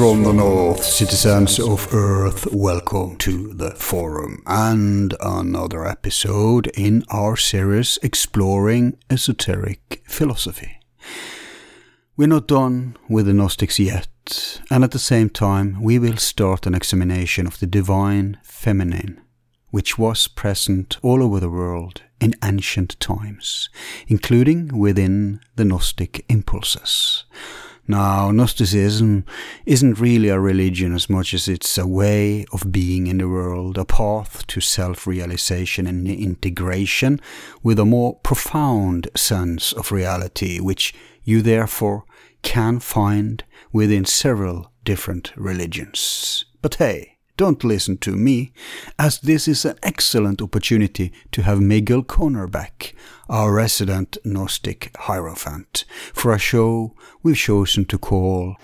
from the north, citizens of Earth. Welcome to the forum and another episode in our series exploring esoteric philosophy. We're not done with the Gnostics yet, and at the same time, we will start an examination of the divine feminine, which was present all over the world in ancient times, including within the Gnostic impulses. Now, Gnosticism isn't really a religion as much as it's a way of being in the world, a path to self realization and integration with a more profound sense of reality, which you therefore can find within several different religions. But hey, don't listen to me, as this is an excellent opportunity to have Miguel Conner back, our resident Gnostic Hierophant, for a show we've chosen to call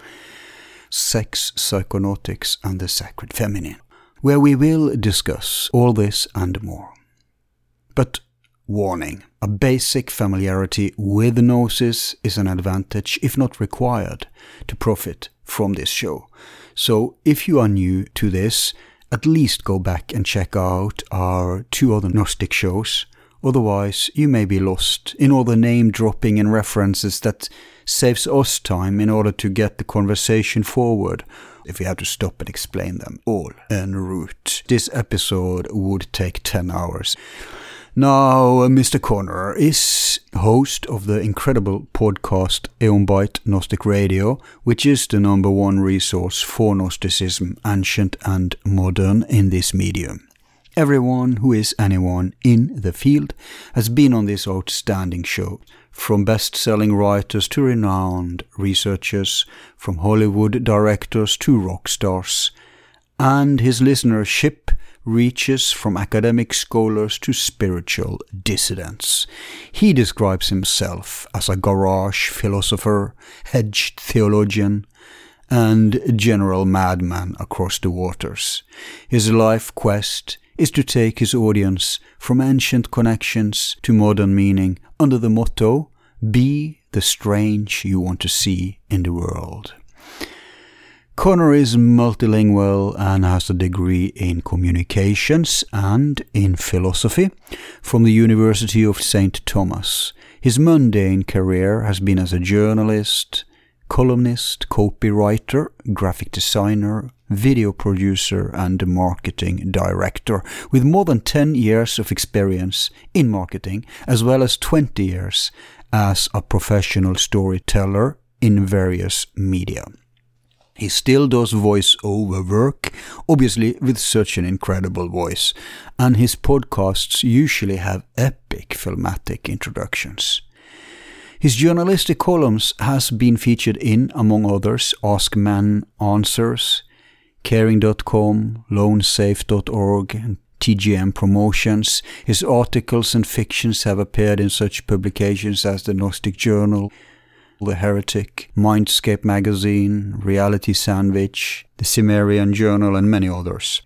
Sex, Psychonautics and the Sacred Feminine, where we will discuss all this and more. But warning, a basic familiarity with gnosis is an advantage, if not required, to profit from this show. So if you are new to this, at least go back and check out our two other Gnostic shows. Otherwise, you may be lost in all the name dropping and references that saves us time in order to get the conversation forward. If we have to stop and explain them all en route, this episode would take 10 hours. Now, uh, Mr. Conner is host of the incredible podcast Aeon Byte Gnostic Radio, which is the number one resource for Gnosticism, ancient and modern, in this medium. Everyone who is anyone in the field has been on this outstanding show, from best selling writers to renowned researchers, from Hollywood directors to rock stars. And his listenership reaches from academic scholars to spiritual dissidents. He describes himself as a garage philosopher, hedged theologian, and general madman across the waters. His life quest is to take his audience from ancient connections to modern meaning under the motto, Be the strange you want to see in the world. Conner is multilingual and has a degree in communications and in philosophy from the University of St. Thomas. His mundane career has been as a journalist, columnist, copywriter, graphic designer, video producer, and marketing director, with more than 10 years of experience in marketing, as well as 20 years as a professional storyteller in various media. He still does voice over work, obviously with such an incredible voice, and his podcasts usually have epic filmatic introductions. His journalistic columns has been featured in, among others, Ask Men Answers, Caring.com, Loansafe.org, and TGM Promotions. His articles and fictions have appeared in such publications as the Gnostic Journal, the Heretic, Mindscape Magazine, Reality Sandwich, the Cimmerian Journal, and many others.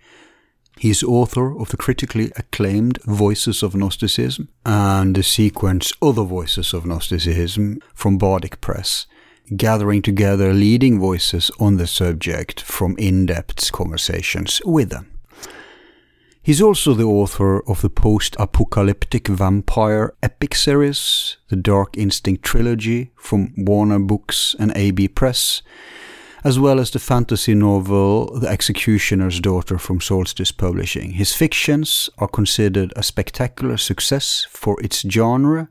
He is author of the critically acclaimed Voices of Gnosticism and the sequence Other Voices of Gnosticism from Bardic Press, gathering together leading voices on the subject from in depth conversations with them. He's also the author of the post apocalyptic vampire epic series, the Dark Instinct trilogy from Warner Books and AB Press, as well as the fantasy novel The Executioner's Daughter from Solstice Publishing. His fictions are considered a spectacular success for its genre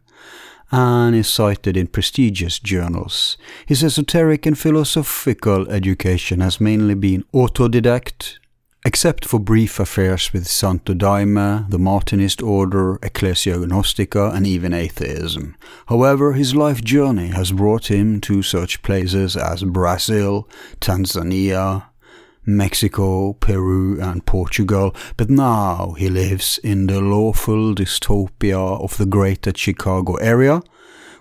and is cited in prestigious journals. His esoteric and philosophical education has mainly been autodidact, Except for brief affairs with Santo Daime, the Martinist order, Ecclesia Gnostica, and even atheism. However, his life journey has brought him to such places as Brazil, Tanzania, Mexico, Peru, and Portugal, but now he lives in the lawful dystopia of the greater Chicago area,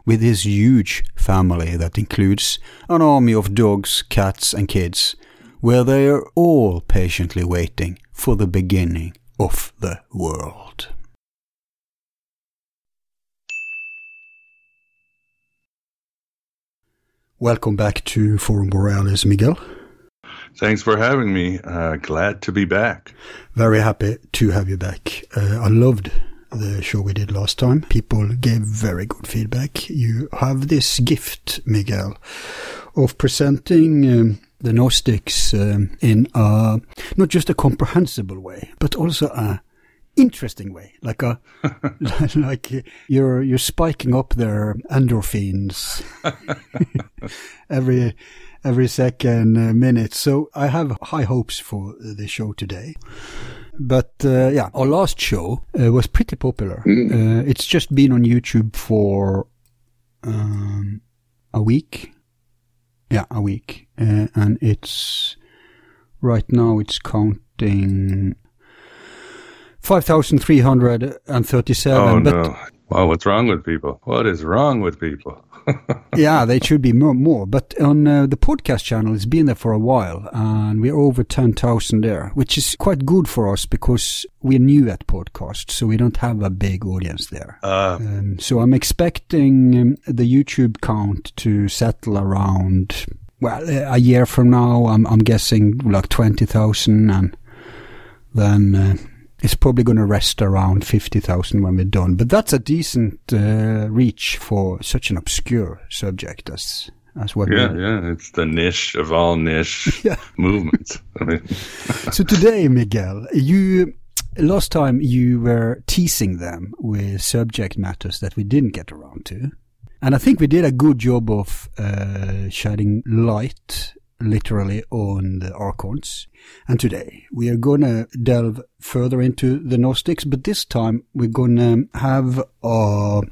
with his huge family that includes an army of dogs, cats, and kids, where they are all patiently waiting for the beginning of the world. Welcome back to Forum Borealis, Miguel. Thanks for having me. Uh, glad to be back. Very happy to have you back. Uh, I loved the show we did last time. People gave very good feedback. You have this gift, Miguel, of presenting um, the Gnostics um, in a, not just a comprehensible way, but also a interesting way, like a like you're you're spiking up their endorphins every every second uh, minute. So I have high hopes for the show today. But uh, yeah, our last show uh, was pretty popular. Mm. it's just been on YouTube for um, a week. Yeah, a week, uh, and it's right now it's counting 5,337. Oh, no. Wow, what's wrong with people? What is wrong with people? yeah, they should be more. more. But on uh, the podcast channel, it's been there for a while, and we're over 10,000 there, which is quite good for us because we're new at podcast, so we don't have a big audience there. Uh, um, so I'm expecting um, the YouTube count to settle around, well, a year from now, I'm, I'm guessing like 20,000, and then. Uh, it's probably going to rest around 50,000 when we're done. But that's a decent uh, reach for such an obscure subject as as what. Yeah, yeah, it's the niche of all niche yeah. movements. I mean. so today, Miguel, you last time you were teasing them with subject matters that we didn't get around to. And I think we did a good job of uh, shedding light literally on the archons. And today we are going to delve further into the Gnostics, but this time we're going to have a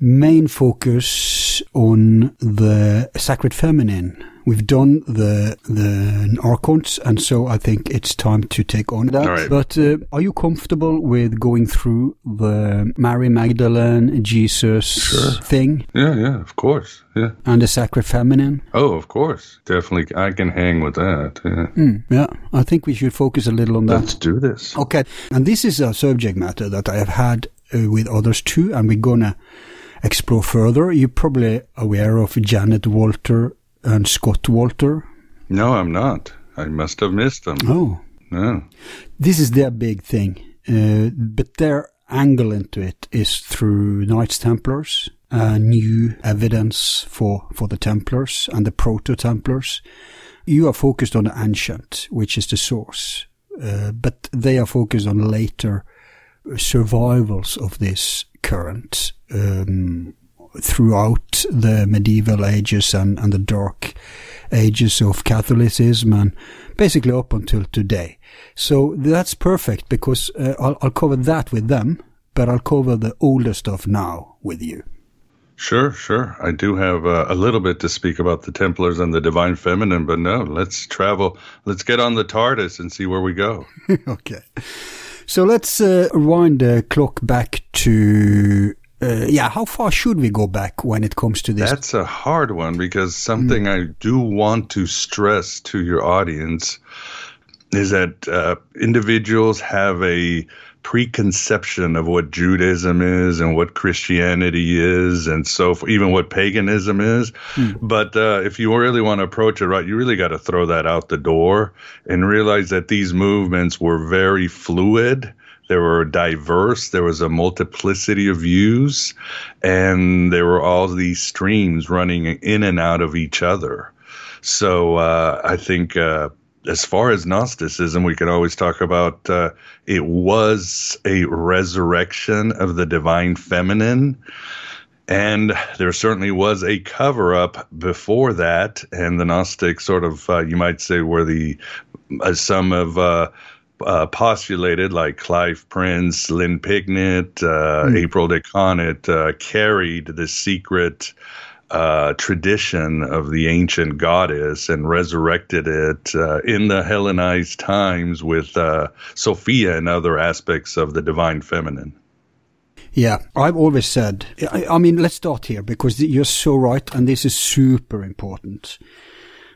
main focus on the sacred feminine We've done the the archons, and so I think it's time to take on that. Right. But uh, are you comfortable with going through the Mary Magdalene Jesus sure. thing? Yeah, yeah, of course, yeah. And the Sacred Feminine. Oh, of course, definitely. I can hang with that. Yeah. Mm, yeah, I think we should focus a little on that. Let's do this. Okay, and this is a subject matter that I have had uh, with others too, and we're gonna explore further. You're probably aware of Janet Wolter and Scott Wolter? No, I'm not. I must have missed them. Oh. No. This is their big thing. Uh, but their angle into it is through Knights Templars, uh, new evidence for, for the Templars and the Proto Templars. You are focused on the ancient, which is the source, uh, but they are focused on later survivals of this current um, throughout the medieval ages and, and the dark ages of Catholicism and basically up until today. So that's perfect because uh, I'll, I'll cover that with them, but I'll cover the older stuff now with you. Sure, sure. I do have uh, a little bit to speak about the Templars and the Divine Feminine, but no, let's travel. Let's get on the TARDIS and see where we go. okay. So let's uh, wind the clock back to uh, yeah, how far should we go back when it comes to this? That's a hard one because something mm. I do want to stress to your audience is that uh, individuals have a preconception of what Judaism is and what Christianity is, and so even what paganism is. Mm. But uh, if you really want to approach it right, you really got to throw that out the door and realize that these movements were very fluid they were diverse. There was a multiplicity of views, and there were all these streams running in and out of each other. So uh, I think uh, as far as Gnosticism, we can always talk about uh, it was a resurrection of the divine feminine. And there certainly was a cover up before that. And the Gnostics, sort of, uh, you might say, were the, uh, some of, uh, postulated, like Clive Prince, Lynn Picknett, uh, mm. April DeConick, uh, carried the secret uh, tradition of the ancient goddess and resurrected it uh, in the Hellenized times with uh, Sophia and other aspects of the divine feminine. Yeah, I've always said, I, I mean, let's start here because you're so right, and this is super important.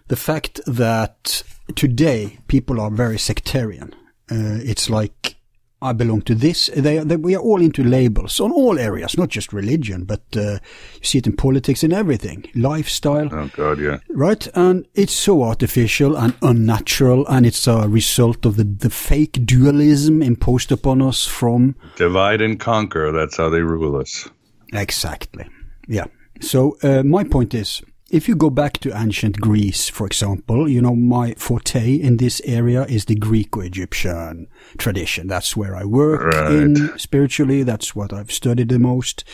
The fact that today people are very sectarian. Uh, it's like I belong to this. They, they, we are all into labels on all areas, not just religion, but uh, you see it in politics and everything, lifestyle. Oh God, yeah. Right, and it's so artificial and unnatural, and it's a result of the the fake dualism imposed upon us from divide and conquer. That's how they rule us. Exactly. Yeah. So uh, my point is if you go back to ancient Greece, for example, you know, my forte in this area is the Greco-Egyptian tradition. That's where I work right. in spiritually. That's what I've studied the most.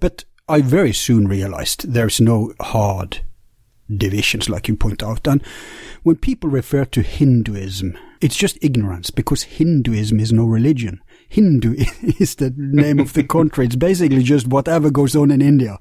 But I very soon realized there's no hard divisions like you point out. And when people refer to Hinduism, it's just ignorance because Hinduism is no religion. Hindu is the name of the country. It's basically just whatever goes on in India.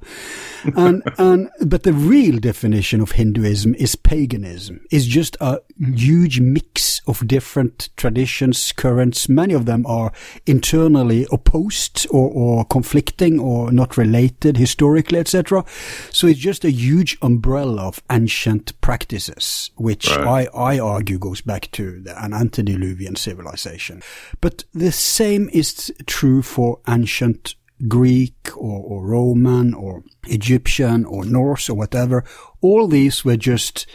And, and, but the real definition of Hinduism is paganism. It's just a huge mix of different traditions, currents. Many of them are internally opposed or, or conflicting or not related historically, etc. So it's just a huge umbrella of ancient practices, which right. I, I argue goes back to the, an antediluvian civilization. But the same same is true for ancient Greek or, or, Roman or Egyptian or Norse or whatever. All these were just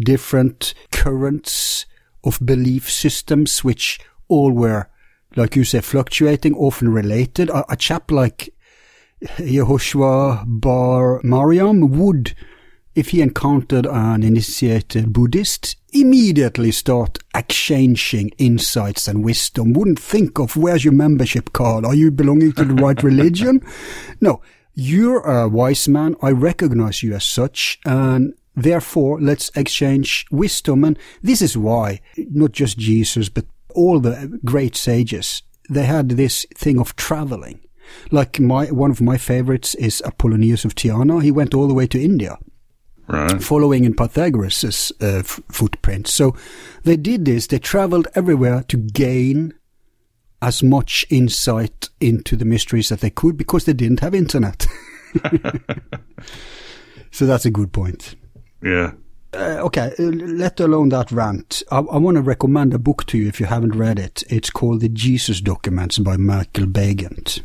different currents of belief systems, which all were, like you say, fluctuating, often related. A, a chap like Yehoshua Bar Mariam would if he encountered an initiated Buddhist, immediately start exchanging insights and wisdom. Wouldn't think of where's your membership card? Are you belonging to the right religion? No, you're a wise man. I recognize you as such. And therefore, let's exchange wisdom. And this is why not just Jesus, but all the great sages, they had this thing of traveling. Like my, one of my favorites is Apollonius of Tyana. He went all the way to India right. following in Pythagoras' uh, f- footprints. So they did this. They traveled everywhere to gain as much insight into the mysteries that they could because they didn't have internet. so that's a good point. Yeah. Uh, okay, uh, let alone that rant. I, I want to recommend a book to you if you haven't read it. It's called The Jesus Documents by Michael Baigent.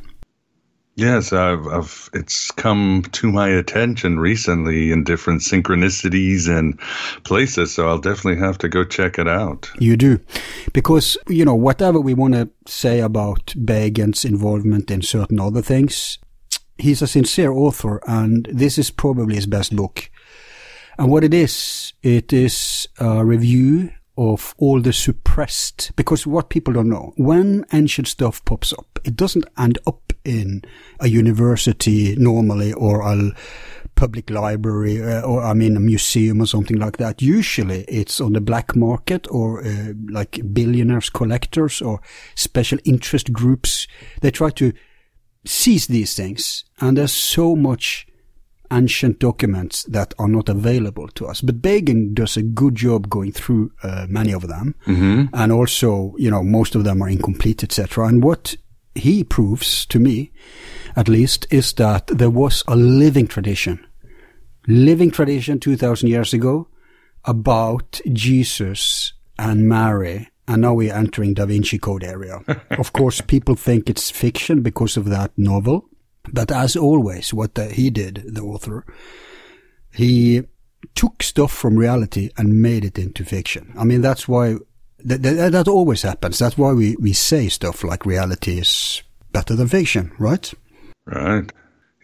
Yes, I've, I've, it's come to my attention recently in different synchronicities and places, so I'll definitely have to go check it out. You do. Because, you know, whatever we want to say about Baigent's involvement in certain other things, he's a sincere author, and this is probably his best book. And what it is, it is a review of all the suppressed, because what people don't know, when ancient stuff pops up, it doesn't end up in a university normally or a public library uh, or I mean a museum or something like that. Usually it's on the black market or uh, like billionaires, collectors or special interest groups. They try to seize these things and there's so much ancient documents that are not available to us. But Baigent does a good job going through uh, many of them, mm-hmm. and also, you know, most of them are incomplete, etc. And what he proves to me, at least, is that there was a living tradition, living tradition two thousand years ago about Jesus and Mary. And now we're entering Da Vinci Code area. of course, people think it's fiction because of that novel. But as always, what the, he did, the author, he took stuff from reality and made it into fiction. I mean, that's why that, that, that always happens. That's why we, we say stuff like reality is better than fiction, right? Right.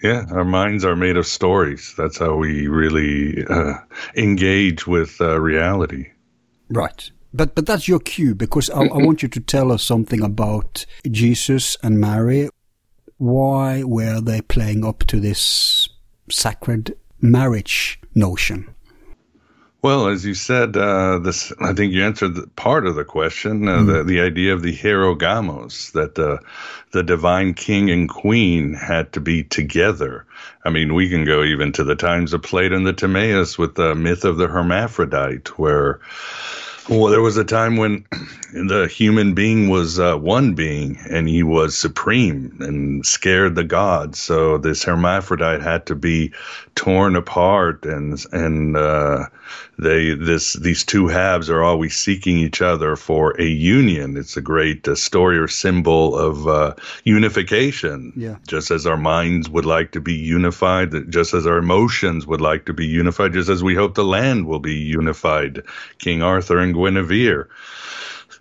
Yeah, our minds are made of stories. That's how we really uh, engage with uh, reality. Right. But but that's your cue because I, I want you to tell us something about Jesus and Mary why were they playing up to this sacred marriage notion? Well, as you said, uh, this I think you answered the, part of the question. Uh, mm. the, the idea of the hieros gamos that uh, the divine king and queen had to be together. I mean, we can go even to the times of Plato and the Timaeus with the myth of the hermaphrodite, where Well, there was a time when the human being was uh, one being and he was supreme and scared the gods. So this hermaphrodite had to be torn apart, and and uh, they this these two halves are always seeking each other for a union. It's a great uh, story or symbol of uh, unification. Yeah. Just as our minds would like to be unified, just as our emotions would like to be unified, just as we hope the land will be unified. King Arthur and Guinevere.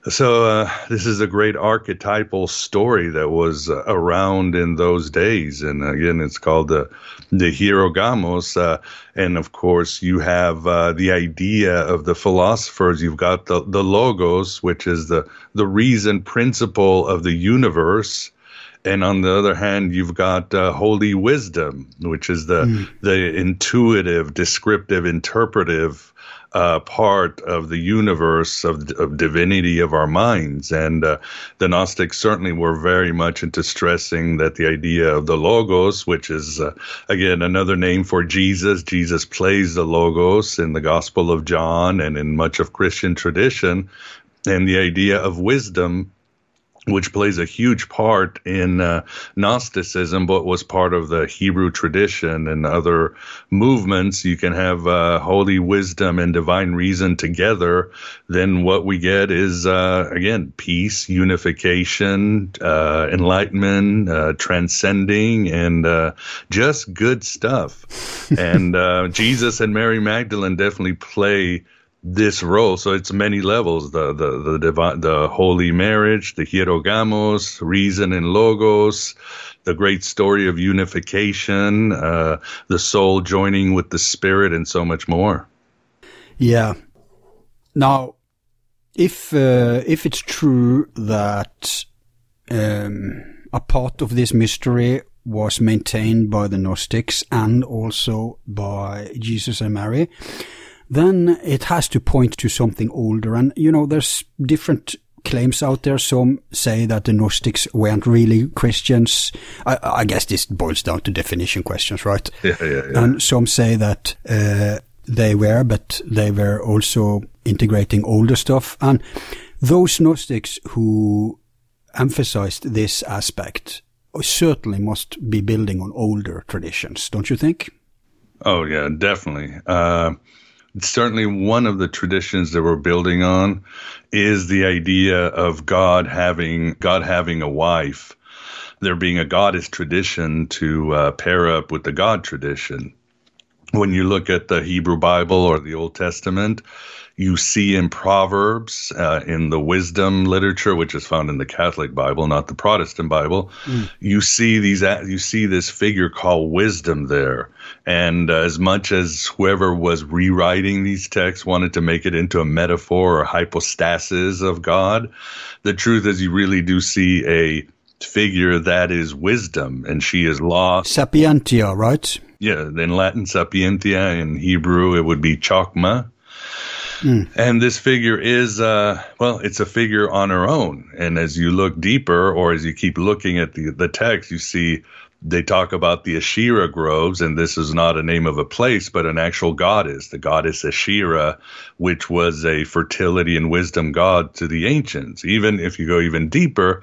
So uh, this is a great archetypal story that was uh, around in those days, and again, it's called the the hieros gamos. Uh, and of course, you have uh, the idea of the philosophers. You've got the the logos, which is the the reason principle of the universe. And on the other hand, you've got uh, holy wisdom, which is the mm. the intuitive, descriptive, interpretive uh, part of the universe of, of divinity of our minds. And uh, the Gnostics certainly were very much into stressing that the idea of the Logos, which is, uh, again, another name for Jesus, Jesus plays the Logos in the Gospel of John and in much of Christian tradition. And the idea of wisdom which plays a huge part in uh, Gnosticism, but was part of the Hebrew tradition and other movements. You can have uh, holy wisdom and divine reason together. Then what we get is, uh, again, peace, unification, uh, enlightenment, uh, transcending, and uh, just good stuff. and Jesus and Mary Magdalene definitely play this role. So it's many levels: the the the divine, the holy marriage, the hieros gamos, reason and logos, the great story of unification, uh, the soul joining with the spirit, and so much more. Yeah. Now, if uh, if it's true that um, a part of this mystery was maintained by the Gnostics and also by Jesus and Mary then it has to point to something older. And, you know, there's different claims out there. Some say that the Gnostics weren't really Christians. I, I guess this boils down to definition questions, right? Yeah, yeah, yeah. And some say that uh, they were, but they were also integrating older stuff. And those Gnostics who emphasized this aspect certainly must be building on older traditions, don't you think? Oh, yeah, definitely. Uh, certainly one of the traditions that we're building on is the idea of God having God having a wife. There being a goddess tradition to uh, pair up with the God tradition. When you look at the Hebrew Bible or the Old Testament, you see in Proverbs, uh, in the wisdom literature, which is found in the Catholic Bible, not the Protestant Bible, mm. you see these you see this figure called wisdom there. And uh, as much as whoever was rewriting these texts wanted to make it into a metaphor or hypostasis of God, the truth is you really do see a figure that is wisdom, and she is lost. Sapientia, right? Yeah, in Latin, sapientia. In Hebrew, it would be chokmah. Mm. And this figure is, uh, well, it's a figure on her own. And as you look deeper, or as you keep looking at the, the text, you see they talk about the Asherah groves, and this is not a name of a place, but an actual goddess, the goddess Asherah, which was a fertility and wisdom god to the ancients. Even if you go even deeper,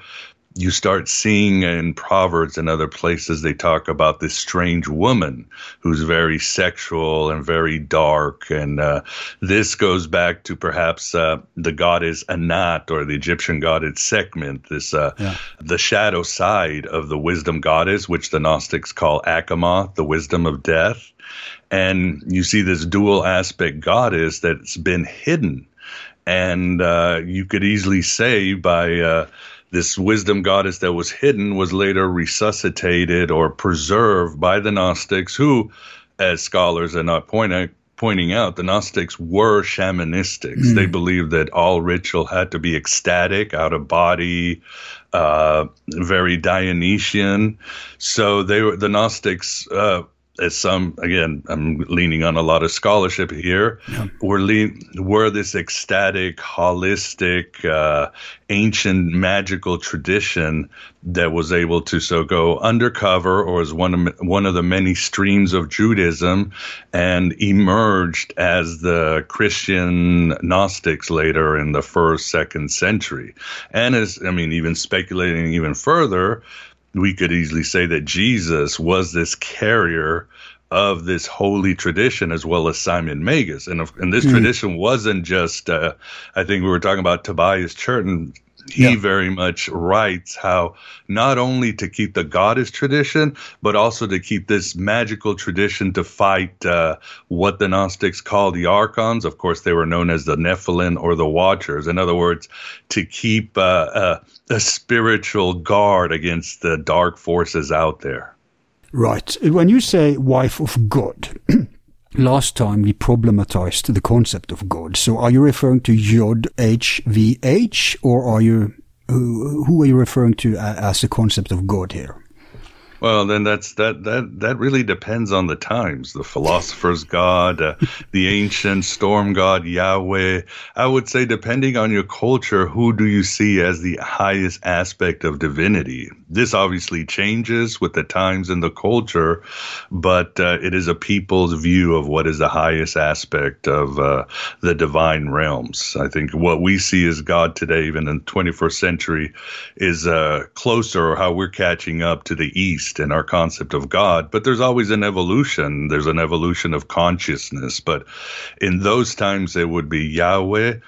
you start seeing in Proverbs and other places they talk about this strange woman who's very sexual and very dark. And uh, this goes back to perhaps uh, the goddess Anat or the Egyptian goddess Sekhmet, this uh, yeah. the shadow side of the wisdom goddess, which the Gnostics call Achamoth, the wisdom of death. And you see this dual aspect goddess that's been hidden. And uh, you could easily say by uh, this wisdom goddess that was hidden was later resuscitated or preserved by the Gnostics, who, as scholars are not pointing pointing out, the Gnostics were shamanistics. Mm. They believed that all ritual had to be ecstatic, out of body, uh, very Dionysian. So they were the Gnostics. Uh, as some again i'm leaning on a lot of scholarship here yeah. we're lean, we're this ecstatic holistic uh, ancient magical tradition that was able to so go undercover or as one of one of the many streams of judaism and emerged as the christian gnostics later in the first second century and as i mean even speculating even further we could easily say that Jesus was this carrier of this holy tradition as well as Simon Magus. And, and this mm. tradition wasn't just, uh, I think we were talking about Tobias Churton. He yeah. very much writes how not only to keep the goddess tradition, but also to keep this magical tradition to fight uh, what the Gnostics call the archons. Of course, they were known as the Nephilim or the Watchers. In other words, to keep uh, uh a spiritual guard against the dark forces out there. Right. When you say wife of God, last time we problematized the concept of God. So are you referring to Yod H V H, or are you who are you referring to as the concept of God here? Well, then that's that that that really depends on the times. The philosopher's god, uh, the ancient storm god Yahweh. I would say, depending on your culture, who do you see as the highest aspect of divinity? This obviously changes with the times and the culture, but uh, it is a people's view of what is the highest aspect of uh, the divine realms. I think what we see as God today, even in the 21st century, is uh, closer, or how we're catching up to the East in our concept of God, but there's always an evolution. There's an evolution of consciousness. But in those times, it would be Yahweh.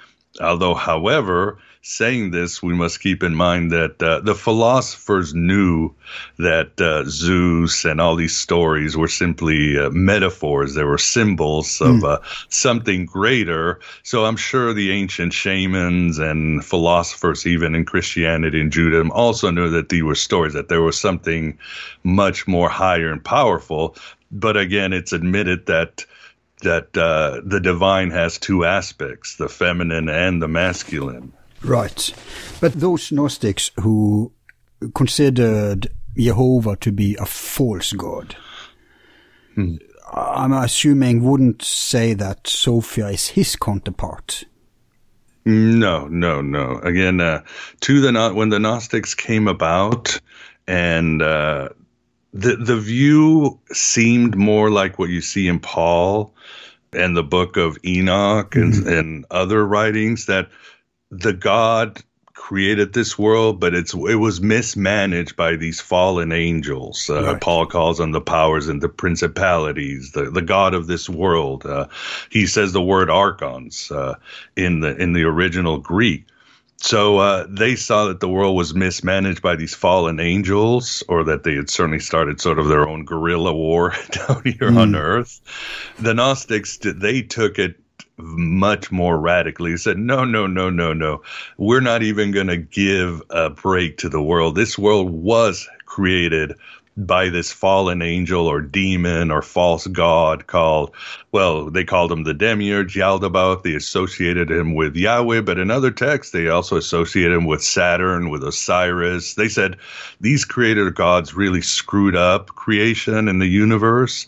Although, however, saying this, we must keep in mind that uh, the philosophers knew that uh, Zeus and all these stories were simply uh, metaphors. They were symbols of mm. something greater. So I'm sure the ancient shamans and philosophers, even in Christianity and Judaism, also knew that these were stories, that there was something much more higher and powerful. But again, it's admitted that that uh, the divine has two aspects, the feminine and the masculine. Right. But those Gnostics who considered Jehovah to be a false god, hmm. I'm assuming wouldn't say that Sophia is his counterpart. No, no, no. Again, uh, to the when the Gnostics came about, and uh, the the view seemed more like what you see in Paul and the Book of Enoch and, mm-hmm. and other writings that the God created this world, but it's it was mismanaged by these fallen angels. Uh, right. Paul calls them the powers and the principalities, the, the God of this world. Uh, he says the word archons uh, in the in the original Greek. So uh, they saw that the world was mismanaged by these fallen angels, or that they had certainly started sort of their own guerrilla war down here mm. on Earth. The Gnostics they took it much more radically. He said, no, no, no, no, no. We're not even going to give a break to the world. This world was created by this fallen angel or demon or false god called, well, they called him the demiurge, Yaldabaoth. They associated him with Yahweh, but in other texts, they also associated him with Saturn, with Osiris. They said these creator gods really screwed up creation and the universe,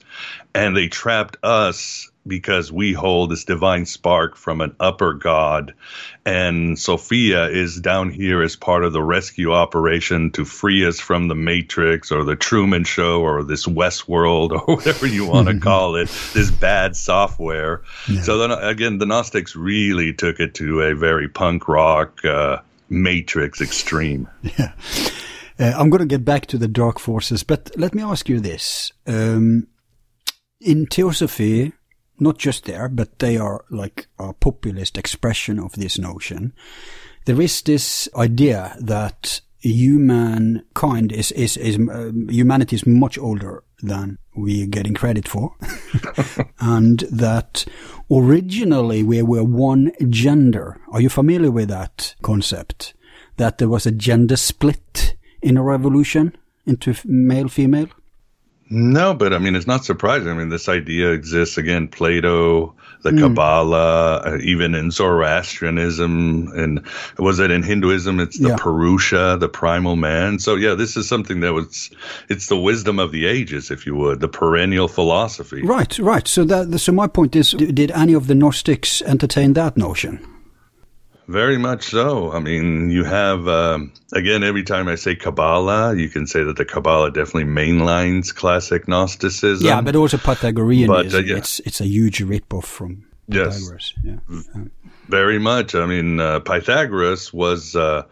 and they trapped us because we hold this divine spark from an upper god. And Sophia is down here as part of the rescue operation to free us from the Matrix or the Truman Show or this Westworld or whatever you want to call it, this bad software. Yeah. So then again, the Gnostics really took it to a very punk rock, uh, Matrix extreme. Yeah. Uh, I'm going to get back to the dark forces, but let me ask you this. Um, in Theosophy, not just there, but they are like a populist expression of this notion. There is this idea that humankind is, is, is uh, humanity is much older than we're getting credit for. and that originally we were one gender. Are you familiar with that concept? That there was a gender split in a revolution into male female? No, but I mean, it's not surprising. I mean, this idea exists again, Plato, the mm. Kabbalah, uh, even in Zoroastrianism, and was it in Hinduism? It's the yeah. Purusha, the primal man. So yeah, this is something that was, it's the wisdom of the ages, if you would, the perennial philosophy. Right, right. So that, so my point is, did any of the Gnostics entertain that notion? Very much so. I mean, you have, um, again, every time I say Kabbalah, you can say that the Kabbalah definitely mainlines classic Gnosticism. Yeah, but also Pythagoreanism. But, uh, yeah. it's, it's a huge ripoff from Pythagoras. Yes. Yeah. Very much. I mean, uh, Pythagoras was, uh,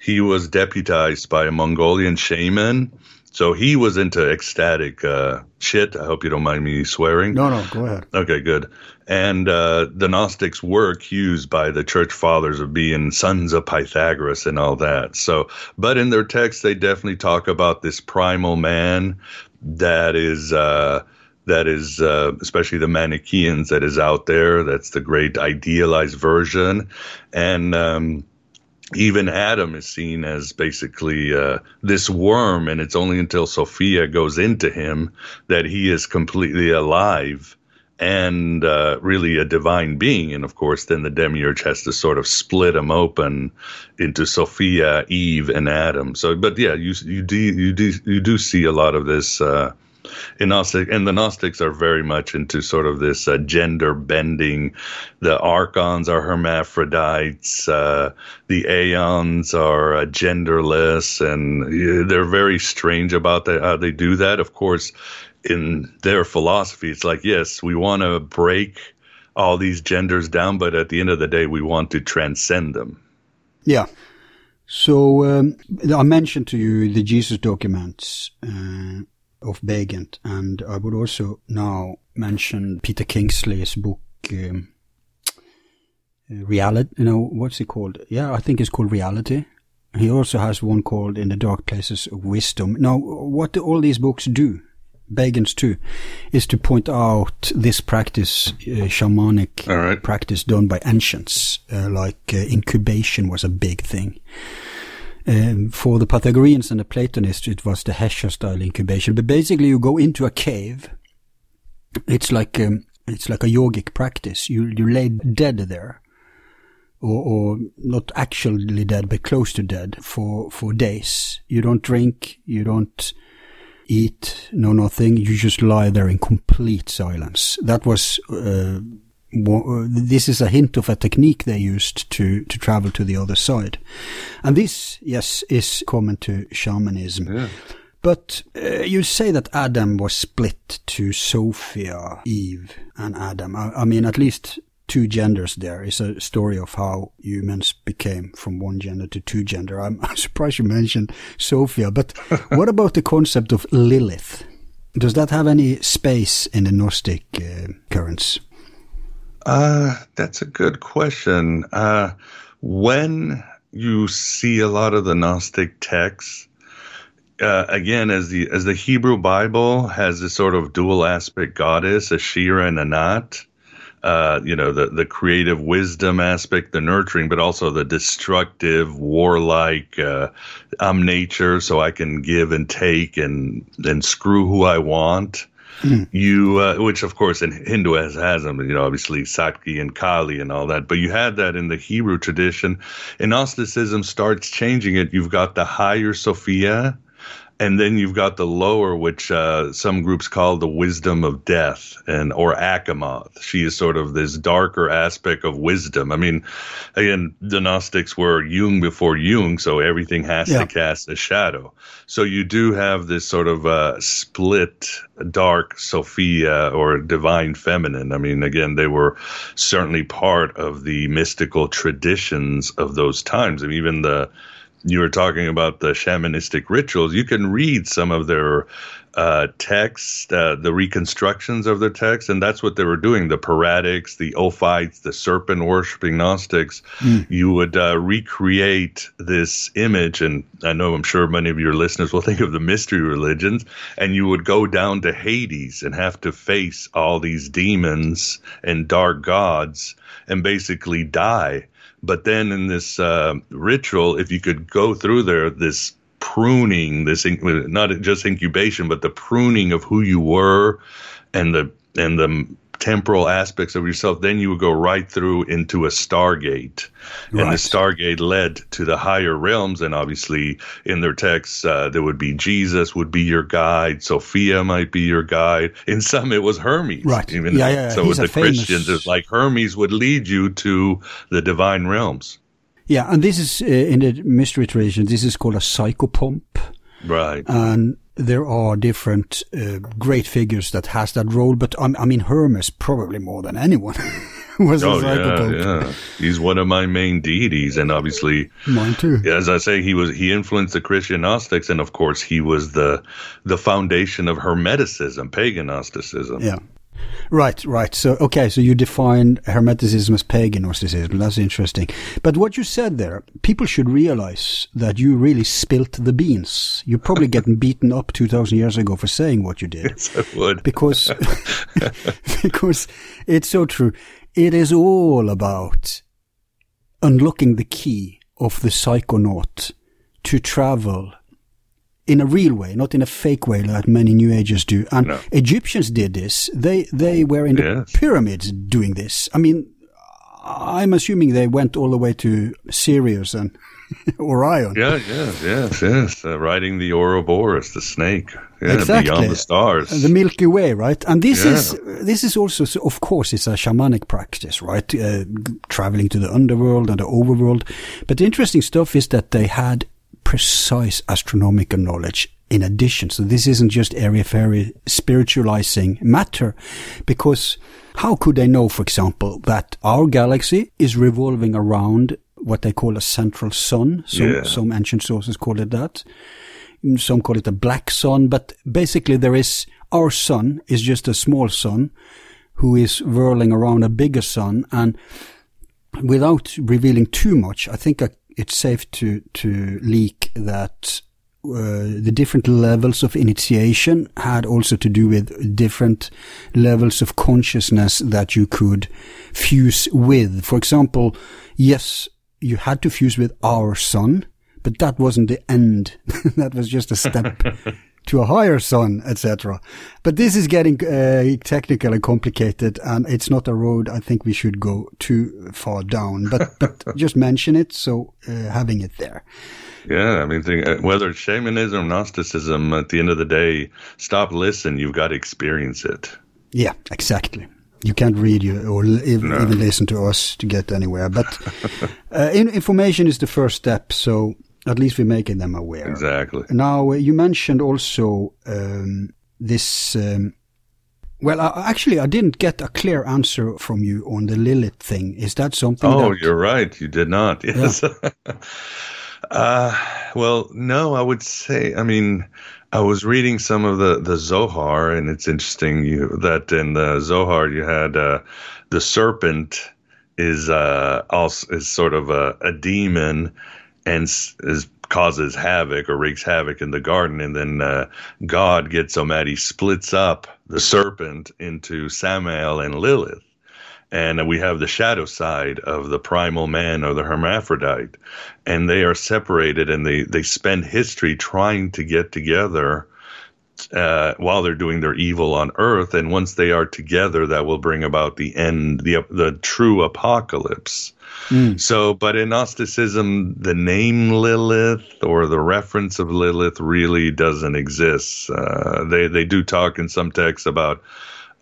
he was deputized by a Mongolian shaman. So he was into ecstatic uh, shit. I hope you don't mind me swearing. No, no, go ahead. Okay, good. And uh, the Gnostics were accused by the church fathers of being sons of Pythagoras and all that. So, but in their texts, they definitely talk about this primal man that is. Uh, that is, uh, especially the Manichaeans, that is out there. That's the great idealized version, and um, even Adam is seen as basically uh, this worm, and it's only until Sophia goes into him that he is completely alive and uh, really a divine being. And of course, then the demiurge has to sort of split them open into Sophia, Eve, and Adam. So, but yeah, you you do you do you do see a lot of this. Uh, in Gnostic, and the Gnostics are very much into sort of this uh, gender bending. The archons are hermaphrodites. Uh, the aeons are uh, genderless, and they're very strange about that, how they do that. Of course, in their philosophy, it's like, yes, we want to break all these genders down, but at the end of the day, we want to transcend them. Yeah. So um, I mentioned to you the Jesus documents uh, of Baigent, and I would also now mention Peter Kingsley's book. Um, reality, you know, what's it called? Yeah, I think it's called Reality. He also has one called In the Dark Places of Wisdom. Now, what do all these books do? Baigent's too, is to point out this practice, uh, shamanic right. practice done by ancients, uh, like uh, incubation was a big thing. Um, for the Pythagoreans and the Platonists, it was the Hesher style incubation. But basically, you go into a cave. It's like um, it's like a yogic practice. You you lay dead there, or, or not actually dead, but close to dead for for days. You don't drink. You don't eat, no nothing. You just lie there in complete silence. That was, uh, this is a hint of a technique they used to, to travel to the other side. And this, yes, is common to shamanism. Yeah. But uh, you say that Adam was split to Sophia, Eve, and Adam. I, I mean, at least two genders there is a story of how humans became from one gender to two gender. I'm, I'm surprised you mentioned Sophia, but what about the concept of Lilith? Does that have any space in the Gnostic uh, currents? Uh, that's a good question. Uh, when you see a lot of the Gnostic texts, uh, again, as the as the Hebrew Bible has this sort of dual aspect goddess, Asherah and Anat, uh, you know, the, the creative wisdom aspect, the nurturing, but also the destructive, warlike, uh, I'm nature, so I can give and take and, and screw who I want. You, uh, which of course in Hinduism you know, obviously Sakti and Kali and all that, but you had that in the Hebrew tradition. And Gnosticism starts changing it. You've got the higher Sophia, and then you've got the lower, which uh, some groups call the wisdom of death, and or Achamoth. She is sort of this darker aspect of wisdom. I mean, again, the Gnostics were Jung before Jung, so everything has yeah. to cast a shadow. So you do have this sort of uh, split, dark Sophia or divine feminine. I mean, again, they were certainly part of the mystical traditions of those times, and even the you were talking about the shamanistic rituals, you can read some of their uh, texts, uh, the reconstructions of their texts, and that's what they were doing. The Peratics, the Ophites, the serpent worshipping Gnostics, mm. you would uh, recreate this image. And I know I'm sure many of your listeners will think of the mystery religions, and you would go down to Hades and have to face all these demons and dark gods and basically die but then in this uh, ritual, if you could go through there, this pruning, this not just incubation, but the pruning of who you were, and the and the temporal aspects of yourself, then you would go right through into a stargate. Right. And the stargate led to the higher realms. And obviously, in their texts, uh, there would be Jesus would be your guide, Sophia might be your guide. In some, it was Hermes. Right. Even yeah, yeah. So He's with the famous... Christians, it's like Hermes would lead you to the divine realms. Yeah, and this is uh, in the mystery tradition. This is called a psychopomp. Right. And there are different uh, great figures that has that role, but um, I mean Hermes probably more than anyone was oh, a yeah, yeah. He's one of my main deities, and obviously mine too. As I say, he was he influenced the Christian Gnostics, and of course he was the the foundation of Hermeticism, pagan Gnosticism. Yeah. Right, right. So, okay, so you define Hermeticism as pagan Gnosticism. That's interesting. But what you said there, people should realize that you really spilt the beans. You're probably getting beaten up 2,000 years ago for saying what you did. Yes, I would. Because, because it's so true. It is all about unlocking the key of the psychonaut to travel in a real way, not in a fake way like many New Agers do. And no. Egyptians did this. They they were in the yes. pyramids doing this. I mean, I'm assuming they went all the way to Sirius and Orion. Yeah, yes, yes, yes. Uh, riding the Ouroboros, the snake. Yeah, exactly. beyond the stars. The Milky Way, right? And this yeah. is this is also, of course, it's a shamanic practice, right? Uh, traveling to the underworld and the overworld. But the interesting stuff is that they had precise astronomical knowledge in addition. So this isn't just airy fairy spiritualizing matter because how could they know, for example, that our galaxy is revolving around what they call a central sun? So yeah. some ancient sources call it that. Some call it a black sun, but basically there is our sun is just a small sun who is whirling around a bigger sun and without revealing too much, I think a it's safe to to leak that uh, the different levels of initiation had also to do with different levels of consciousness that you could fuse with. For example, yes, you had to fuse with our sun, but that wasn't the end. that was just a step to a higher sun, etc. But this is getting uh, technical and complicated, and it's not a road I think we should go too far down. But but just mention it, so uh, having it there. Yeah, I mean, think, uh, whether it's shamanism or Gnosticism, at the end of the day, stop, listen. You've got to experience it. Yeah, exactly. You can't read you or even, no. even listen to us to get anywhere. But uh, information is the first step. So at least we're making them aware. Exactly. Now, uh, you mentioned also um, this. Um, well, I, actually, I didn't get a clear answer from you on the Lilith thing. Is that something? Oh, that... you're right. You did not. Yes. Yeah. uh, well, no, I would say. I mean, I was reading some of the the Zohar, and it's interesting you that in the Zohar you had uh, the serpent is uh, also is sort of a, a demon and is causes havoc or wreaks havoc in the garden, and then uh, God gets so mad he splits up the serpent into Samael and Lilith. And we have the shadow side of the primal man or the hermaphrodite, and they are separated, and they they spend history trying to get together uh, while they're doing their evil on earth. And once they are together, that will bring about the end, the the true apocalypse. Mm. So, but in Gnosticism, the name Lilith or the reference of Lilith really doesn't exist. Uh, they they do talk in some texts about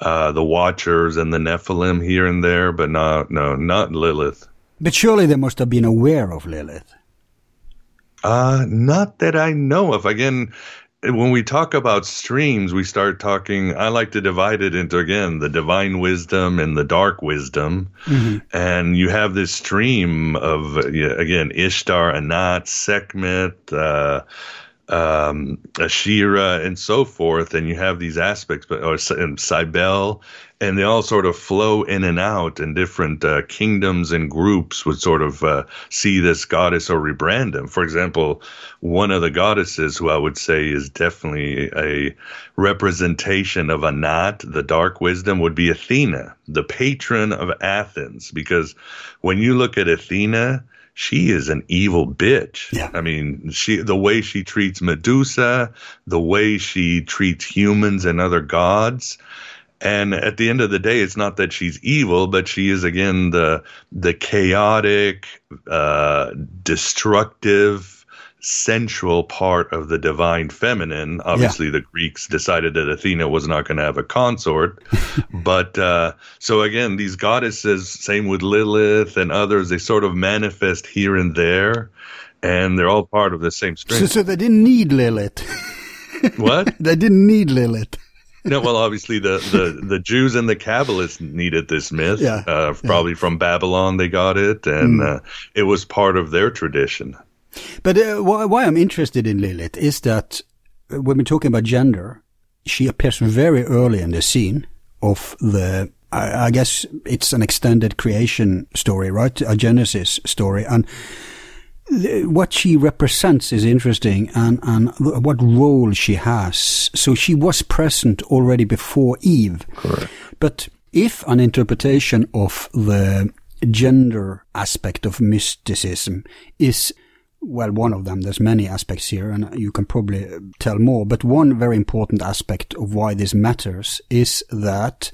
uh, the Watchers and the Nephilim here and there, but not no not Lilith. But surely they must have been aware of Lilith. Uh, not that I know of. Again, when we talk about streams, we start talking. I like to divide it into again the divine wisdom and the dark wisdom, mm-hmm. and you have this stream of again Ishtar, Anat, Sekhmet. Uh, um, Asherah and so forth, and you have these aspects, but or and Cybele, and they all sort of flow in and out, and different uh, kingdoms and groups would sort of uh, see this goddess or rebrand them. For example, one of the goddesses who I would say is definitely a representation of Anat, the dark wisdom, would be Athena, the patron of Athens, because when you look at Athena she is an evil bitch. Yeah. I mean, she the way she treats Medusa, the way she treats humans and other gods. And at the end of the day, it's not that she's evil, but she is again the the chaotic, uh, destructive, sensual part of the divine feminine. Obviously, the Greeks decided that Athena was not going to have a consort. but uh, so again, these goddesses, same with Lilith and others, they sort of manifest here and there, and they're all part of the same So, string. so they didn't need Lilith. what? they didn't need Lilith. No, well, obviously the, the, the Jews and the Kabbalists needed this myth. Yeah, uh, probably from Babylon they got it, and Mm. uh, it was part of their tradition. But uh, why, why I'm interested in Lilith is that when we're talking about gender, she appears very early in the scene of the. I, I guess it's an extended creation story, right? A Genesis story, and what she represents is interesting, and and what role she has. So she was present already before Eve. Correct. But if an interpretation of the gender aspect of mysticism is, well, one of them, there's many aspects here, and you can probably tell more, but one very important aspect of why this matters is that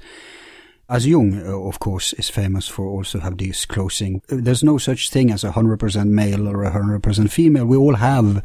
as Jung, uh, of course, is famous for also have this closing. There's no such thing as a hundred percent male or a hundred percent female. We all have,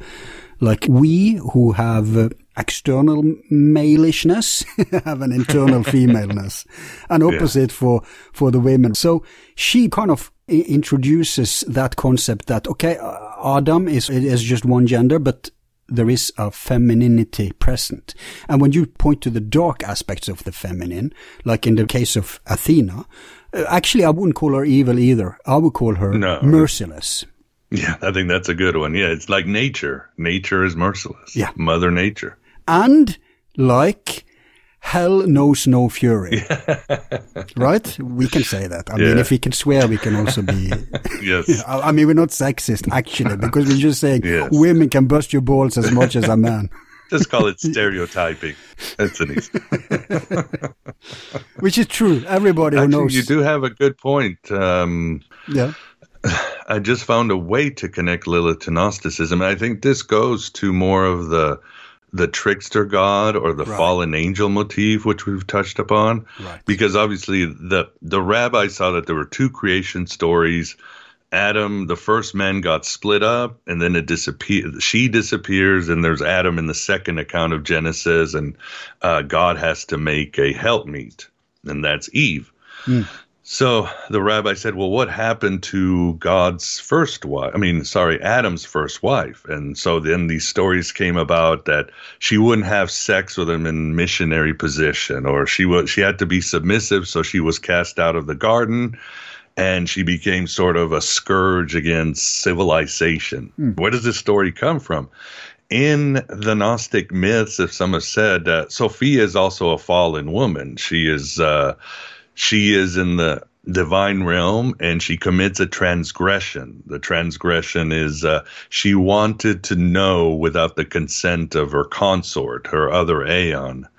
like we who have uh, external maleishness have an internal femaleness, and opposite for for the women. So she kind of introduces that concept that okay, uh, Adam is is just one gender, but there is a femininity present. And when you point to the dark aspects of the feminine, like in the case of Athena, uh, actually I wouldn't call her evil either. I would call her No. merciless. Yeah, I think that's a good one. Yeah, it's like nature. Nature is merciless. Yeah. Mother Nature. And like hell knows no fury. right? We can say that. I mean, if we can swear, we can also be. Yes. I mean, we're not sexist actually, because we're just saying Yes. women can bust your balls as much as a man, Just call it stereotyping. That's an easy. which is true. Everybody who Actually, knows. you do have a good point. Um, Yeah. I just found a way to connect Lilith to Gnosticism. And I think this goes to more of the the trickster god or the Right. fallen angel motif, which we've touched upon. Right. Because obviously the the rabbi saw that there were two creation stories. Adam, the first man got split up and then it disappeared. She disappears and there's Adam in the second account of Genesis and uh, God has to make a helpmeet and that's Eve. So the rabbi said, Well, what happened to God's first wife? I mean, sorry, Adam's first wife. And so then these stories came about that she wouldn't have sex with him in missionary position, or she was she had to be submissive, so she was cast out of the garden and she became sort of a scourge against civilization. Where does this story come from? in the Gnostic myths, if some have said, uh, Sophia is also a fallen woman. She is uh, she is in the divine realm and she commits a transgression. The transgression is uh, she wanted to know without the consent of her consort, her other aeon.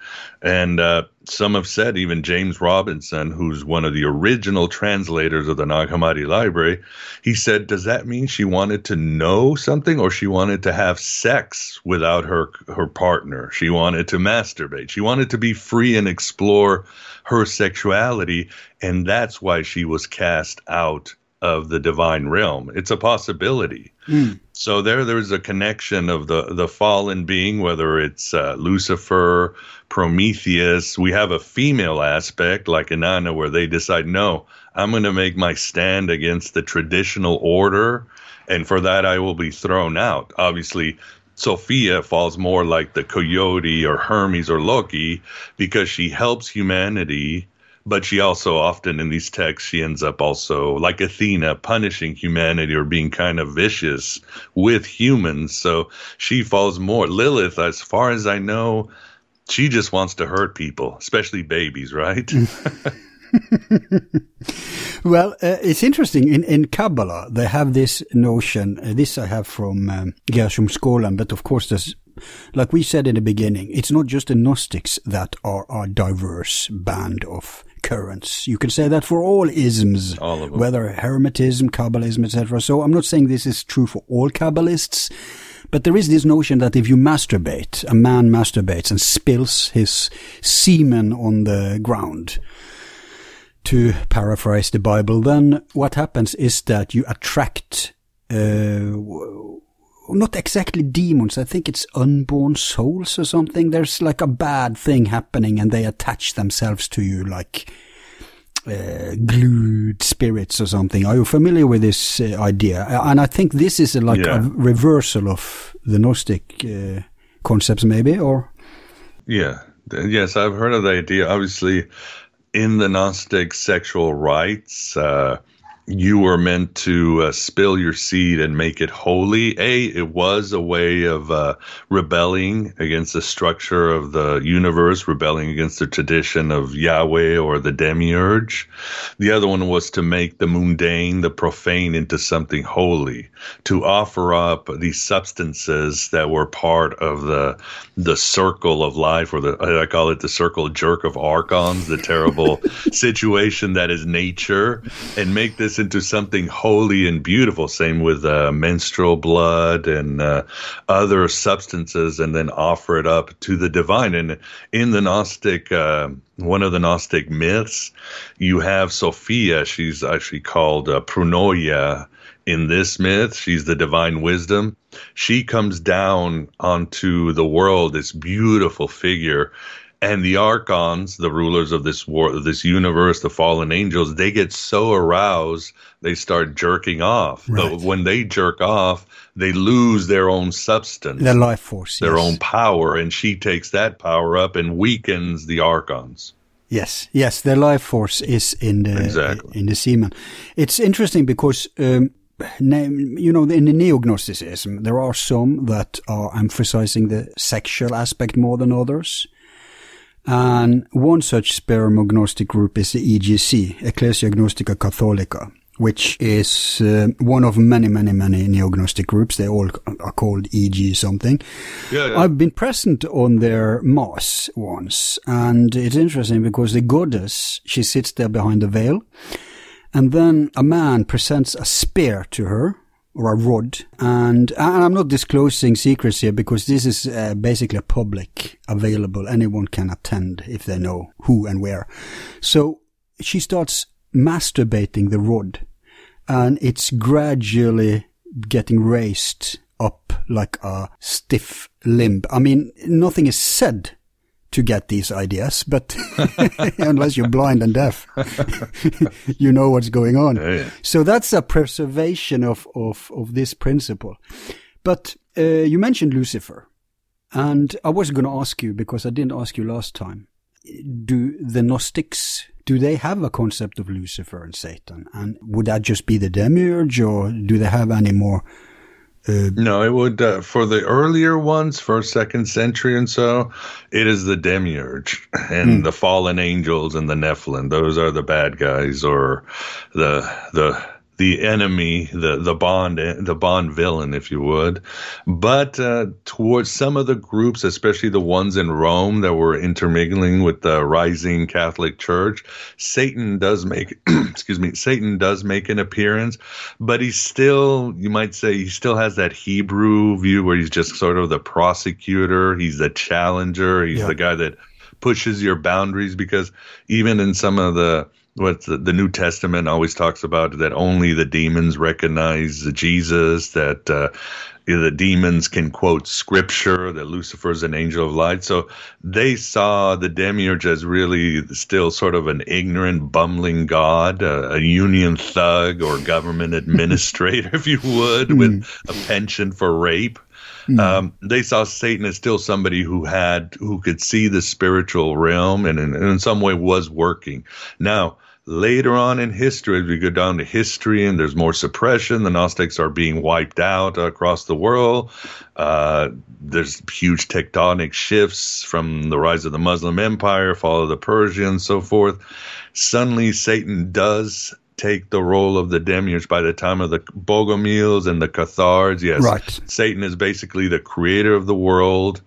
And uh, some have said, even James Robinson, who's one of the original translators of the Nag Hammadi library, he said, Does that mean she wanted to know something or she wanted to have sex without her, her partner? She wanted to masturbate. She wanted to be free and explore her sexuality. And that's why she was cast out of the divine realm. It's a possibility. Hmm. So there, there's a connection of the the fallen being, whether it's uh, Lucifer, Prometheus. We have a female aspect like Inanna, where they decide, no, I'm going to make my stand against the traditional order, and for that I will be thrown out. Obviously. Sophia falls more like the coyote or Hermes or Loki because she helps humanity but she also often in these texts she ends up also like athena punishing humanity or being kind of vicious with humans so she falls more lilith as far as i know she just wants to hurt people especially babies right Well, uh, it's interesting. In, in Kabbalah, they have this notion. Uh, this I have from um, Gershom Scholem, but of course, there's, like we said in the beginning, it's not just the Gnostics that are a diverse band of currents. You can say that for all isms, All of them. whether Hermetism, Kabbalism, etc. So I'm not saying this is true for all Kabbalists, but there is this notion that if you masturbate, a man masturbates and spills his semen on the ground, to paraphrase the Bible, then what happens is that you attract, uh, not exactly demons, I think it's unborn souls or something. There's like a bad thing happening and they attach themselves to you like uh, glued spirits or something. Are you familiar with this uh, idea? And I think this is a, like Yeah. a reversal of the Gnostic uh, concepts maybe, or? Yeah. Yes, I've heard of the idea. Obviously, in the Gnostic sexual rites, uh, you were meant to uh, spill your seed and make it holy. A, it was a way of uh, rebelling against the structure of the universe, rebelling against the tradition of Yahweh or the demiurge. The other one was to make the mundane, the profane into something holy, to offer up these substances that were part of the the circle of life, or the I call it the circle jerk of archons, the terrible situation that is nature, and make this into something holy and beautiful. Same with uh, menstrual blood and uh, other substances, and then offer it up to the divine. And in the Gnostic, uh, one of the Gnostic myths, you have Sophia. She's actually called uh, Pronoia in this myth. She's the divine wisdom. She comes down onto the world, this beautiful figure. And the archons, the rulers of this war, this universe, the fallen angels, they get so aroused they start jerking off. Right. But when they jerk off, they lose their own substance, Their life force. their yes. own power, and she takes that power up and weakens the archons. Yes, yes, their life force is in the Exactly. in the semen. It's interesting because um, you know in the neo-Gnosticism there are some that are emphasizing the sexual aspect more than others. And one such spermognostic group is the EGC, Ecclesia Gnostica Catholica, which is uh, one of many, many, many neo-Gnostic groups. They all are called EG something. Yeah, yeah. I've been present on their mass once, and it's interesting because the goddess, she sits there behind the veil, and then a man presents a spear to her, or a rod, and, and I'm not disclosing secrets here because this is uh, basically public available. Anyone can attend if they know who and where. So she starts masturbating the rod, and it's gradually getting raised up like a stiff limb. I mean, nothing is said to get these ideas, but unless you're blind and deaf, you know what's going on. Yeah, yeah. So that's a preservation of, of, of this principle. But uh, you mentioned Lucifer, and I was going to ask you because I didn't ask you last time. Do the Gnostics do they have a concept of Lucifer and Satan, and would that just be the demiurge, or do they have any more? No, it would uh, for the earlier ones, first, second century, and so it is the demiurge and the fallen angels and the Nephilim. Those are the bad guys, or the the the enemy, the the bond the bond villain, if you would. But uh, towards some of the groups, especially the ones in Rome that were intermingling with the rising Catholic Church, Satan does make excuse me, Satan does make an appearance, but he's still you might say he still has that Hebrew view where he's just sort of the prosecutor, he's the challenger, he's Yeah. the guy that pushes your boundaries because even in some of the what the, the New Testament always talks about that only the demons recognize Jesus, that uh, the demons can quote scripture, that Lucifer is an angel of light. So they saw the demiurge as really still sort of an ignorant, bumbling god, uh, a union thug or government administrator, if you would, with a penchant for rape. Um, they saw Satan as still somebody who had who could see the spiritual realm and in, and in some way was working. Now, later on in history, as we go down to history and there's more suppression, the Gnostics are being wiped out across the world. Uh, there's huge tectonic shifts from the rise of the Muslim Empire, fall of the Persians, so forth. Suddenly, Satan does take the role of the demiurge by the time of the Bogomils and the Cathars. Yes, Right. Satan is basically the creator of the world,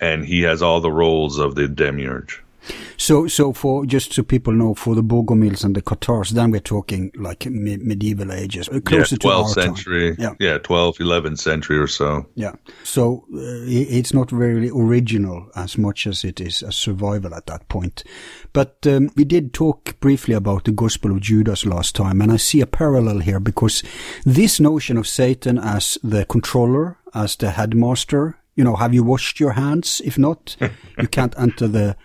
and he has all the roles of the demiurge. So, so for just so people know, for the Bogomils and the Cathars, then we're talking like me- medieval ages, uh, closer yeah, 12th to our century. Time. Yeah. yeah, 12th, 11th century or so. Yeah. So uh, it's not really original as much as it is a survival at that point. But um, we did talk briefly about the Gospel of Judas last time, and I see a parallel here because this notion of Satan as the controller, as the headmaster, you know, have you washed your hands? If not, you can't enter the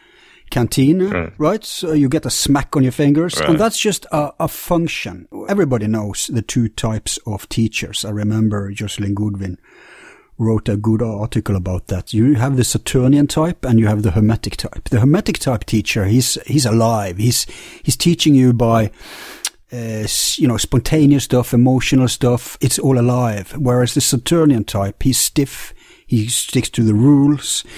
canteen, right. Right. So you get a smack on your fingers, and that's just a, a function. Everybody knows the two types of teachers. I remember Joscelyn Godwin wrote a good article about that. You have the Saturnian type and you have the Hermetic type. The Hermetic type teacher, he's he's alive. He's he's teaching you by uh, you know spontaneous stuff, emotional stuff. It's all alive. Whereas the Saturnian type, he's stiff. He sticks to the rules.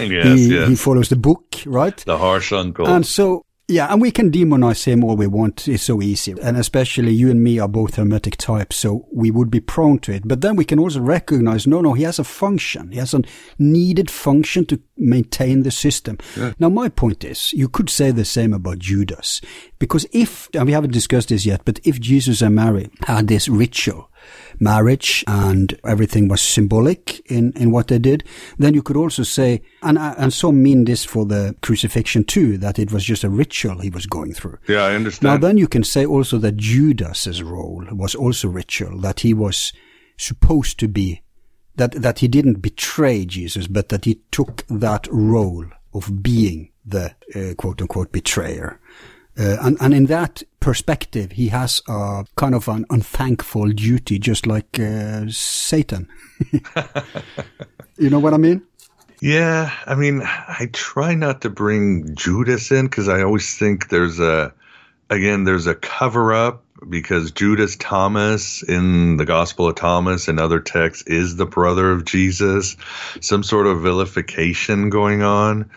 Yes, he, yes. he follows the book, right? the harsh uncle. And so, yeah, and we can demonize him all we want. It's so easy. And especially you and me are both hermetic types, so we would be prone to it. But then we can also recognize, no, no, he has a function. He has a needed function to maintain the system. Now, my point is, you could say the same about Judas. Because if, and we haven't discussed this yet, but if Jesus and Mary had this ritual, marriage and everything was symbolic in, in what they did, then you could also say, and, and some mean this for the crucifixion too, that it was just a ritual he was going through. yeah, I understand. Now then you can say also that Judas's role was also ritual, that he was supposed to be, that, that he didn't betray Jesus, but that he took that role of being the uh, quote unquote betrayer. Uh, and, and in that perspective, he has a kind of an unthankful duty, just like uh, Satan. you know what I mean? Yeah, I mean, I try not to bring Judas in because I always think there's a, again, there's a cover up because Judas Thomas in the Gospel of Thomas and other texts is the brother of Jesus, some sort of vilification going on.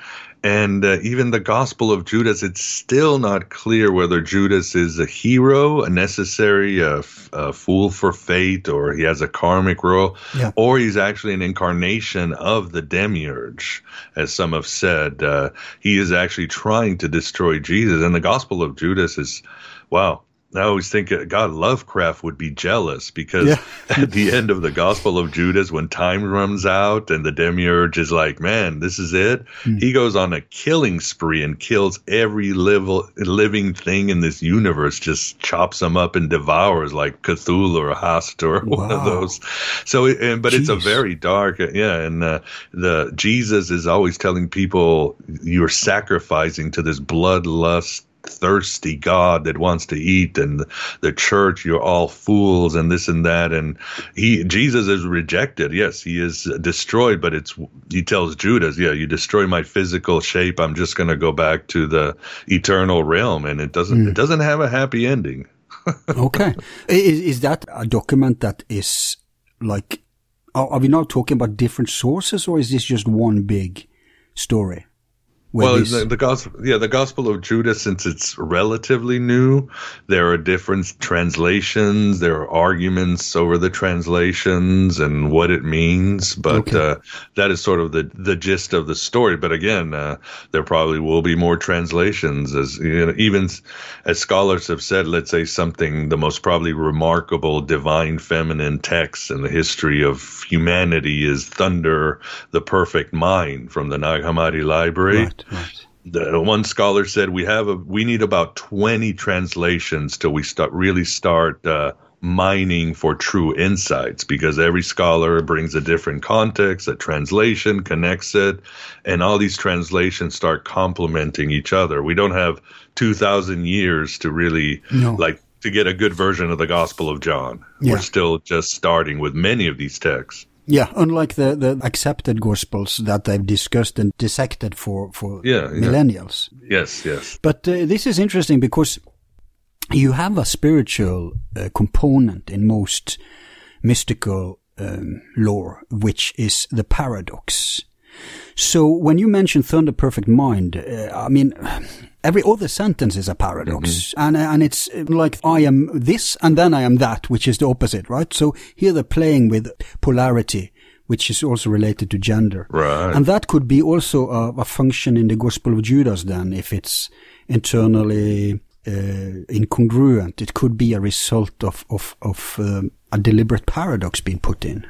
And uh, even the Gospel of Judas, it's still not clear whether Judas is a hero, a necessary, uh, f- a fool for fate, or he has a karmic role, Yeah. or he's actually an incarnation of the demiurge, as some have said. Uh, he is actually trying to destroy Jesus. And the Gospel of Judas is, wow. I always think uh, God Lovecraft would be jealous because Yeah. at the end of the Gospel of Judas, when time runs out and the demiurge is like, man, this is it, Hmm. he goes on a killing spree and kills every liv- living thing in this universe, just chops them up and devours like Cthulhu or Hast or one of those. So, and, but it's a very dark, uh, yeah. And uh, the Jesus is always telling people you're sacrificing to this bloodlust thirsty God that wants to eat and the church you're all fools and this and that. And he Jesus is rejected. Yes he is destroyed but it's he tells Judas yeah you destroy my physical shape. I'm just going to go back to the eternal realm. And it doesn't it hmm. doesn't have a happy ending. Okay. is, is that a document that is like, are, are we now talking about different sources or is this just one big story? Well, this- the, the gospel, yeah, the Gospel of Judas, since it's relatively new, there are different translations. There are arguments over the translations and what it means. But Okay. uh, that is sort of the the gist of the story. But again, uh, there probably will be more translations, as you know, even as scholars have said. Let's say something the most probably remarkable divine feminine text in the history of humanity is "Thunder, the Perfect Mind" from the Nag Hammadi Library right, right. the one scholar said we have a we need about 20 translations till we start really start uh, mining for true insights because every scholar brings a different context a translation connects it and all these translations start complementing each other we don't have 2000 years to really No. like to get a good version of the gospel of john Yeah. we're still just starting with many of these texts Yeah, unlike the, the accepted gospels that they've discussed and dissected for, for Yeah, yeah. millennials. yes yes But uh, this is interesting because you have a spiritual uh, component in most mystical um, lore, which is the paradox. So when you mention thunder perfect mind, uh, I mean, every other sentence is a paradox, and and it's uh, like I am this and then I am that, which is the opposite, right? So here they're playing with polarity, which is also related to gender. Right. And that could be also a, a function in the Gospel of Judas then, if it's internally uh, incongruent. It could be a result of, of, of um, a deliberate paradox being put in.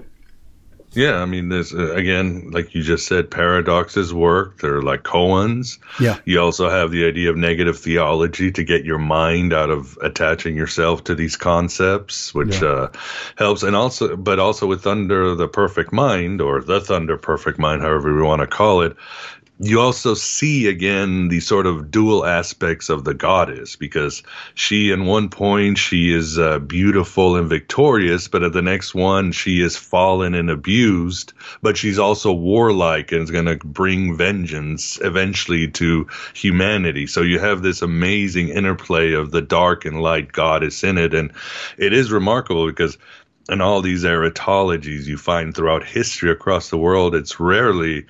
Yeah, I mean, there's uh, again, like you just said, paradoxes work. They're like koans. Yeah. You also have the idea of negative theology to get your mind out of attaching yourself to these concepts, which Yeah. uh, helps. And also, but also with Thunder the Perfect Mind or the Thunder Perfect Mind, however we want to call it, you also see again the sort of dual aspects of the goddess because she, in one point, she is uh, beautiful and victorious, but at the next one, she is fallen and abused, but she's also warlike and is going to bring vengeance eventually to humanity. So you have this amazing interplay of the dark and light goddess in it. And it is remarkable because in all these aretalogies you find throughout history across the world, it's rarely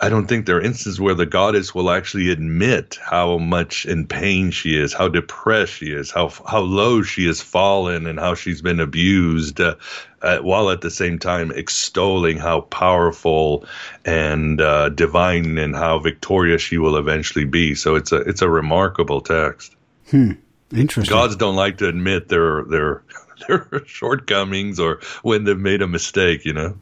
I don't think there are instances where the goddess will actually admit how much in pain she is, how depressed she is, how how low she has fallen, and how she's been abused, uh, uh, while at the same time extolling how powerful and uh, divine and how victorious she will eventually be. So it's a it's a remarkable text. Interesting. Gods don't like to admit their their their shortcomings or when they've made a mistake. You know.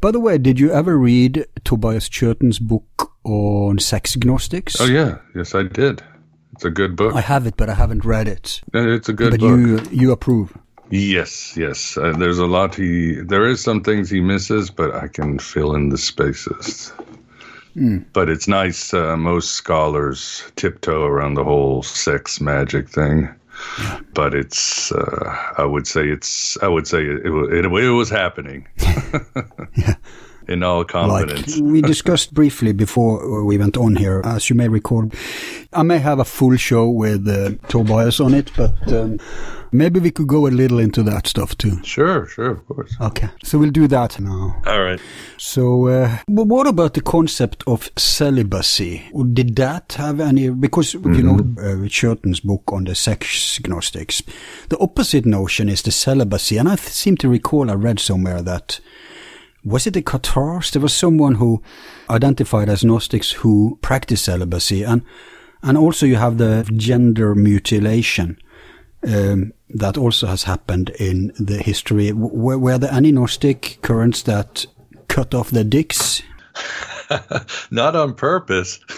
By the way, did you ever read Tobias Churton's book on sex gnostics? Oh yeah, yes I did. It's a good book. I have it, but I haven't read it. It's a good but book. you you approve. Yes, yes. Uh, there's a lot he. There is some things he misses, but I can fill in the spaces. But it's nice. Uh, most scholars tiptoe around the whole sex magic thing. But it's. Uh, I would say it's. I would say it. It, it, it was happening. In all Like confidence. we discussed briefly before we went on here, as you may recall, I may have a full show with uh, Tobias on it, but um, maybe we could go a little into that stuff too. Sure, sure, of course. Okay, so we'll do that now. All right. So, uh, but what about the concept of celibacy? Did that have any? Because you know, uh, Churton's book on the sex gnostics, the opposite notion is the celibacy, and I th- seem to recall I read somewhere that was it the Cathars? There was someone who identified as Gnostics who practiced celibacy, and and also you have the gender mutilation um, that also has happened in the history. W- Were, were there any Gnostic currents that cut off their dicks? Not on purpose.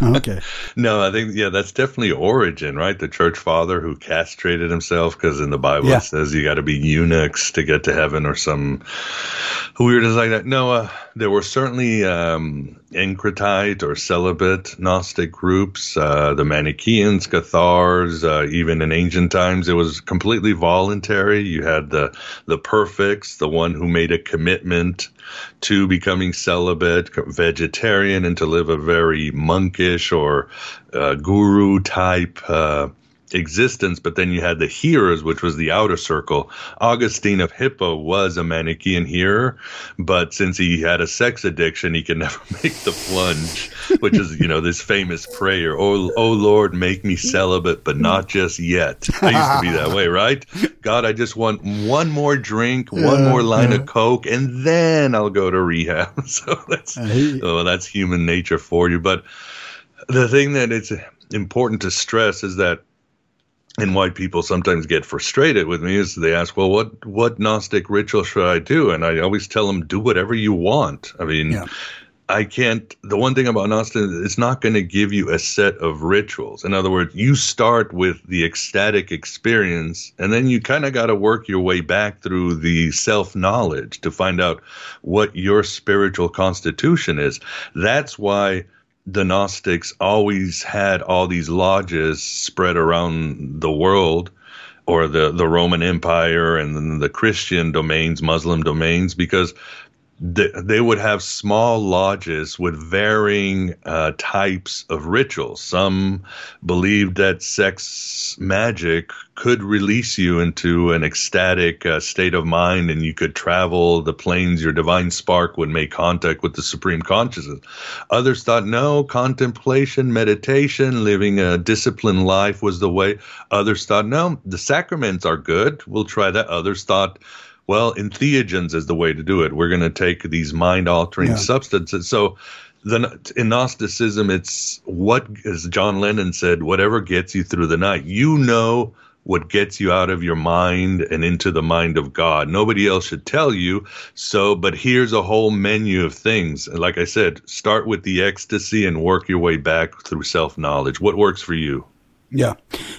Okay. No, I think yeah, that's definitely Origen, right? The church father who castrated himself because in the Bible Yeah. it says you got to be eunuchs to get to heaven or some weirdness like that. No, uh, there were certainly um, Encratite or celibate Gnostic groups, uh, the Manichaeans, Cathars, uh, even in ancient times, it was completely voluntary. You had the the perfects, the one who made a commitment to becoming celibate, vegetarian, and to live a very monkish or uh, guru type uh, existence. But then you had the hearers, which was the outer circle. Augustine of Hippo was a Manichaean hearer, but since he had a sex addiction, he could never make the plunge, which is, you know, this famous prayer, Oh, oh Lord, make me celibate, but not just yet. I used to be that way, right? God, I just want one more drink, one more line of Coke, and then I'll go to rehab. so that's, oh, that's human nature for you. But the thing that it's important to stress is that and why people sometimes get frustrated with me is they ask, "Well, what what Gnostic ritual should I do?" And I always tell them, "Do whatever you want." I mean, Yeah. I can't. The one thing about Gnostic, it's not going to give you a set of rituals. In other words, you start with the ecstatic experience, and then you kind of got to work your way back through the self knowledge to find out what your spiritual constitution is. That's why the Gnostics always had all these lodges spread around the world or the, the Roman Empire and the Christian domains, Muslim domains, because they, would have small lodges with varying uh, types of rituals. Some believed that sex magic could release you into an ecstatic uh, state of mind and you could travel the planes. Your divine spark would make contact with the supreme consciousness. Others thought, no, contemplation, meditation, living a disciplined life was the way. Others thought, no, the sacraments are good. We'll try that. Others thought, well, entheogens is the way to do it. We're going to take these mind altering Yeah. substances. So, the, in Gnosticism, it's what, as John Lennon said, whatever gets you through the night. You know what gets you out of your mind and into the mind of God. Nobody else should tell you. So, but here's a whole menu of things. Like I said, start with the ecstasy and work your way back through self knowledge. What works for you? Yeah.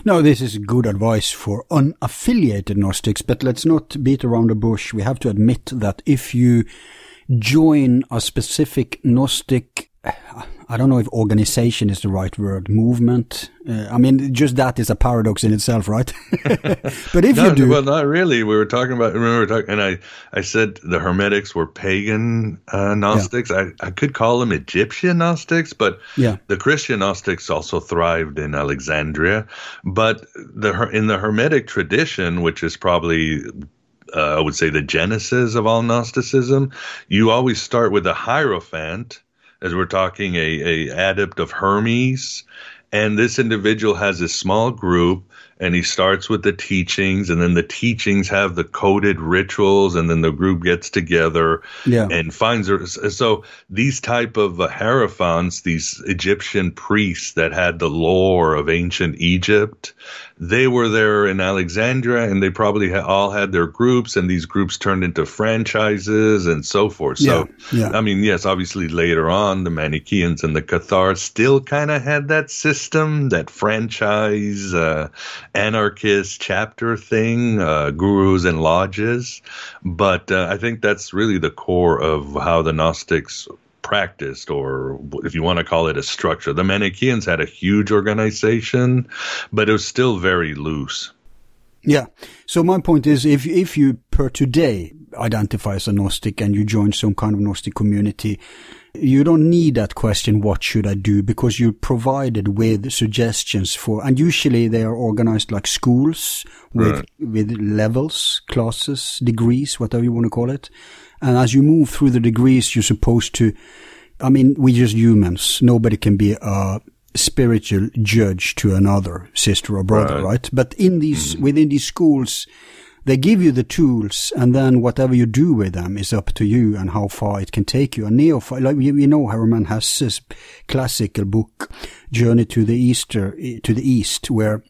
No, this is good advice for unaffiliated Gnostics, but let's not beat around the bush. We have to admit that if you join a specific Gnostic, I don't know if organization is the right word, movement. Uh, I mean, just that is a paradox in itself, right? but if No, you do, well, not really. We were talking about. Remember, talking, and I, I said the Hermetics were pagan uh, Gnostics. I, I could call them Egyptian Gnostics, but Yeah. the Christian Gnostics also thrived in Alexandria. But the in the Hermetic tradition, which is probably uh, I would say the genesis of all Gnosticism, you always start with a Hierophant, as we're talking a, a adept of Hermes, and this individual has a small group and he starts with the teachings and then the teachings have the coded rituals and then the group gets together Yeah. and finds her so these type of uh, hierophants these egyptian priests that had the lore of ancient egypt they were there in alexandria and they probably ha- all had their groups and these groups turned into franchises and so forth so Yeah, yeah. i mean yes obviously later on the manichaeans and the cathars still kind of had that system that franchise uh, anarchist chapter thing uh, gurus and lodges but uh, i think that's really the core of how the gnostics practiced or if you want to call it a structure the manichaeans had a huge organization but it was still very loose Yeah. So my point is, if if you per today identify as a Gnostic and you join some kind of Gnostic community, you don't need that question, what should I do? Because you're provided with suggestions for, and usually they are organized like schools with, with levels, classes, degrees, whatever you want to call it. And as you move through the degrees, you're supposed to, I mean, we're just humans. Nobody can be a spiritual judge to another sister or brother, Right. right? But in these, mm-hmm. within these schools, they give you the tools and then whatever you do with them is up to you and how far it can take you. A neophyte, like we know Hermann Hesse's classical book, Journey to the Easter, eh, to the East, where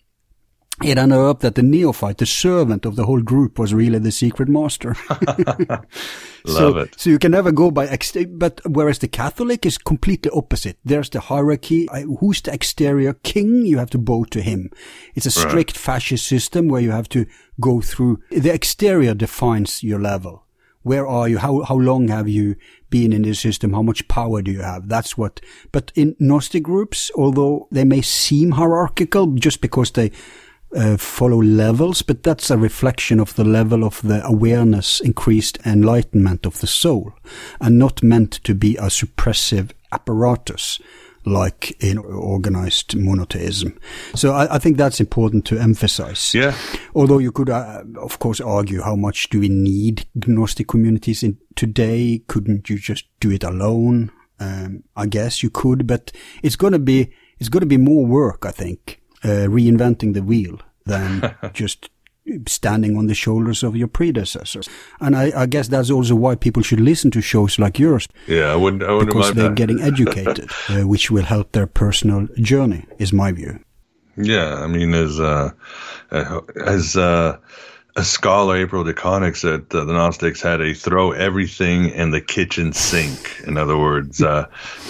it ended up that the neophyte, the servant of the whole group, was really the secret master. Love so, it. So you can never go by, ex- but whereas the Catholic is completely opposite. There's the hierarchy. Who's the exterior king? You have to bow to him. It's a strict fascist system where you have to go through. The exterior defines your level. Where are you? How, how long have you been in this system? How much power do you have? That's what, but in Gnostic groups, although they may seem hierarchical just because they uh, follow levels, but that's a reflection of the level of the awareness, increased enlightenment of the soul, and not meant to be a suppressive apparatus like in organized monotheism. So I, I think that's important to emphasize. Yeah. Although you could, uh, of course, argue how much do we need Gnostic communities in today? Couldn't you just do it alone? Um, I guess you could, but it's going to be it's going to be more work, I think, uh, reinventing the wheel than just standing on the shoulders of your predecessors. And I, I guess that's also why people should listen to shows like yours Yeah, I wouldn't. I wouldn't because they're that. getting educated, uh, which will help their personal journey. Is my view. Yeah, I mean, as uh, uh, as uh, a scholar, April DeConick said, uh, the Gnostics had a throw everything in the kitchen sink. In other words, uh,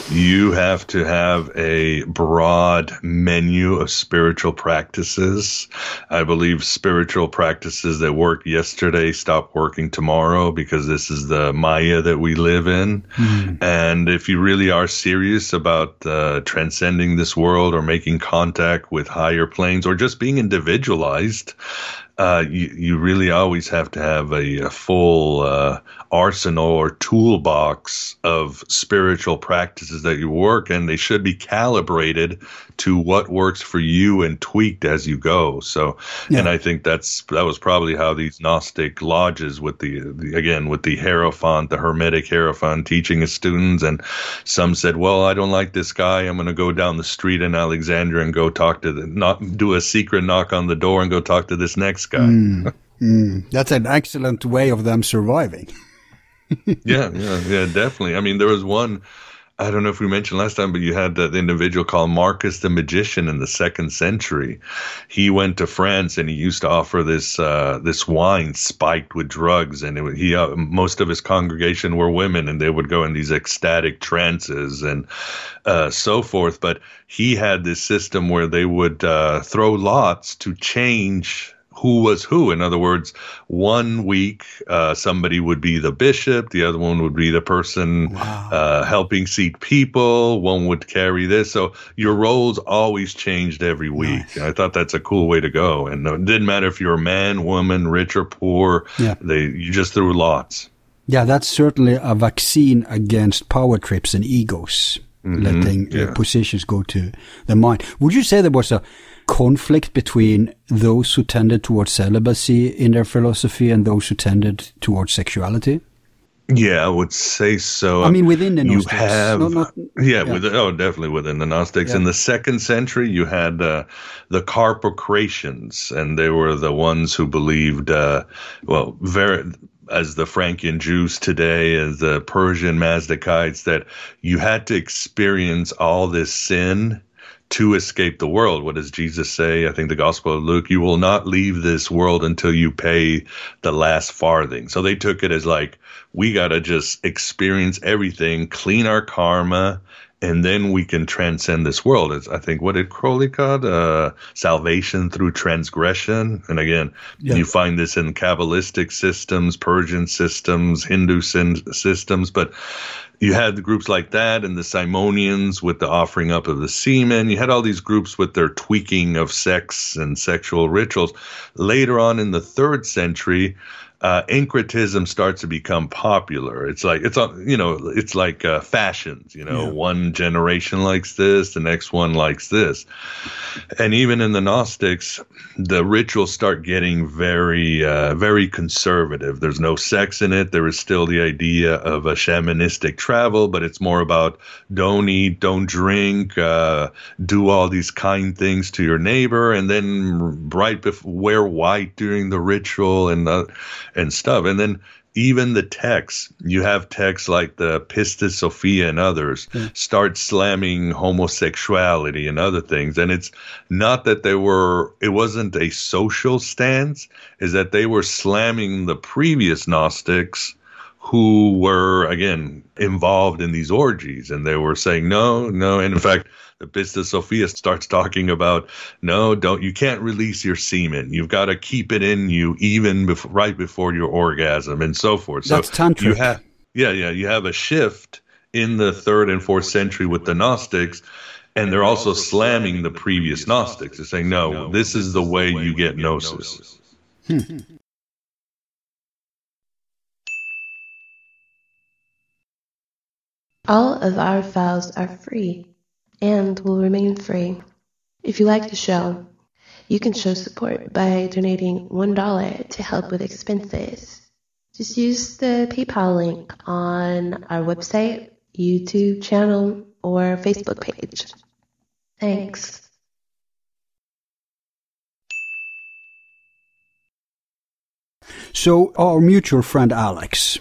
you have to have a broad menu of spiritual practices. I believe spiritual practices that worked yesterday stop working tomorrow because this is the Maya that we live in. And if you really are serious about uh, transcending this world or making contact with higher planes or just being individualized, uh, you, you really always have to have a, a full uh, arsenal or toolbox of spiritual practices that you work, and they should be calibrated to what works for you and tweaked as you go. So, Yeah. and I think that's that was probably how these Gnostic lodges, with the, the again with the Hierophant, the Hermetic Hierophant, teaching his students, and some said, "Well, I don't like this guy. I'm going to go down the street in Alexandria and go talk to the not do a secret knock on the door and go talk to this next guy." Mm, that's an excellent way of them surviving. yeah, yeah, yeah, definitely. I mean, there was one I don't know if we mentioned last time, but you had the individual called Marcus the Magician in the second century. He went to France and he used to offer this uh, this wine spiked with drugs, and it, he uh, most of his congregation were women, and they would go in these ecstatic trances and uh, so forth. But he had this system where they would uh, throw lots to change who was who. In other words, one week uh, somebody would be the bishop, the other one would be the person wow. uh, helping seat people, one would carry this. So your roles always changed every week. Nice. I thought that's a cool way to go. And it didn't matter if you're a man, woman, rich or poor. Yeah. They you just threw lots. Yeah, that's certainly a vaccine against power trips and egos. Mm-hmm. Letting uh, yeah. uh, positions go to the mind. Would you say there was a conflict between those who tended towards celibacy in their philosophy and those who tended towards sexuality? Yeah, I would say so. I mean, within the Gnostics. You have, not, not, yeah, yeah. Within, oh, definitely within the Gnostics. Yeah. In the second century, you had uh, the Carpocratians, and they were the ones who believed, uh, well, very as the Frankian Jews today, as the Persian Mazdakites, that you had to experience all this sin to escape the world. What does Jesus say? I think the Gospel of Luke, you will not leave this world until you pay the last farthing. So they took it as like, we got to just experience everything, clean our karma, and then we can transcend this world. It's, I think, what did Crowley call uh, salvation through transgression? And again, you find this in Kabbalistic systems, Persian systems, Hindu systems, but you had the groups like that and the Simonians with the offering up of the semen. You had all these groups with their tweaking of sex and sexual rituals. Later on in the third century, uh, syncretism starts to become popular. It's like it's on, you know, it's like uh, fashions. You know, yeah. one generation likes this, the next one likes this, and even in the Gnostics, the rituals start getting very, uh, very conservative. There's no sex in it. There is still the idea of a shamanistic travel, but it's more about don't eat, don't drink, uh, do all these kind things to your neighbor, and then right before wear white during the ritual and uh, and stuff. And then even the texts, you have texts like the Pistis Sophia and others mm. start slamming homosexuality and other things. And it's not that they were, it wasn't a social stance, is that they were slamming the previous Gnostics who were, again, involved in these orgies. And they were saying, no, no. And in fact, the Pistis Sophia starts talking about no, don't you can't release your semen. You've got to keep it in you even before, right before your orgasm and so forth. So That's tantric. You have yeah, yeah, you have a shift in the third and fourth century with the Gnostics. And they're also slamming the previous Gnostics. They're saying, no, this is the way you get gnosis. Hmm. All of our files are free and will remain free. If you like the show, you can show support by donating $1 to help with expenses. Just use the PayPal link on our website, YouTube channel, or Facebook page. Thanks. So, our mutual friend Alex,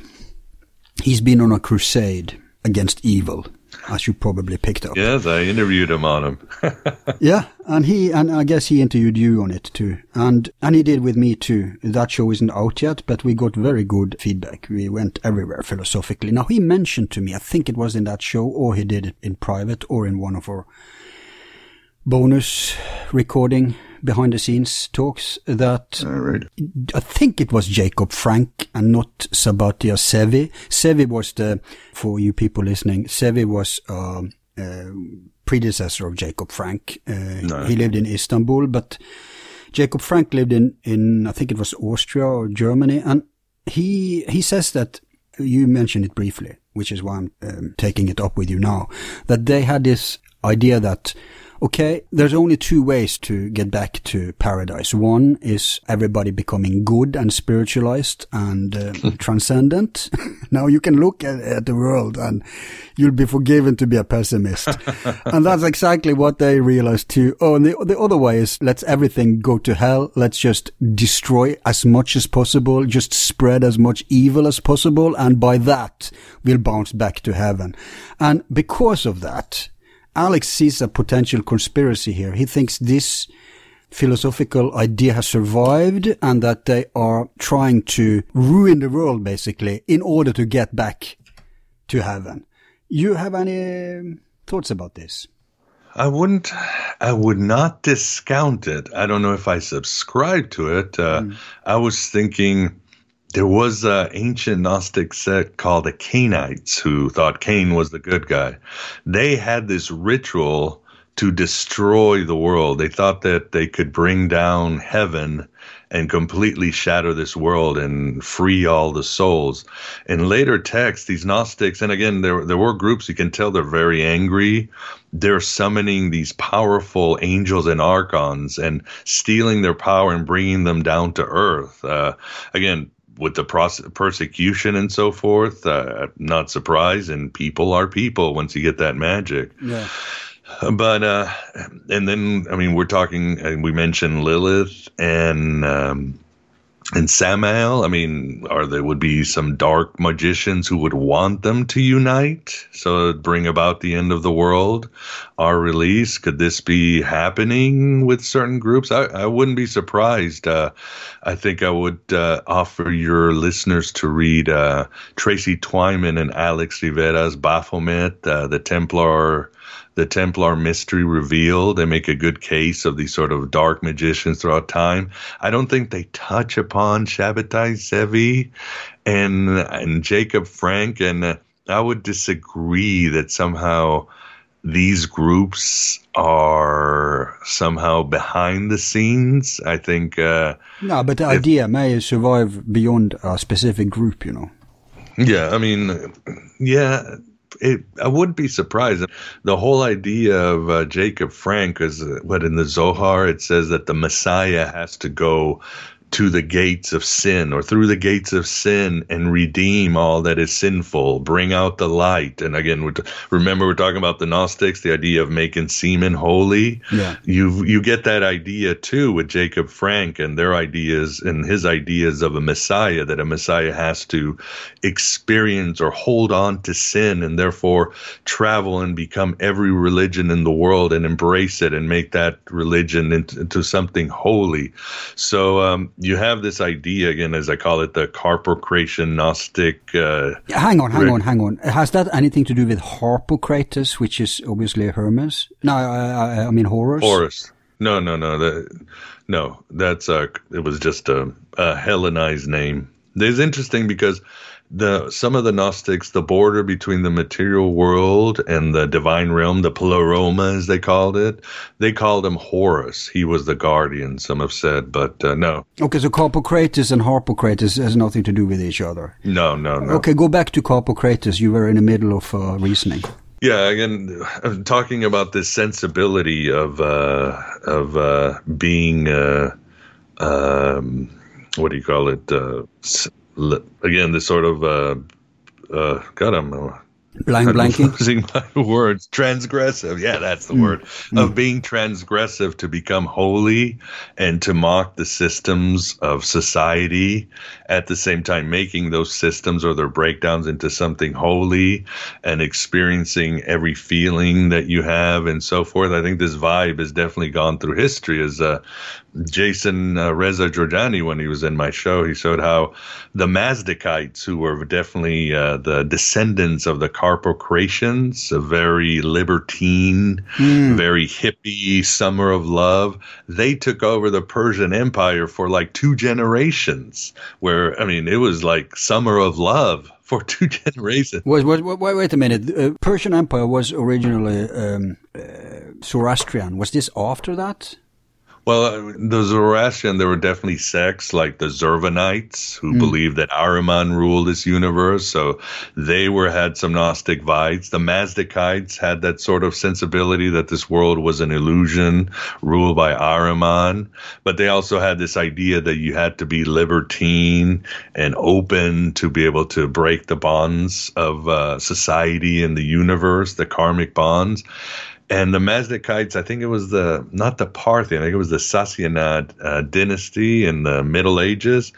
he's been on a crusade against evil as you probably picked up. Yes, I interviewed him on him. yeah, and he and I guess he interviewed you on it too, and and he did with me too. That show isn't out yet, but we got very good feedback. We went everywhere philosophically. Now he mentioned to me, I think it was in that show, or he did it in private, or in one of our bonus recording behind the scenes talks that right. I think it was Jacob Frank and not Sabbatai Sevi. Sevi was the, for you people listening, Sevi was uh, uh, predecessor of Jacob Frank. Uh, no. He lived in Istanbul, but Jacob Frank lived in, in, I think it was Austria or Germany. And he, he says that you mentioned it briefly, which is why I'm um, taking it up with you now, that they had this idea that Okay, there's only two ways to get back to paradise. One is everybody becoming good and spiritualized and uh, transcendent. now you can look at, at, the world and you'll be forgiven to be a pessimist. and that's exactly what they realized too. Oh, and the, the other way is let's everything go to hell. Let's just destroy as much as possible, just spread as much evil as possible. And by that, we'll bounce back to heaven. And because of that, Alex sees a potential conspiracy here. He thinks this philosophical idea has survived and that they are trying to ruin the world basically in order to get back to heaven. You have any thoughts about this? I wouldn't, I would not discount it. I don't know if I subscribe to it. Uh, mm. I was thinking there was an ancient Gnostic sect called the Cainites who thought Cain was the good guy. They had this ritual to destroy the world. They thought that they could bring down heaven and completely shatter this world and free all the souls. In later texts, these Gnostics, and again, there, there were groups you can tell they're very angry. They're summoning these powerful angels and archons and stealing their power and bringing them down to earth. Uh, again, with the pros- persecution and so forth, uh, not surprised. And people are people once you get that magic. Yeah. But uh, and then I mean we're talking we mentioned Lilith and um, and Samael, I mean, are there would be some dark magicians who would want them to unite, so bring about the end of the world? Our release could this be happening with certain groups? I, I wouldn't be surprised. Uh, I think I would uh, offer your listeners to read uh, Tracy Twyman and Alex Rivera's Baphomet, uh, the Templar the Templar mystery revealed. They make a good case of these sort of dark magicians throughout time. I don't think they touch upon Shabbatai Zevi and and Jacob Frank, and uh, I would disagree that somehow these groups are somehow behind the scenes. I think. Uh, no, but the idea may survive beyond a specific group, you know. Yeah, I mean, yeah, it, I wouldn't be surprised. The whole idea of uh, Jacob Frank is what in the Zohar it says that the Messiah has to go to the gates of sin or through the gates of sin and redeem all that is sinful, bring out the light. And again, we're t- remember we're talking about the Gnostics, the idea of making semen holy. Yeah. You you get that idea too with Jacob Frank and their ideas and his ideas of a Messiah that a Messiah has to experience or hold on to sin and therefore travel and become every religion in the world and embrace it and make that religion into, into something holy. So um, you have this idea again, as I call it, the Carpocratian Gnostic. Uh, hang on, hang on, hang on. Has that anything to do with Harpocrates, which is obviously Hermes? No, I, I mean Horus. Horus. No, no, no. That, no, that's uh, it was just a, a Hellenized name. It's interesting because the some of the Gnostics, the border between the material world and the divine realm, the pleroma as they called it, they called him Horus. He was the guardian. Some have said, but uh, no. Okay, so Carpocrates and Harpocrates has nothing to do with each other. No, no, no. Okay, go back to Carpocrates. You were in the middle of uh, reasoning. Yeah, again, I'm talking about this sensibility of uh, of uh, being. Uh, um, what do you call it? Uh, again, this sort of uh, uh, God, I'm uh, Blank, blanking. Losing my words. Transgressive. Yeah, that's the mm. word. Mm. Of being transgressive to become holy and to mock the systems of society, at the same time making those systems or their breakdowns into something holy and experiencing every feeling that you have and so forth. I think this vibe has definitely gone through history as uh, Jason uh, Reza Jorjani, when he was in my show, he showed how the Mazdakites, who were definitely uh, the descendants of the Carpocratians, a very libertine, mm. very hippie summer of love, they took over the Persian Empire for like two generations. Where I mean, it was like summer of love for two generations. Wait, wait, wait, wait a minute. Uh, Persian Empire was originally um, uh, Zoroastrian. Was this after that? Well, uh, the Zoroastrian, there were definitely sects like the Zurvanites who mm. believed that Ahriman ruled this universe. So they were had some Gnostic vibes. The Mazdakites had that sort of sensibility that this world was an illusion ruled by Ahriman. But they also had this idea that you had to be libertine and open to be able to break the bonds of uh, society and the universe, the karmic bonds. And the Mazdakites, I think it was the not the Parthian, I think it was the Sassanid uh, dynasty in the Middle Ages.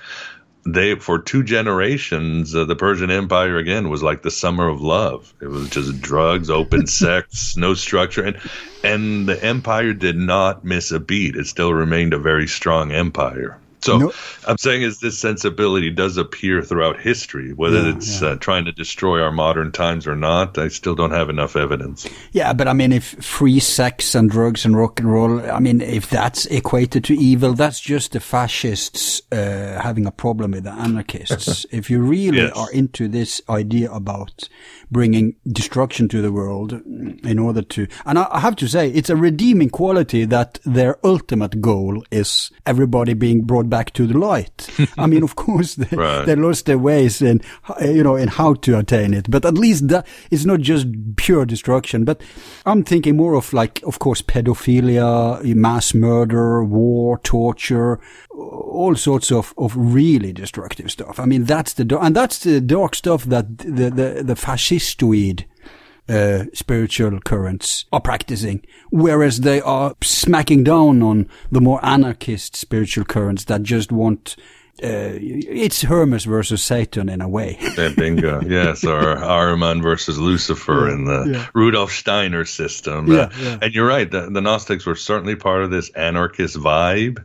They for two generations, uh, the Persian Empire again was like the summer of love. It was just drugs, open sex, no structure, and and the empire did not miss a beat. It still remained a very strong empire. So nope. I'm saying is this sensibility does appear throughout history, whether yeah, it's yeah. Uh, trying to destroy our modern times or not. I still don't have enough evidence. Yeah, but I mean, if free sex and drugs and rock and roll, I mean, if that's equated to evil, that's just the fascists uh, having a problem with the anarchists. if you really yes. are into this idea about bringing destruction to the world in order to, and I have to say, it's a redeeming quality that their ultimate goal is everybody being brought back to the light. I mean, of course, they, right. they lost their ways in, you know, in how to attain it, but at least that it's not just pure destruction. But I'm thinking more of like, of course, pedophilia, mass murder, war, torture, all sorts of, of really destructive stuff. I mean, that's the, and that's the dark stuff that the, the, the fascistoid uh, spiritual currents are practicing, whereas they are smacking down on the more anarchist spiritual currents that just want uh, it's Hermes versus Satan in a way. bingo. yes, or Ahriman versus Lucifer yeah, in the yeah. Rudolf Steiner system. Yeah, uh, yeah, And you're right. The, the, Gnostics were certainly part of this anarchist vibe.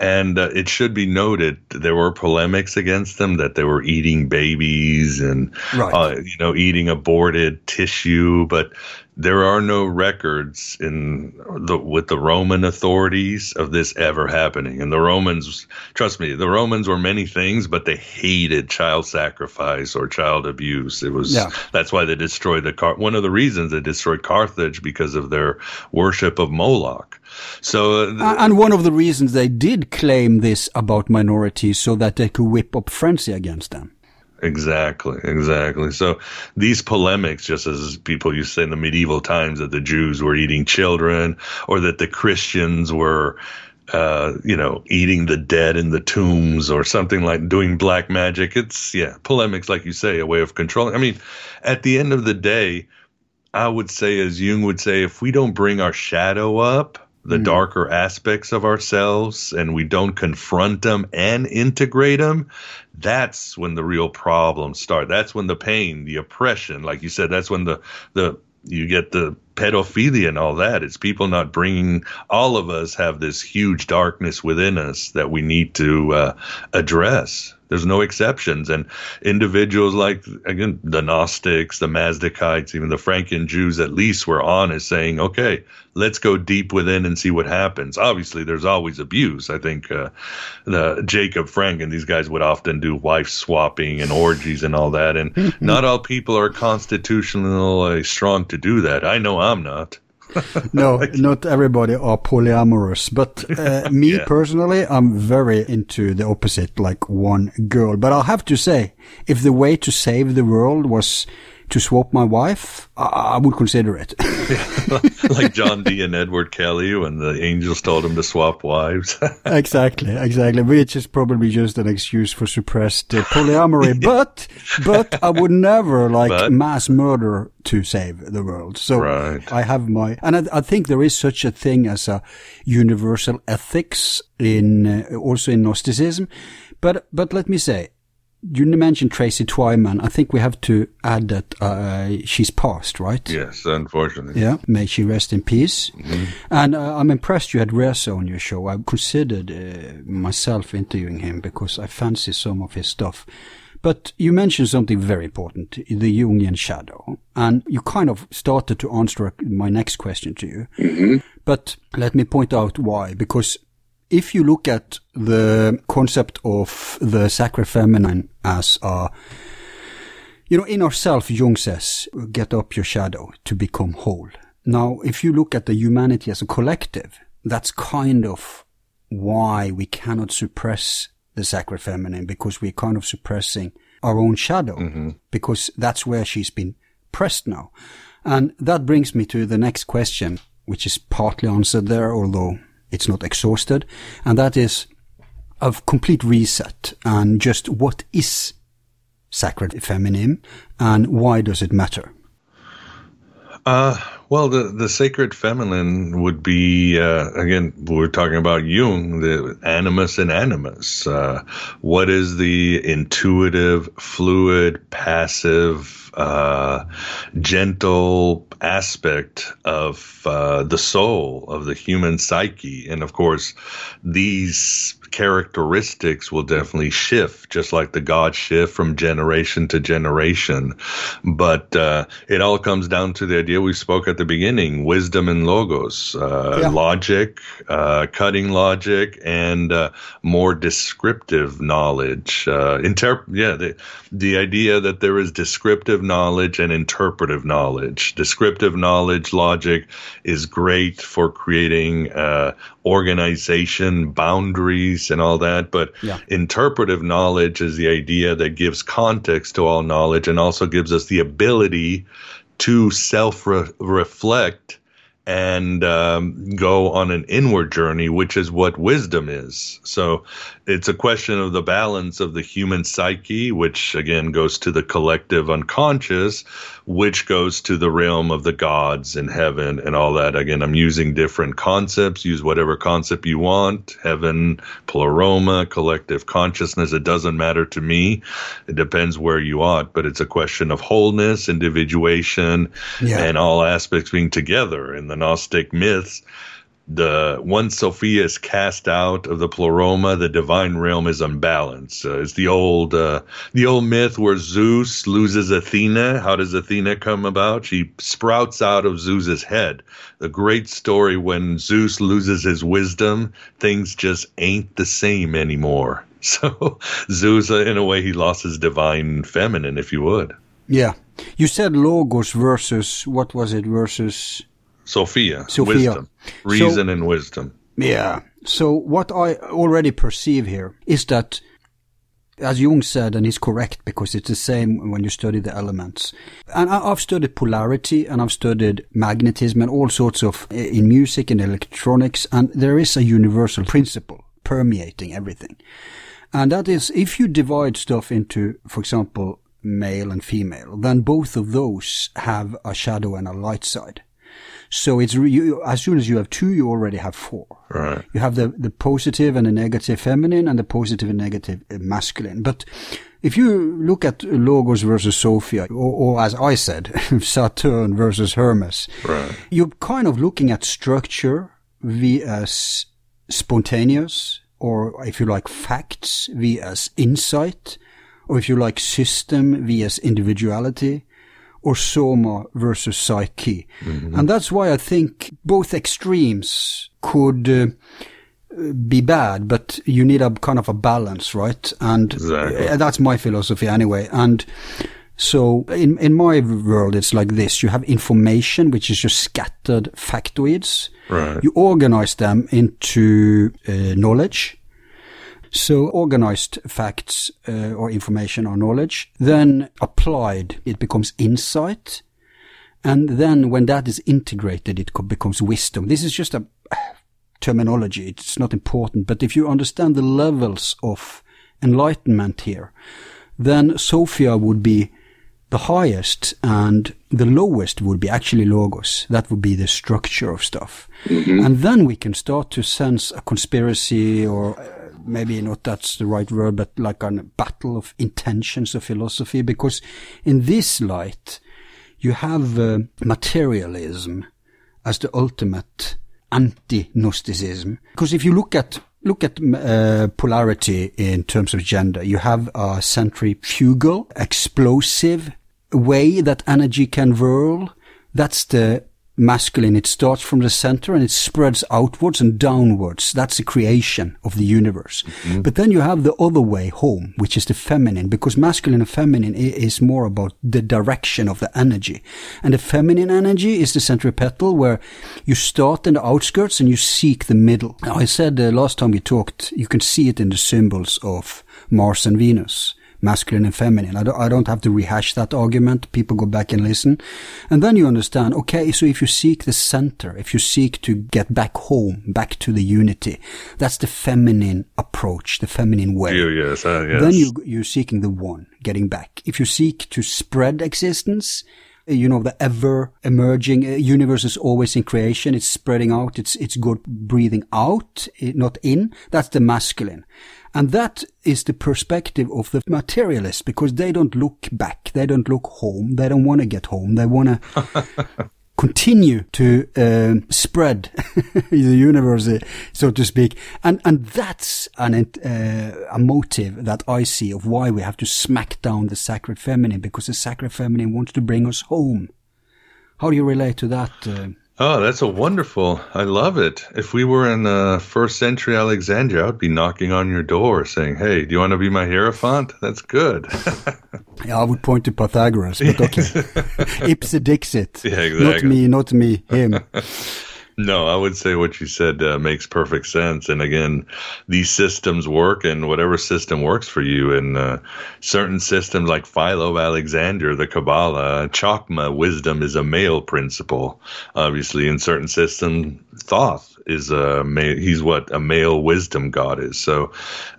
And uh, it should be noted there were polemics against them that they were eating babies and, right. Uh, you know, eating aborted tissue. But there are no records in the with the Roman authorities of this ever happening. And the Romans, trust me, the Romans were many things, but they hated child sacrifice or child abuse. It was yeah. that's why they destroyed the Car- one of the reasons they destroyed Carthage because of their worship of Moloch. So, uh, and one of the reasons they did claim this about minorities so that they could whip up frenzy against them. Exactly, exactly. So these polemics, just as people used to say in the medieval times that the Jews were eating children or that the Christians were, uh, you know, eating the dead in the tombs or something like doing black magic. It's, yeah, polemics, like you say, a way of controlling. I mean, at the end of the day, I would say, as Jung would say, if we don't bring our shadow up, the mm. darker aspects of ourselves and we don't confront them and integrate them, that's when the real problems start. That's when the pain, the oppression, like you said, that's when the the you get the pedophilia and all that. It's people not bringing. All of us have this huge darkness within us that we need to uh, address. There's no exceptions. And individuals like, again, the Gnostics, the Mazdakites, even the Franken Jews, at least were honest, saying, okay, let's go deep within and see what happens. Obviously, there's always abuse. I think uh, the Jacob Frank and these guys would often do wife swapping and orgies and all that. And not all people are constitutionally strong to do that. I know I'm not. no, not everybody are polyamorous, but uh, me yeah. personally, I'm very into the opposite, like one girl. But I'll have to say, if the way to save the world was to swap my wife, I, I would consider it. like John Dee and Edward Kelly when the angels told him to swap wives. exactly, exactly. Which is probably just an excuse for suppressed uh, polyamory. but, but I would never like but, mass murder to save the world. So right. I have my, and I, I, think there is such a thing as a universal ethics in, uh, also in Gnosticism. But, but let me say, you mentioned Tracy Twyman. I think we have to add that uh, she's passed, right? Yes, unfortunately. Yeah, may she rest in peace. Mm-hmm. And uh, I'm impressed you had Reza on your show. I considered uh, myself interviewing him because I fancy some of his stuff. But you mentioned something very important, the Jungian shadow. And you kind of started to answer my next question to you. Mm-hmm. But let me point out why. Because if you look at the concept of the sacred feminine as a, you know, in ourself, Jung says, get up your shadow to become whole. Now, if you look at the humanity as a collective, that's kind of why we cannot suppress the sacred feminine because we're kind of suppressing our own shadow mm-hmm. because that's where she's been pressed now. And that brings me to the next question, which is partly answered there, although it's not exhausted. And that is a complete reset and just what is sacred feminine and why does it matter? Uh, well, the, the sacred feminine would be, uh, again, we're talking about Jung, the anima and animus. Uh, what is the intuitive, fluid, passive, uh, gentle aspect of uh, the soul, of the human psyche? And of course, these characteristics will definitely shift, just like the gods shift from generation to generation. But uh, it all comes down to the idea we spoke at the beginning wisdom and logos, uh, yeah. logic, uh, cutting logic, and uh, more descriptive knowledge. Uh, Interp- yeah, the, the idea that there is descriptive knowledge and interpretive knowledge. Descriptive knowledge, logic, is great for creating uh, organization, boundaries, and all that. But yeah. interpretive knowledge is the idea that gives context to all knowledge and also gives us the ability to self reflect and um, go on an inward journey, which is what wisdom is. So it's a question of the balance of the human psyche, which again goes to the collective unconscious, which goes to the realm of the gods in heaven and all that. Again, I'm using different concepts, use whatever concept you want heaven, pleroma, collective consciousness. It doesn't matter to me. It depends where you are, but it's a question of wholeness, individuation, yeah. and all aspects being together in the Gnostic myths the once Sophia is cast out of the pleroma, the divine realm is unbalanced. Uh, it's the old uh, the old myth where Zeus loses Athena. How does Athena come about? She sprouts out of Zeus's head. The great story when Zeus loses his wisdom, things just ain't the same anymore. So Zeus, uh, in a way, he lost his divine feminine, if you would. Yeah, you said logos versus what was it versus Sophia, Sophia. wisdom, reason so, and wisdom. Yeah. So what I already perceive here is that, as Jung said, and he's correct because it's the same when you study the elements. And I've studied polarity and I've studied magnetism and all sorts of eh, in music and electronics, and there is a universal principle permeating everything. And that is if you divide stuff into, for example, male and female, then both of those have a shadow and a light side. So it's you, as soon as you have two, you already have four. Right. You have the the positive and the negative feminine, and the positive and negative uh, masculine. But if you look at Logos versus Sophia, or, or as I said, Saturn versus Hermes, right. you're kind of looking at structure vs spontaneous, or if you like, facts vs insight, or if you like, system vs individuality or soma versus psyche. Mm-hmm. And that's why I think both extremes could uh, be bad, but you need a kind of a balance, right? And exactly. Uh, that's my philosophy anyway. And so in, in my world, it's like this. You have information, which is just scattered factoids. Right. You organize them into uh, knowledge so organized facts uh, or information or knowledge, then applied, it becomes insight. And then when that is integrated, it becomes wisdom. This is just a terminology. It's not important. But if you understand the levels of enlightenment here, then Sophia would be the highest and the lowest would be actually logos. That would be the structure of stuff. Mm-hmm. And then we can start to sense a conspiracy or maybe not that's the right word, but like a battle of intentions of philosophy, because in this light, you have uh, materialism as the ultimate anti-Gnosticism. Because if you look at look at uh, polarity in terms of gender, you have a centrifugal, explosive way that energy can whirl. That's the masculine. It starts from the center and it spreads outwards and downwards. That's the creation of the universe. Mm-hmm. But then you have the other way home, which is the feminine, because masculine and feminine is more about the direction of the energy. And the feminine energy is the centripetal where you start in the outskirts and you seek the middle. Now, I said uh, last time we talked, you can see it in the symbols of Mars and Venus masculine and feminine. I don't, I don't have to rehash that argument. People go back and listen. And then you understand, okay, so if you seek the center, if you seek to get back home, back to the unity, that's the feminine approach, the feminine way. yes, uh, yes. Then you, you're seeking the one, getting back. If you seek to spread existence, you know, the ever emerging uh, universe is always in creation. It's spreading out. It's, it's good breathing out, eh, not in. That's the masculine. And that is the perspective of the materialist because they don't look back. They don't look home. They don't want to get home. They want to continue to uh, spread the universe, so to speak. And, and that's an, uh, a motive that I see of why we have to smack down the sacred feminine because the sacred feminine wants to bring us home. How do you relate to that? Uh? Oh, that's a wonderful. I love it. If we were in uh, first century Alexandria, I would be knocking on your door saying, "Hey, do you want to be my hierophant?" That's good. yeah, I would point to Pythagoras, but okay. Ipse dixit. Yeah, exactly. Not me, not me, him. No, I would say what you said uh, makes perfect sense. And again, these systems work, and whatever system works for you. And uh, certain systems like Philo Alexander, the Kabbalah, Chokmah, wisdom is a male principle. Obviously, in certain systems, Thoth is a he's what a male wisdom god is. So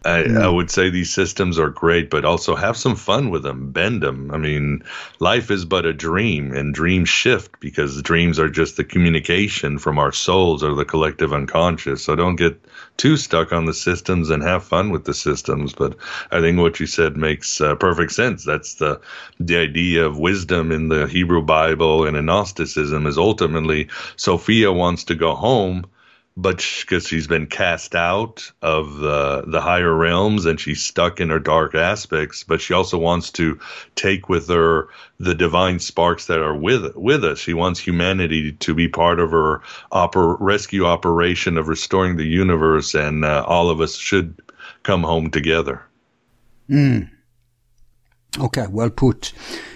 I, mm. I, would say these systems are great, but also have some fun with them, bend them. I mean, life is but a dream, and dreams shift because dreams are just the communication from our souls or the collective unconscious. So don't get too stuck on the systems and have fun with the systems. But I think what you said makes uh, perfect sense. That's the the idea of wisdom in the Hebrew Bible and in Gnosticism is ultimately Sophia wants to go home but because she's been cast out of the the higher realms and she's stuck in her dark aspects but she also wants to take with her the divine sparks that are with with us. She wants humanity to be part of her oper- rescue operation of restoring the universe and uh, all of us should come home together. Mm. okay well put.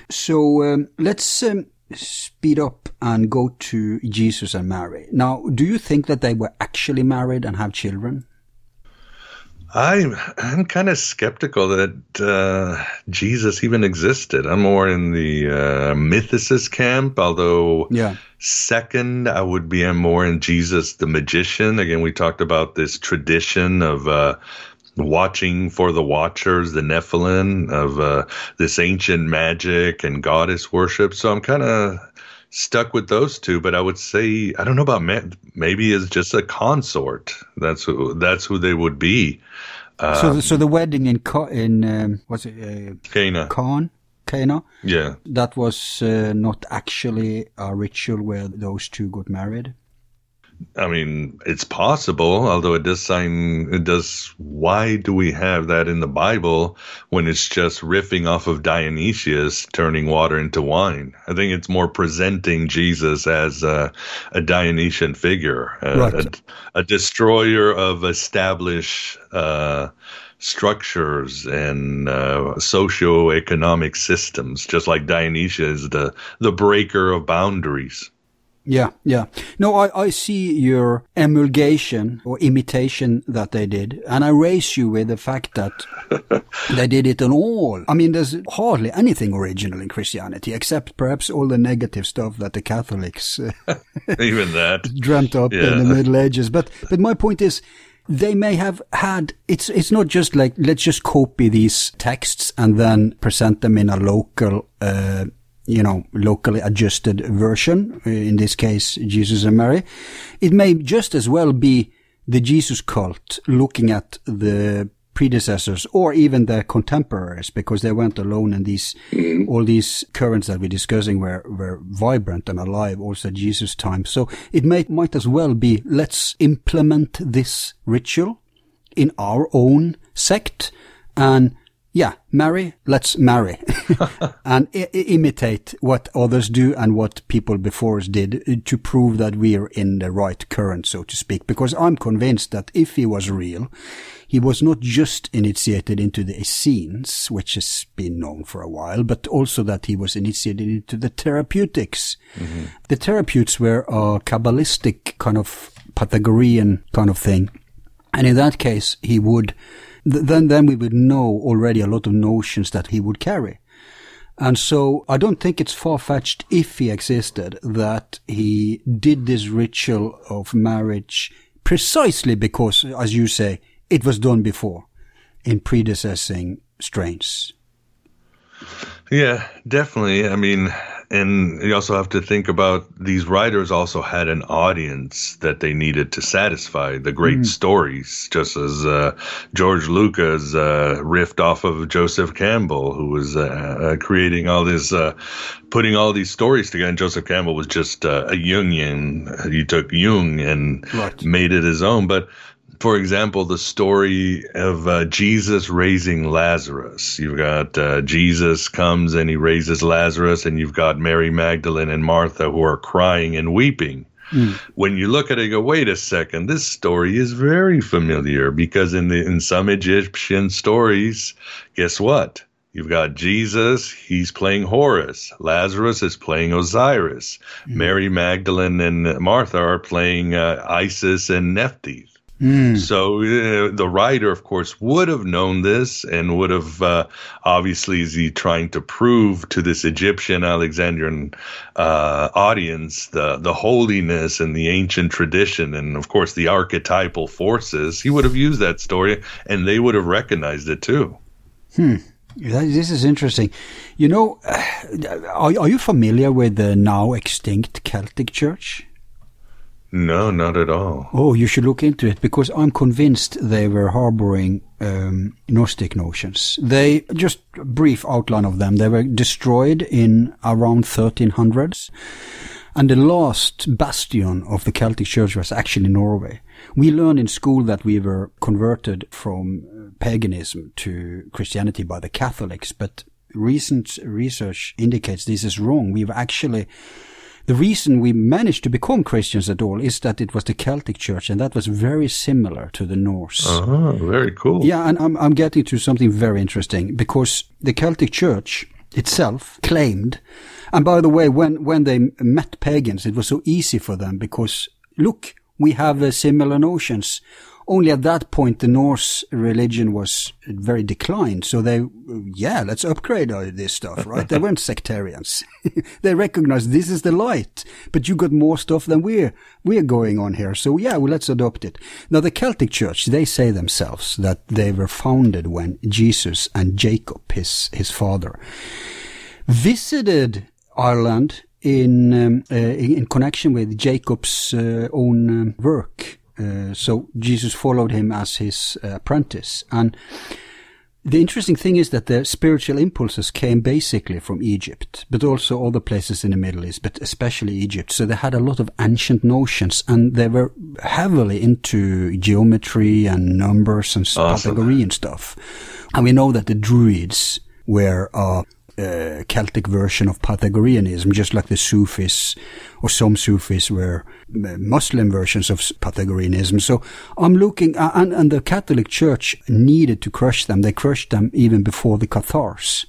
So um, let's um, speed up and go to Jesus and Mary. Now, do you think that they were actually married and have children? I'm I'm kind of skeptical that uh, Jesus even existed. I'm more in the uh, mythicist camp, although yeah. second I would be more in Jesus the magician. Again, we talked about this tradition of uh, watching for the watchers, the Nephilim, of uh, this ancient magic and goddess worship. So I'm kind of stuck with those two. But I would say I don't know about ma- maybe it's just a consort. That's who that's who they would be. Um, so, the, so the wedding in in um, what's it? Uh, Cana. Khan. Cana. Yeah. That was uh, not actually a ritual where those two got married. I mean, it's possible, although it does sign, it does. Why do we have that in the Bible when it's just riffing off of Dionysius turning water into wine? I think it's more presenting Jesus as a, a Dionysian figure, a, right. a, a, destroyer of established uh, structures and uh, socio-economic systems, just like Dionysius is the, the breaker of boundaries. Yeah, yeah. No, I, I see your emulgation or imitation that they did, and I raise you with the fact that they did it on all. I mean, there's hardly anything original in Christianity, except perhaps all the negative stuff that the Catholics even that dreamt up yeah. in the Middle Ages. But but my point is, they may have had it's it's not just like let's just copy these texts and then present them in a local uh, you know, locally adjusted version, uh, in this case, Jesus and Mary. It may just as well be the Jesus cult looking at the predecessors or even their contemporaries because they weren't alone and these mm-hmm. all these currents that we're discussing were were vibrant and alive also at Jesus time so it may might as well be let's implement this ritual in our own sect and yeah, marry, let's marry and I- imitate what others do and what people before us did uh, to prove that we're in the right current, so to speak. Because I'm convinced that if he was real, he was not just initiated into the Essenes, which has been known for a while, but also that he was initiated into the therapeutics. Mm-hmm. The therapeutes were a Kabbalistic kind of Pythagorean kind of thing. And in that case, he would then then we would know already a lot of notions that he would carry. And so I don't think it's far-fetched if he existed that he did this ritual of marriage precisely because, as you say, it was done before in predecessing strains. Yeah, definitely. I mean, and you also have to think about these writers also had an audience that they needed to satisfy the great mm. stories, just as uh, George Lucas uh, riffed off of Joseph Campbell, who was uh, uh creating all this, uh, putting all these stories together. And Joseph Campbell was just uh, a Jungian. He took Jung and right. made it his own. But for example, the story of uh, Jesus raising Lazarus. You've got uh, Jesus comes and he raises Lazarus, and you've got Mary Magdalene and Martha who are crying and weeping. Mm. When you look at it, you go, wait a second, this story is very familiar because in the in some Egyptian stories, guess what? You've got Jesus, he's playing Horus. Lazarus is playing Osiris. Mm. Mary Magdalene and Martha are playing uh, Isis and Nephthys. Mm. So uh, the writer, of course, would have known this and would have uh, obviously is he trying to prove to this Egyptian Alexandrian uh, audience the the holiness and the ancient tradition and of course the archetypal forces. He would have used that story and they would have recognized it too. Hmm. This is interesting. You know, are, are you familiar with the now extinct Celtic Church? No, not at all. Oh, you should look into it because I'm convinced they were harboring um, Gnostic notions. They just brief outline of them. They were destroyed in around 1300s, and the last bastion of the Celtic Church was actually Norway. We learned in school that we were converted from uh, paganism to Christianity by the Catholics, but recent research indicates this is wrong. We've actually the reason we managed to become Christians at all is that it was the Celtic Church, and that was very similar to the Norse. Oh, very cool. Yeah, and I'm, I'm getting to something very interesting because the Celtic Church itself claimed, and by the way, when, when they met pagans, it was so easy for them because, look, we have uh, similar notions only at that point the Norse religion was very declined. So they, yeah, let's upgrade all this stuff, right? they weren't sectarians. they recognized this is the light, but you got more stuff than we're, we're going on here. So yeah, well, let's adopt it. Now the Celtic church, they say themselves that they were founded when Jesus and Jacob, his, his father, visited Ireland in, um, uh, in connection with Jacob's uh, own um, work uh, so Jesus followed him as his uh, apprentice. And the interesting thing is that the spiritual impulses came basically from Egypt, but also other places in the Middle East, but especially Egypt. So they had a lot of ancient notions and they were heavily into geometry and numbers and awesome. Pythagorean stuff. And we know that the Druids were uh, uh, Celtic version of Pythagoreanism, just like the Sufis or some Sufis were uh, Muslim versions of Pythagoreanism. So I'm looking, uh, and, and the Catholic Church needed to crush them. They crushed them even before the Cathars.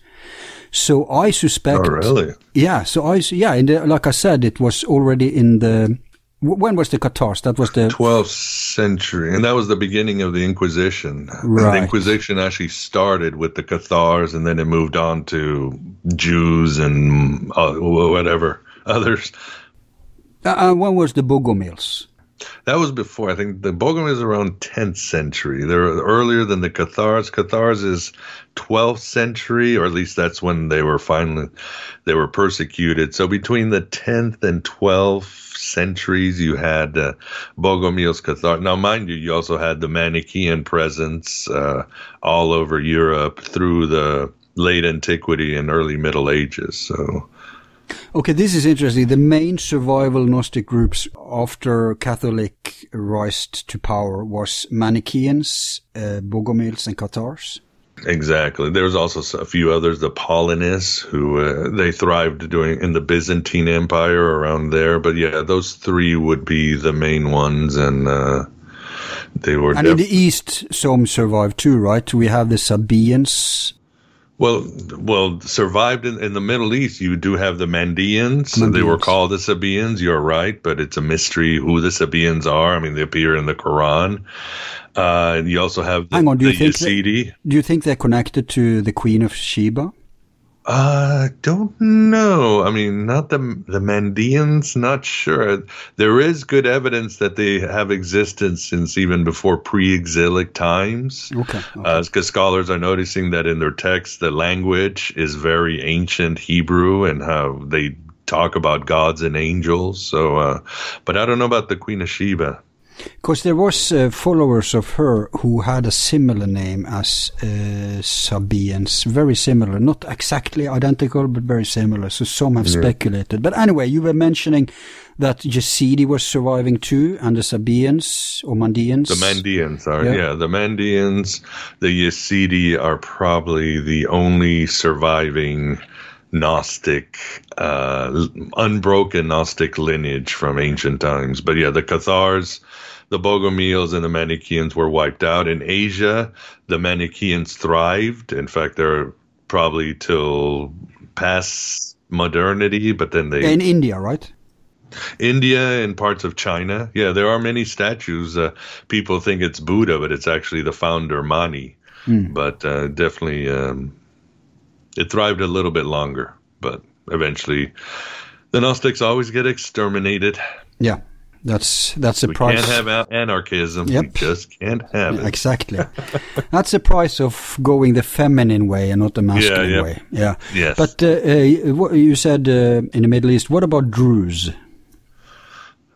So I suspect. Oh, really? Yeah. So I, yeah, the, like I said, it was already in the when was the Cathars? That was the 12th century, and that was the beginning of the Inquisition. Right. The Inquisition actually started with the Cathars, and then it moved on to Jews and uh, whatever others. Uh, uh when was the Bogomils? That was before. I think the Bogomils around 10th century. They're earlier than the Cathars. Cathars is 12th century, or at least that's when they were finally they were persecuted. So between the 10th and 12th centuries. You had uh, Bogomil's Cathar. Now, mind you, you also had the Manichaean presence uh, all over Europe through the late antiquity and early Middle Ages. So. Okay, this is interesting. The main survival Gnostic groups after Catholic rise to power was Manichaeans, uh, Bogomils, and Cathars. Exactly. There was also a few others, the Paulinists, who uh, they thrived doing in the Byzantine Empire around there. But yeah, those three would be the main ones, and uh, they were. And in the east, some survived too, right? We have the Sabaeans. Well, well, survived in, in the Middle East. You do have the Mandeans. Mandeans. They were called the Sabaeans. You're right, but it's a mystery who the Sabaeans are. I mean, they appear in the Quran. Uh, you also have the, Hang on, do you think Yazidi. do you think they're connected to the Queen of Sheba? I uh, don't know. I mean, not the the Mandeans. Not sure. There is good evidence that they have existence since even before pre-exilic times. Okay. Because okay. uh, scholars are noticing that in their text, the language is very ancient Hebrew, and how they talk about gods and angels. So, uh, but I don't know about the Queen of Sheba. Because there was uh, followers of her who had a similar name as uh, Sabaeans, very similar, not exactly identical, but very similar. So some have yeah. speculated. But anyway, you were mentioning that Yazidi was surviving too, and the Sabians or Mandeans. The Mandeans are, yeah. yeah, the Mandeans, the Yazidi are probably the only surviving Gnostic, uh, unbroken Gnostic lineage from ancient times. But yeah, the Cathars the Bogomians and the Manichaeans were wiped out. In Asia, the Manichaeans thrived. In fact, they're probably till past modernity, but then they. In India, right? India and parts of China. Yeah, there are many statues. Uh, people think it's Buddha, but it's actually the founder Mani. Mm. But uh, definitely, um, it thrived a little bit longer. But eventually, the Gnostics always get exterminated. Yeah. That's that's a we price. We can't have anarchism. Yep. We just can't have it. Exactly. that's the price of going the feminine way and not the masculine yeah, yep. way. Yeah. Yes. But uh, uh, what you said uh, in the Middle East. What about Druze?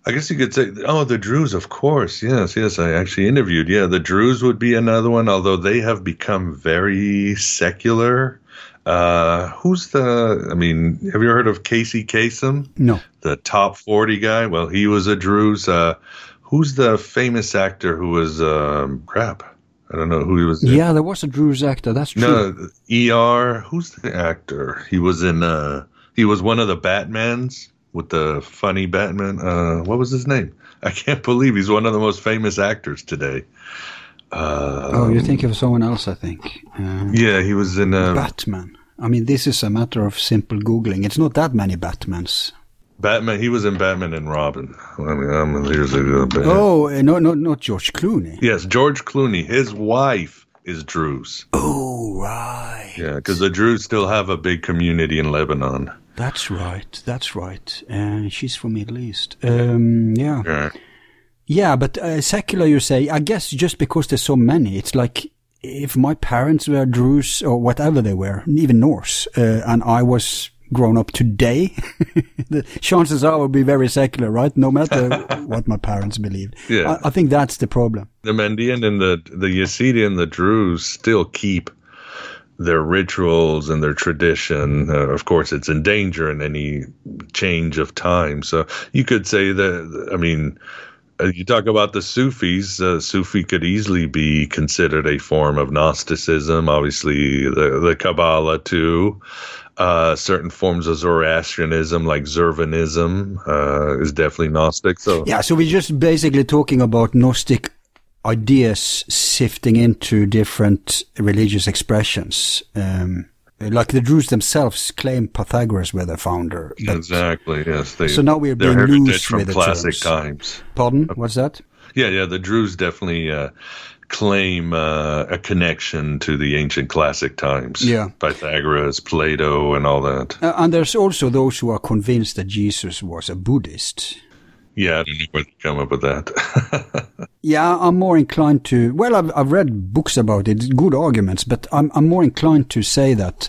I guess you could say, oh, the Druze, of course. Yes, yes. I actually interviewed. Yeah, the Druze would be another one, although they have become very secular. Uh, who's the? I mean, have you heard of Casey Kasem? No. The top forty guy. Well, he was a Druze. Uh, who's the famous actor who was um, crap? I don't know who he was. In. Yeah, there was a Druze actor. That's true. No, ER. Who's the actor? He was in. Uh, he was one of the Batmans with the funny Batman. Uh, what was his name? I can't believe he's one of the most famous actors today. Uh, oh, you think of someone else? I think. Um, yeah, he was in uh, Batman. I mean, this is a matter of simple googling. It's not that many Batmans. Batman. He was in Batman and Robin. I mean, I'm here's a Oh, uh, no, no, not George Clooney. Yes, George Clooney. His wife is Druze. Oh, right. Yeah, because the Druze still have a big community in Lebanon. That's right. That's right. And uh, she's from Middle East. Um, yeah. yeah. Yeah, but uh, secular, you say, I guess just because there's so many, it's like if my parents were Druze or whatever they were, even Norse, uh, and I was grown up today, the chances are I would be very secular, right? No matter what my parents believed. Yeah. I, I, think that's the problem. The Mandean and the, the Yazidi and the Druze still keep their rituals and their tradition. Uh, of course, it's in danger in any change of time. So you could say that, I mean, you talk about the Sufis. Uh, Sufi could easily be considered a form of Gnosticism. Obviously, the the Kabbalah too. Uh, certain forms of Zoroastrianism, like Zurvanism, uh, is definitely Gnostic. So yeah, so we're just basically talking about Gnostic ideas sifting into different religious expressions. Um, like the Druze themselves claim Pythagoras were their founder. Exactly. Yes. They, so now we're being loose from with the classic terms. times. Pardon? What's that? Yeah, yeah. The Druze definitely uh, claim uh, a connection to the ancient classic times. Yeah. Pythagoras, Plato, and all that. Uh, and there's also those who are convinced that Jesus was a Buddhist. Yeah, I don't know where to come up with that. yeah, I'm more inclined to. Well, I've I've read books about it, good arguments, but I'm I'm more inclined to say that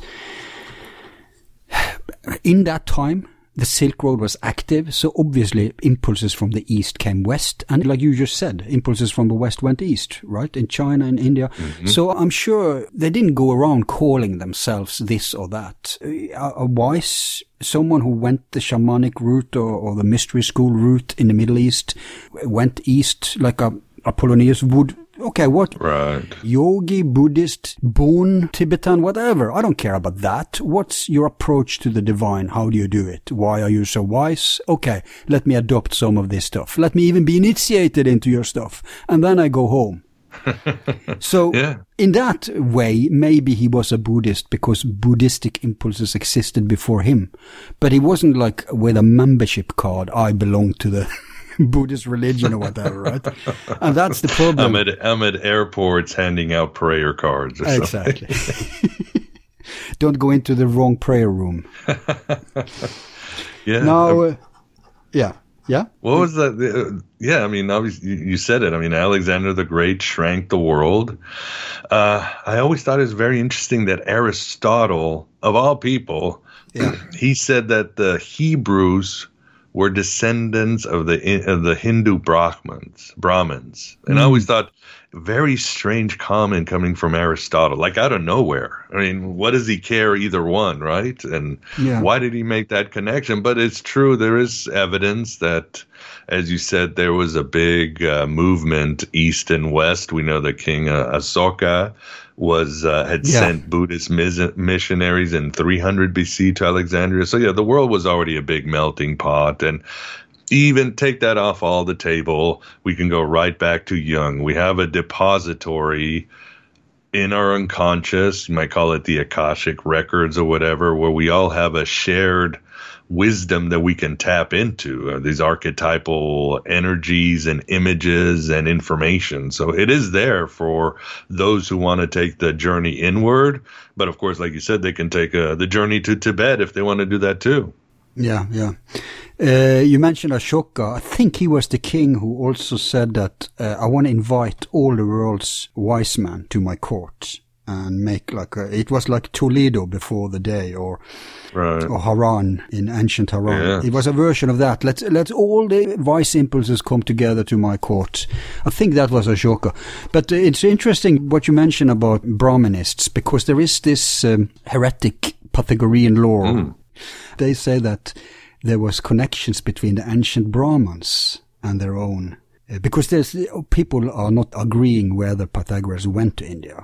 in that time the Silk Road was active, so obviously impulses from the east came west, and like you just said, impulses from the west went east, right? In China and India. Mm-hmm. So I'm sure they didn't go around calling themselves this or that. A, a wise someone who went the shamanic route or, or, the mystery school route in the Middle East, went east like a Apollonius would Okay, what? Right. Yogi, Buddhist, Bon, Tibetan, whatever. I don't care about that. What's your approach to the divine? How do you do it? Why are you so wise? Okay, let me adopt some of this stuff. Let me even be initiated into your stuff. And then I go home. so Yeah. in that way, maybe he was a Buddhist because Buddhistic impulses existed before him. But he wasn't like with a membership card, I belong to the Buddhist religion or whatever, right? And that's the problem. I'm at I'm at airports handing out prayer cards. Or something. Exactly. Don't go into the wrong prayer room. Yeah. Now, uh, yeah, yeah, What was that? Uh, yeah, I mean, obviously, you said it. I mean, Alexander the Great shrank the world. Uh, I always thought it was very interesting that Aristotle, of all people, he said that the Hebrews were descendants of the of the Hindu Brahmins. Brahmins, and I always thought very strange comment coming from Aristotle, like out of nowhere. I mean, what does he care either one, right? And Yeah. why did he make that connection? But it's true. There is evidence that, as you said, there was a big uh, movement east and west. We know that King uh, Asoka was uh, had Yeah. sent Buddhist mis- missionaries in 300 BC to Alexandria. So yeah, the world was already a big melting pot, and even take that off all the table, we can go right back to Jung. We have a depository in our unconscious, you might call it the Akashic records or whatever, where we all have a shared wisdom that we can tap into uh, these archetypal energies and images and information. So it is there for those who want to take the journey inward. But of course, like you said, they can take uh, the journey to Tibet if they want to do that too. yeah, yeah. Uh, you mentioned Ashoka. I think he was the king who also said that uh, I want to invite all the world's wise men to my court and make like a, it was like Toledo before the day or Right. or Haran in ancient Haran. Yeah. It was a version of that. Let's let all the vice impulses come together to my court. I think that was Ashoka. But uh, it's interesting what you mentioned about Brahminists because there is this um, heretic Pythagorean law. They say that there was connections between the ancient Brahmins and their own. Uh, because there's people are not agreeing whether Pythagoras went to India.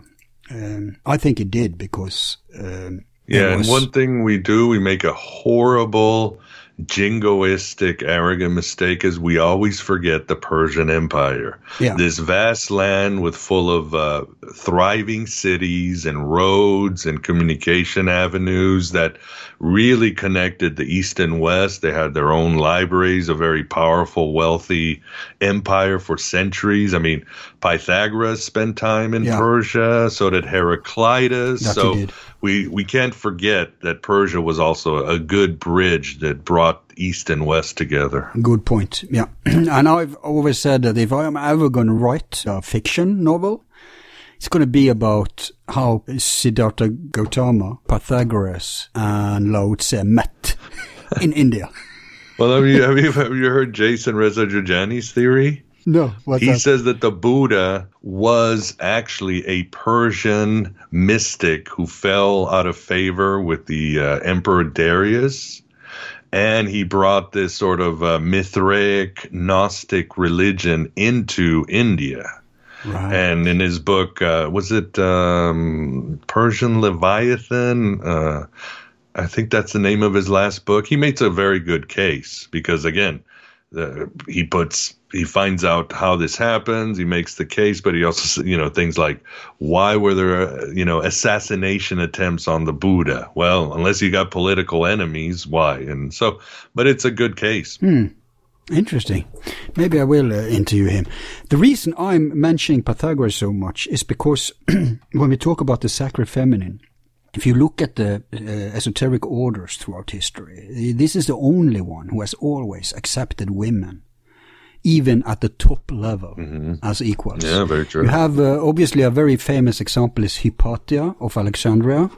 Um, I think it did because um, Yeah, and one thing we do, we make a horrible, jingoistic, arrogant mistake is we always forget the Persian Empire. Yeah. This vast land with full of uh, thriving cities and roads and communication avenues that really connected the East and West. They had their own libraries, a very powerful, wealthy empire for centuries. I mean, Pythagoras spent time in Yeah. Persia, so did Heraclitus. So. We we can't forget that Persia was also a good bridge that brought East and West together. Good point. Yeah. and I've always said that if I am ever going to write a fiction novel, it's going to be about how Siddhartha Gautama, Pythagoras, and Lao Tse met in India. Well, have you have you, have you heard Jason Reza Jorjani's theory? No, what's He that? says that the Buddha was actually a Persian mystic who fell out of favor with the uh, Emperor Darius. And he brought this sort of uh, Mithraic Gnostic religion into India. right. And in his book, uh, was it um, Persian Leviathan? Uh, I think that's the name of his last book. He makes a very good case because, again, he puts he finds out how this happens. He makes the case, but he also, you know, things like why were there, you know, assassination attempts on the Buddha? Well, unless you got political enemies, why? And so, but it's a good case. Interesting. Maybe I will uh, interview him. The reason I'm mentioning Pythagoras so much is because when we talk about the sacred feminine, if you look at the uh, esoteric orders throughout history, this is the only one who has always accepted women, even at the top level, as equals. Yeah, very true. You have uh, obviously a very famous example is Hypatia of Alexandria.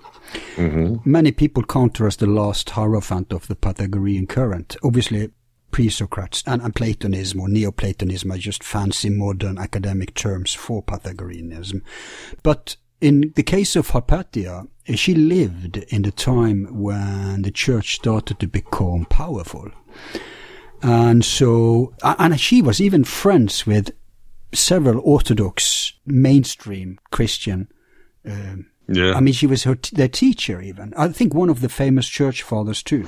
Many people count her as the last hierophant of the Pythagorean current. Obviously, pre-Socrates and, and Platonism or Neoplatonism are just fancy modern academic terms for Pythagoreanism. But in the case of Hypatia, she lived in the time when the church started to become powerful. And so, and she was even friends with several Orthodox mainstream Christian. Um, yeah. I mean, she was her t- their teacher even. I think one of the famous church fathers too.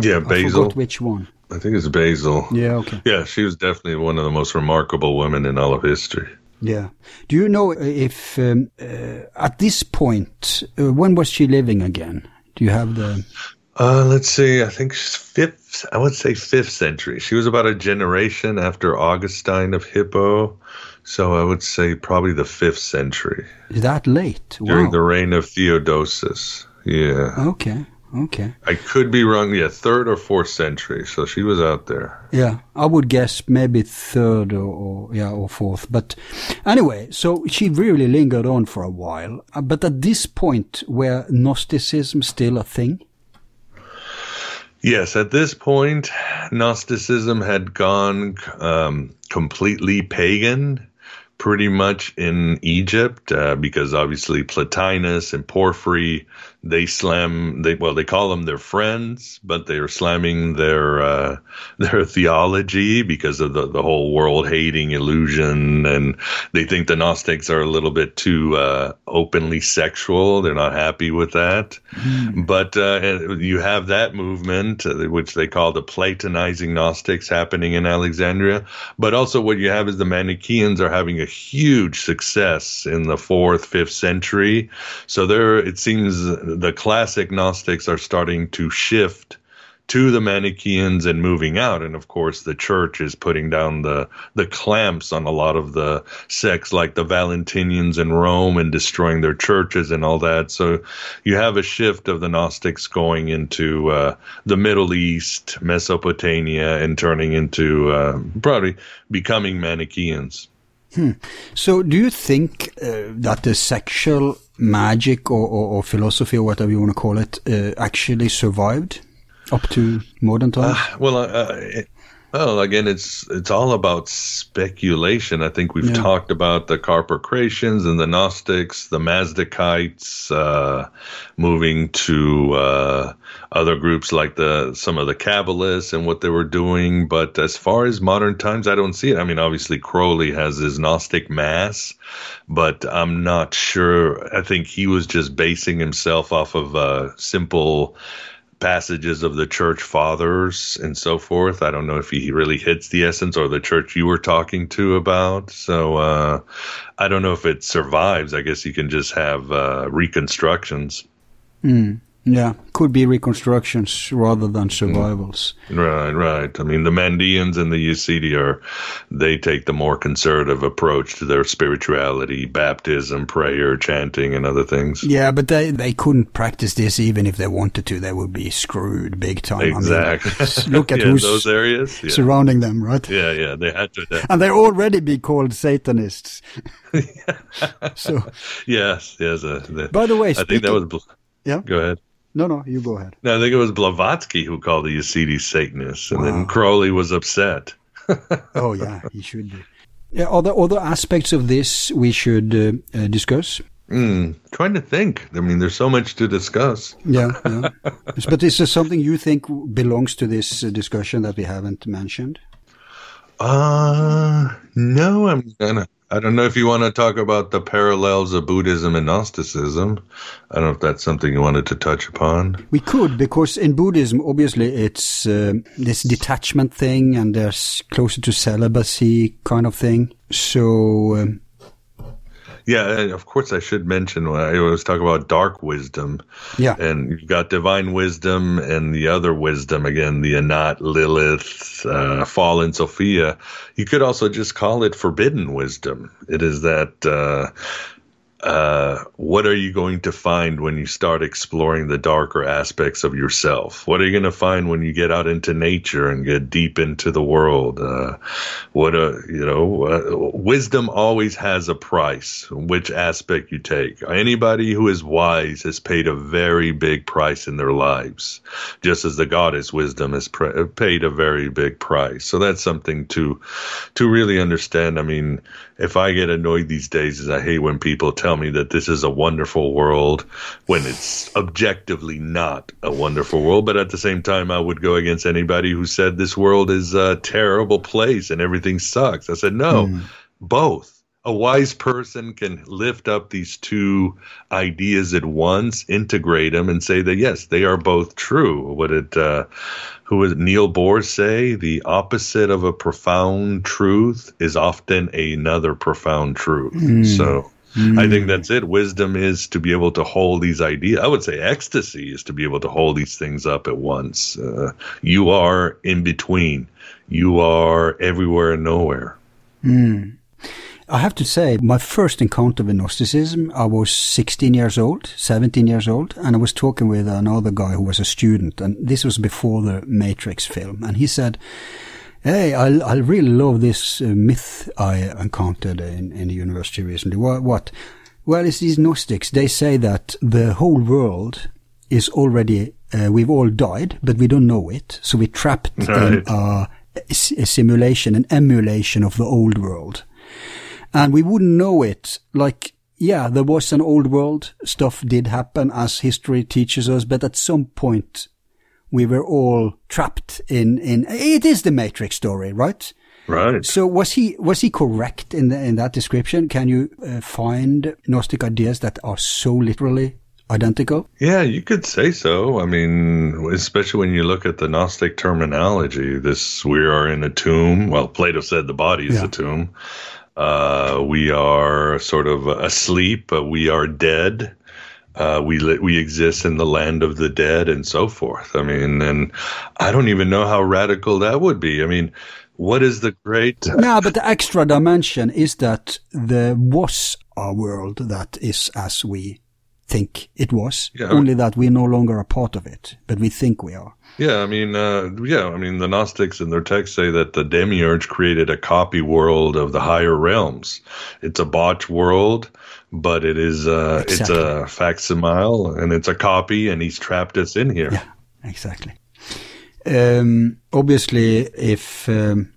Yeah, I Basil. forgot which one. I think it's Basil. Yeah, okay. Yeah, she was definitely one of the most remarkable women in all of history. Yeah. Do you know if um, uh, at this point, uh, when was she living again? Do you have the? Uh, let's see. I think she's fifth. I would say fifth century. She was about a generation after Augustine of Hippo, so I would say probably the fifth century Is that late? during wow. the reign of Theodosius. Yeah, Okay. Okay. I could be wrong. Yeah, third or fourth century. So she was out there. Yeah, I would guess maybe third or, or yeah or fourth. But anyway, so she really lingered on for a while. Uh, But at this point, where Gnosticism still a thing? Yes, at this point, Gnosticism had gone um, completely pagan, pretty much in Egypt, uh, because obviously Plotinus and Porphyry they slam they well they call them their friends, but they are slamming their uh, their theology because of the the whole world hating illusion, and they think the Gnostics are a little bit too uh, openly sexual. They're not happy with that. But uh, you have that movement, uh, which they call the Platonizing Gnostics, happening in Alexandria. But also, what you have is the Manichaeans are having a huge success in the fourth, fifth century. So there, it seems the classic Gnostics are starting to shift to the Manichaeans and moving out. And of course, the church is putting down the, the clamps on a lot of the sects, like the Valentinians in Rome, and destroying their churches and all that. So you have a shift of the Gnostics going into uh, the Middle East, Mesopotamia, and turning into uh, probably becoming Manichaeans. So, do you think uh, that the sexual magic or, or, or philosophy or whatever you want to call it uh, actually survived up to modern times? Well, uh, it, well, again, it's it's all about speculation. I think we've Yeah. talked about the Carpocratians and the Gnostics, the Mazdakites, uh, moving to uh, other groups like the some of the Kabbalists and what they were doing. But as far as modern times, I don't see it. I mean, obviously Crowley has his Gnostic Mass, but I'm not sure. I think he was just basing himself off of a simple passages of the church fathers and so forth. I don't know if he really hits the essence or the church you were talking to about. So uh, I don't know if it survives. I guess you can just have uh, reconstructions. Yeah, could be reconstructions rather than survivals. Right, right. I mean, the Mandeans and the Yazidi are, they take the more conservative approach to their spirituality, baptism, prayer, chanting, and other things. Yeah, but they, they couldn't practice this even if they wanted to. They would be screwed big time. I mean, Exactly. look at yeah, who's those areas. Yeah. surrounding them, right? yeah, yeah. They had to. adapt. And they already be called Satanists. so, Yes, yes. Uh, the, by the way, I think that was. Bl- Yeah? Go ahead. No, no, you go ahead. No, I think it was Blavatsky who called the Yazidi Satanists, and then Crowley was upset. Oh yeah, he should be. Yeah, other other aspects of this we should uh, uh, discuss. Mm, trying to think. I mean, there's so much to discuss. Yeah, yeah. But is there something you think belongs to this uh, discussion that we haven't mentioned? Uh, no, I'm gonna. I don't know if you want to talk about the parallels of Buddhism and Gnosticism. I don't know if that's something you wanted to touch upon. We could, because in Buddhism, obviously, it's uh, this detachment thing, and there's closer to celibacy kind of thing. So, um, Yeah, of course, I should mention when I always talk about dark wisdom. yeah, and you've got divine wisdom and the other wisdom again the Anat, Lilith, uh, fallen Sophia. You could also just call it forbidden wisdom. It is that uh, uh, what are you going to find when you start exploring the darker aspects of yourself? What are you going to find when you get out into nature and get deep into the world? Uh, what a you know, uh, wisdom always has a price. Which aspect you take? Anybody who is wise has paid a very big price in their lives, just as the goddess wisdom has pre- paid a very big price. So that's something to to really understand. I mean, if I get annoyed these days, is I hate when people tell me that this is a wonderful world when it's objectively not a wonderful world. But at the same time, I would go against anybody who said this world is a terrible place and everything sucks. I said, no, both a wise person can lift up these two ideas at once, integrate them, and say that yes, they are both true. What it uh, who was Neil Bohr say? The opposite of a profound truth is often another profound truth. Mm. So. Mm. I think that's it. Wisdom is to be able to hold these ideas. I would say ecstasy is to be able to hold these things up at once. Uh, you are in between. You are everywhere and nowhere. Mm. I have to say, my first encounter with Gnosticism, I was 16 years old, 17 years old, and I was talking with another guy who was a student, and this was before the Matrix film, and he said, Hey, I, I really love this uh, myth I encountered in, in the university recently. What? what? Well, it's these Gnostics. They say that the whole world is already, uh, we've all died, but we don't know it. So we're trapped right. in a, a simulation, an emulation of the old world and we wouldn't know it. Like, yeah, there was an old world. Stuff did happen as history teaches us, but at some point we were all trapped in, in, it is the Matrix story, right? Right. So was he was he correct in the, in that description? Can you uh, find Gnostic ideas that are so literally identical? Yeah, you could say so. I mean, especially when you look at the Gnostic terminology, this we are in a tomb. Well, Plato said the body is yeah. a tomb. Uh, we are sort of asleep. We are dead. Uh, we li- we exist in the land of the dead and so forth. I mean, and I don't even know how radical that would be. I mean, what is the great? no, but the extra dimension is that there was a world that is as we think it was. Yeah. Only that we're no longer a part of it, but we think we are. Yeah, I mean, uh, yeah, I mean, the Gnostics in their text say that the demiurge created a copy world of the higher realms. It's a botch world, but it is uh, exactly. it's a facsimile and it's a copy, and he's trapped us in here. Yeah, exactly. Um, obviously, if um,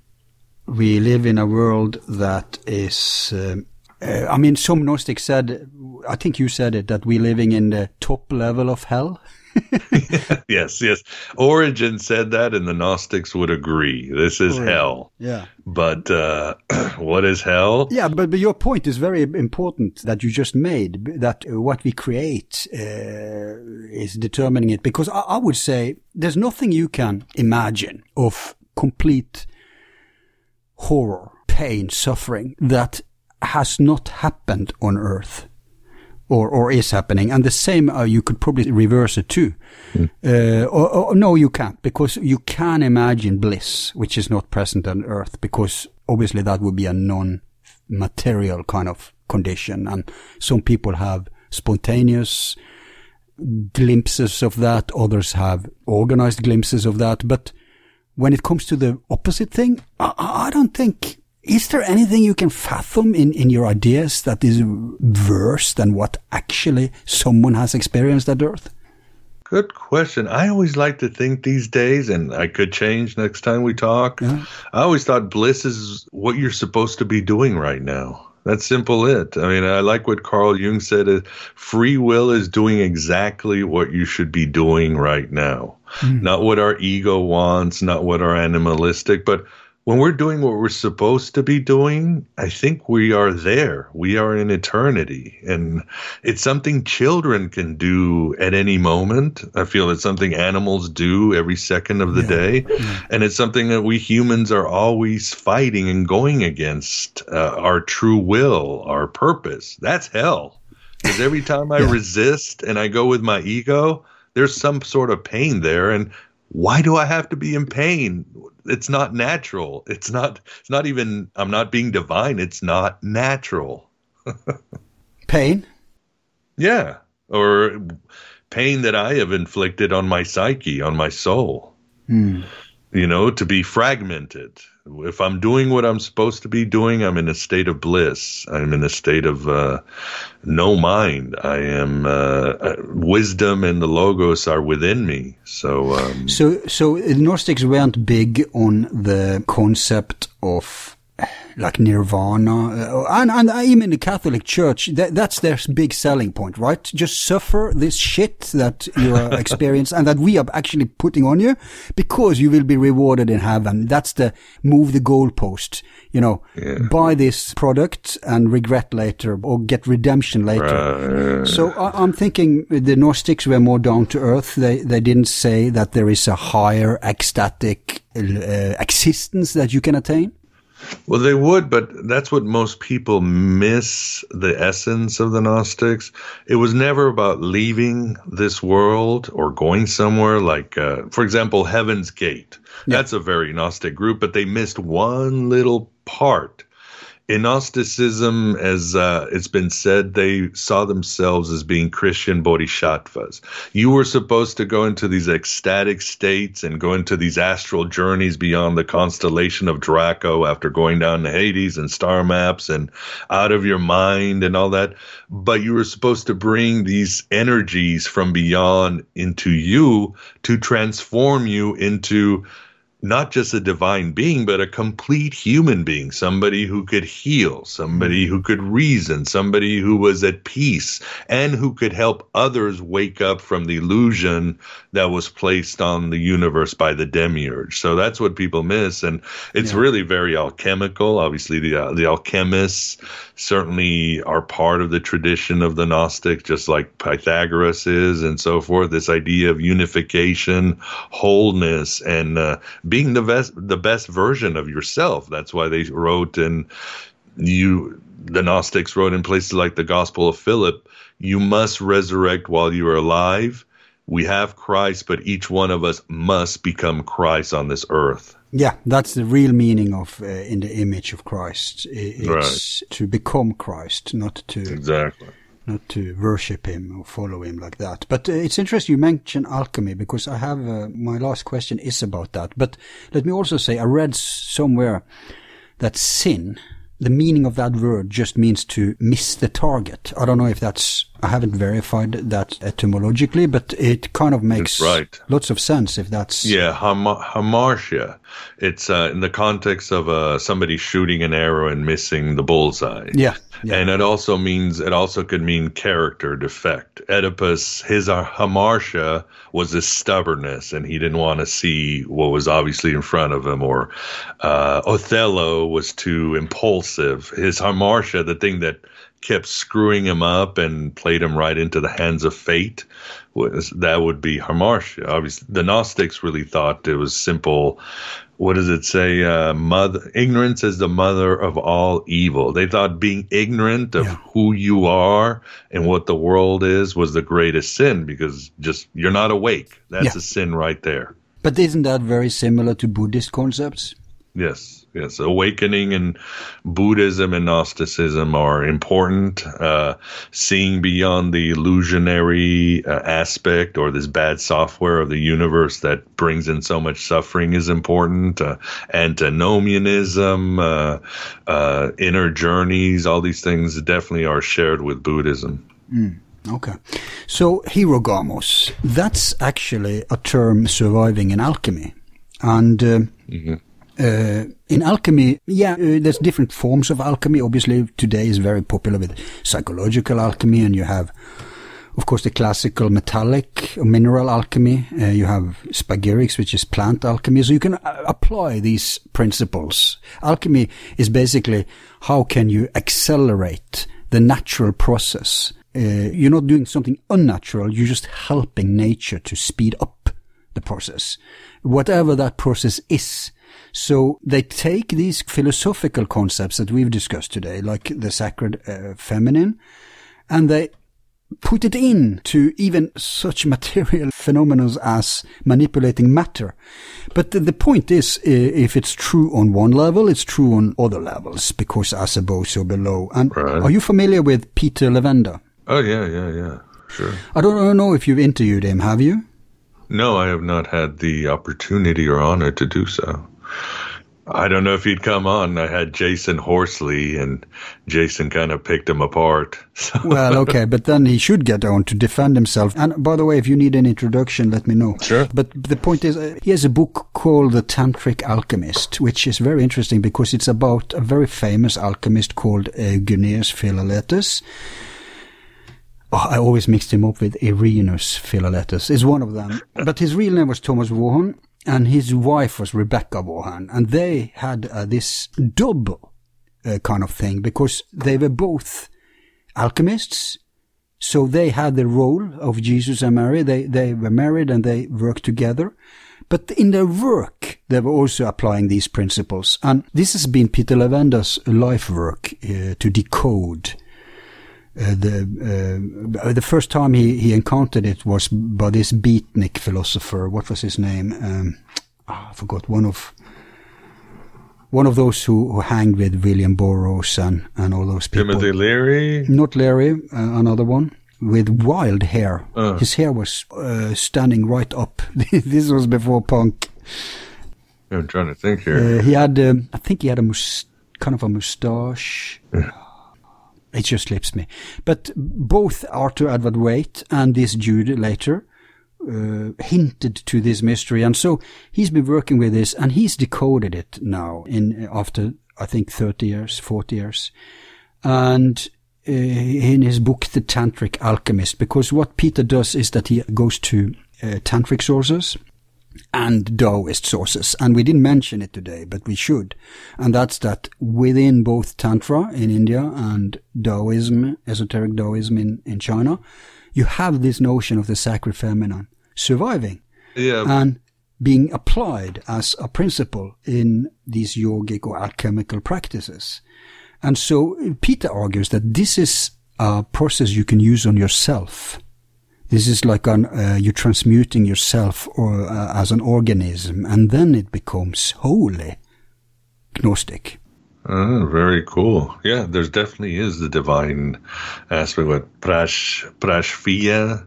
we live in a world that is, um, uh, I mean, some Gnostics said, I think you said it, that we're living in the top level of hell. yes, yes. Origen said that, and the Gnostics would agree. This is hell. Yeah. But uh, what is hell? Yeah, but, but your point is very important that you just made that what we create uh, is determining it. Because I, I would say there's nothing you can imagine of complete horror, pain, suffering that has not happened on Earth or, or is happening. And the same, uh, you could probably reverse it too. Mm. Uh, or, or, no, you can't because you can imagine bliss, which is not present on earth because obviously that would be a non-material kind of condition. And some people have spontaneous glimpses of that. Others have organized glimpses of that. But when it comes to the opposite thing, I, I don't think is there anything you can fathom in, in your ideas that is worse than what actually someone has experienced at Earth? Good question. I always like to think these days, and I could change next time we talk. Yeah. I always thought bliss is what you're supposed to be doing right now. That's simple it. I mean, I like what Carl Jung said uh, free will is doing exactly what you should be doing right now. Mm. Not what our ego wants, not what our animalistic, but when we're doing what we're supposed to be doing, I think we are there. We are in eternity. And it's something children can do at any moment. I feel it's something animals do every second of the yeah. day. Yeah. And it's something that we humans are always fighting and going against uh, our true will, our purpose. That's hell. Because every time I yeah. resist and I go with my ego, there's some sort of pain there. And why do I have to be in pain? It's not natural. It's not it's not even I'm not being divine. It's not natural. pain? Yeah. Or pain that I have inflicted on my psyche, on my soul. Hmm. You know, to be fragmented, if I'm doing what I'm supposed to be doing, I'm in a state of bliss. I'm in a state of uh, no mind. I am uh, uh, wisdom and the logos are within me. So, um, so, so the Gnostics weren't big on the concept of like nirvana, uh, and, and even the Catholic Church, that, that's their big selling point, right? Just suffer this shit that you are experiencing and that we are actually putting on you because you will be rewarded in heaven. That's the move the goalpost, you know, yeah. buy this product and regret later or get redemption later. Right. So I, am thinking the Gnostics were more down to earth. They, they didn't say that there is a higher ecstatic uh, existence that you can attain. Well, they would, but that's what most people miss the essence of the Gnostics. It was never about leaving this world or going somewhere like, uh, for example, Heaven's Gate. Yeah. That's a very Gnostic group, but they missed one little part in Gnosticism, as uh, it's been said, they saw themselves as being Christian bodhisattvas. You were supposed to go into these ecstatic states and go into these astral journeys beyond the constellation of Draco after going down to Hades and star maps and out of your mind and all that. But you were supposed to bring these energies from beyond into you to transform you into not just a divine being, but a complete human being, somebody who could heal, somebody who could reason, somebody who was at peace, and who could help others wake up from the illusion that was placed on the universe by the demiurge. So that's what people miss, and it's yeah. really very alchemical. Obviously, the uh, the alchemists certainly are part of the tradition of the Gnostic, just like Pythagoras is, and so forth. This idea of unification, wholeness, and uh, being the best the best version of yourself. That's why they wrote and you the Gnostics wrote in places like the Gospel of Philip, you must resurrect while you are alive. We have Christ, but each one of us must become Christ on this earth. Yeah, that's the real meaning of uh, in the image of Christ. It's right. to become Christ, not to exactly not to worship him or follow him like that. But uh, it's interesting you mention alchemy because I have uh, my last question is about that. But let me also say I read somewhere that sin, the meaning of that word just means to miss the target. I don't know if that's I haven't verified that etymologically, but it kind of makes right. lots of sense if that's yeah hamartia. It's uh, in the context of uh, somebody shooting an arrow and missing the bullseye. Yeah, yeah, and it also means it also could mean character defect. Oedipus, his uh, hamartia was his stubbornness, and he didn't want to see what was obviously in front of him. Or uh, Othello was too impulsive. His hamartia, the thing that kept screwing him up and played him right into the hands of fate was that would be hamartia obviously the gnostics really thought it was simple what does it say? Uh, mother ignorance is the mother of all evil. They thought being ignorant of yeah. who you are and what the world is was the greatest sin because just you're not awake. That's yeah. a sin right there. But isn't that very similar to buddhist concepts? Yes yes, awakening and Buddhism and Gnosticism are important. Uh, seeing beyond the illusionary uh, aspect or this bad software of the universe that brings in so much suffering is important. Uh, antinomianism, uh, uh, inner journeys, all these things definitely are shared with Buddhism. Mm. Okay. So, hieros gamos, that's actually a term surviving in alchemy. And uh, mm-hmm. Uh, in alchemy, yeah, uh, there's different forms of alchemy. Obviously, today is very popular with psychological alchemy, and you have, of course, the classical metallic mineral alchemy. Uh, you have spagyrics, which is plant alchemy. So you can uh, apply these principles. Alchemy is basically how can you accelerate the natural process. Uh, you're not doing something unnatural. You're just helping nature to speed up the process. Whatever that process is, so they take these philosophical concepts that we've discussed today, like the sacred uh, feminine, and they put it into even such material phenomena as manipulating matter. But the, the, point is, if it's true on one level, it's true on other levels, because as above, so below. And right. are you familiar with Peter Levenda? Oh, yeah, yeah, yeah. Sure. I don't know if you've interviewed him, have you? No, I have not had the opportunity or honor to do so. I don't know if he'd come on. I had Jason Horsley, and Jason kind of picked him apart. So. Well, okay, but then he should get on to defend himself. And by the way, if you need an introduction, let me know. Sure. But the point is, uh, he has a book called The Tantric Alchemist, which is very interesting because it's about a very famous alchemist called Eugenius Philalethes. Oh, I always mixed him up with Eirenaeus Philalethes. Is one of them, but his real name was Thomas Vaughan, and his wife was Rebecca Vaughan, and they had uh, this double uh, kind of thing because they were both alchemists. So they had the role of Jesus and Mary. They they were married and they worked together. But in their work, they were also applying these principles. And this has been Peter Levenda's life work uh, to decode uh, the uh, the first time he, he encountered it was by this beatnik philosopher. What was his name? Um, oh, I forgot. One of one of those who, who hanged with William Burroughs and, and all those people. Timothy Leary. Not Leary. Uh, another one with wild hair. Uh. His hair was uh, standing right up. this was before punk. I'm trying to think here. he had, um, I think he had a mus- kind of a moustache. It just slips me. But both Arthur Edward Waite and this Jude later uh, hinted to this mystery, and so he's been working with this, and he's decoded it now in after I think thirty years, forty years, and. Uh, in his book, The Tantric Alchemist, because what Peter does is that he goes to uh, tantric sources, and Taoist sources. And we didn't mention it today, but we should. And that's that within both Tantra in India and Taoism, esoteric Taoism in, in China, you have this notion of the sacred feminine surviving. Yeah. And being applied as a principle in these yogic or alchemical practices. And so Peter argues that this is a process you can use on yourself this is like an, uh, you're transmuting yourself or, uh, as an organism, and then it becomes wholly gnostic. Uh, very cool. Yeah, there's definitely is the divine aspect with Prash Prashviya.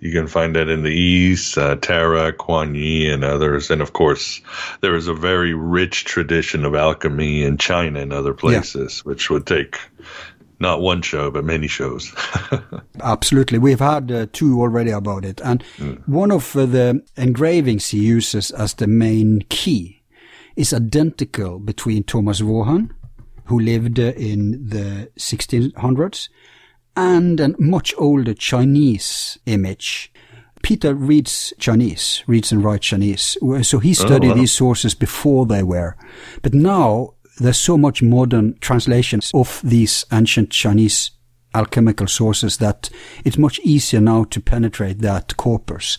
You can find that in the East, uh, Tara, Kuan Yin, and others. And of course, there is a very rich tradition of alchemy in China and other places, yeah. which would take not one show, but many shows. Absolutely. We've had uh, two already about it. And mm. one of uh, the engravings he uses as the main key is identical between Thomas Vaughan, who lived uh, in the 1600s, and a much older Chinese image. Peter reads Chinese, reads and writes Chinese. So he oh, studied oh, wow. these sources before they were. But now there's so much modern translations of these ancient Chinese alchemical sources that it's much easier now to penetrate that corpus.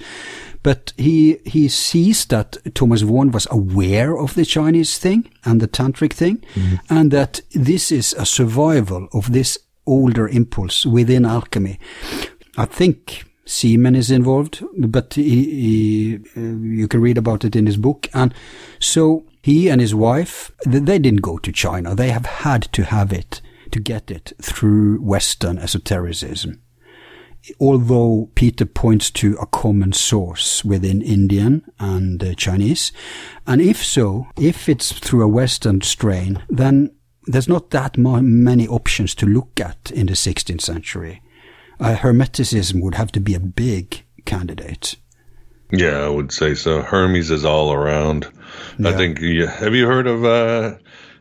But he he sees that Thomas Vaughan was aware of the Chinese thing and the tantric thing, mm-hmm. and that this is a survival of this older impulse within alchemy. I think semen is involved, but he, he, uh, you can read about it in his book. And so he and his wife, they didn't go to China. They have had to have it, to get it through Western esotericism. Although Peter points to a common source within Indian and uh, Chinese. And if so, if it's through a Western strain, then there's not that many options to look at in the 16th century. Uh, Hermeticism would have to be a big candidate. Yeah, I would say so. Hermes is all around. Yeah. I think. Yeah. Have you heard of uh,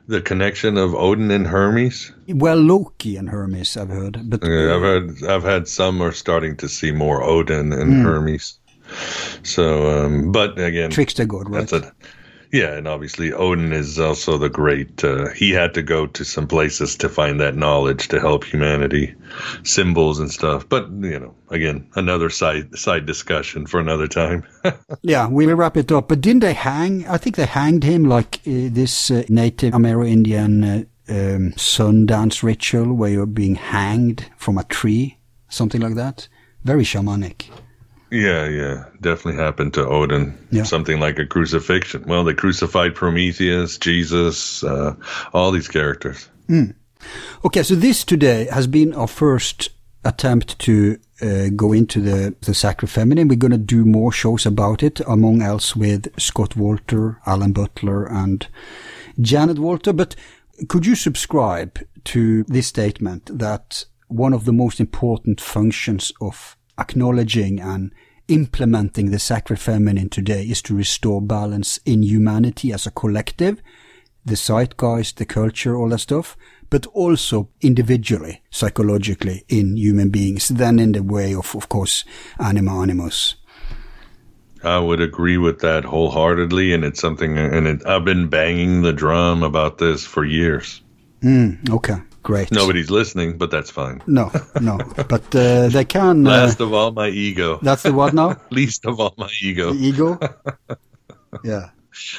the connection of Odin and Hermes? Well, Loki and Hermes, I've heard. But yeah, I've heard. I've had some are starting to see more Odin and mm. Hermes. So, um, but again, trickster god, right? That's a, yeah, and obviously Odin is also the great. Uh, he had to go to some places to find that knowledge to help humanity, symbols and stuff. But you know, again, another side side discussion for another time. yeah, we'll wrap it up. But didn't they hang? I think they hanged him like uh, this uh, Native Amerindian uh, um, sun dance ritual where you're being hanged from a tree, something like that. Very shamanic. Yeah, yeah, definitely happened to Odin. Yeah. Something like a crucifixion. Well, they crucified Prometheus, Jesus, uh, all these characters. Mm. Okay, so this today has been our first attempt to uh, go into the, the sacred feminine. We're going to do more shows about it, among else with Scott Wolter, Alan Butler, and Janet Wolter. But could you subscribe to this statement that one of the most important functions of acknowledging and implementing the sacred feminine today is to restore balance in humanity as a collective, the zeitgeist, the culture, all that stuff, but also individually, psychologically in human beings, then in the way of, of course, anima animus. I would agree with that wholeheartedly, and it's something, and it, I've been banging the drum about this for years. Mm, okay, great. Nobody's listening, but that's fine. No, no, but uh, they can. Uh, Last of all, my ego. That's the what now? Least of all, my ego. The ego. yeah.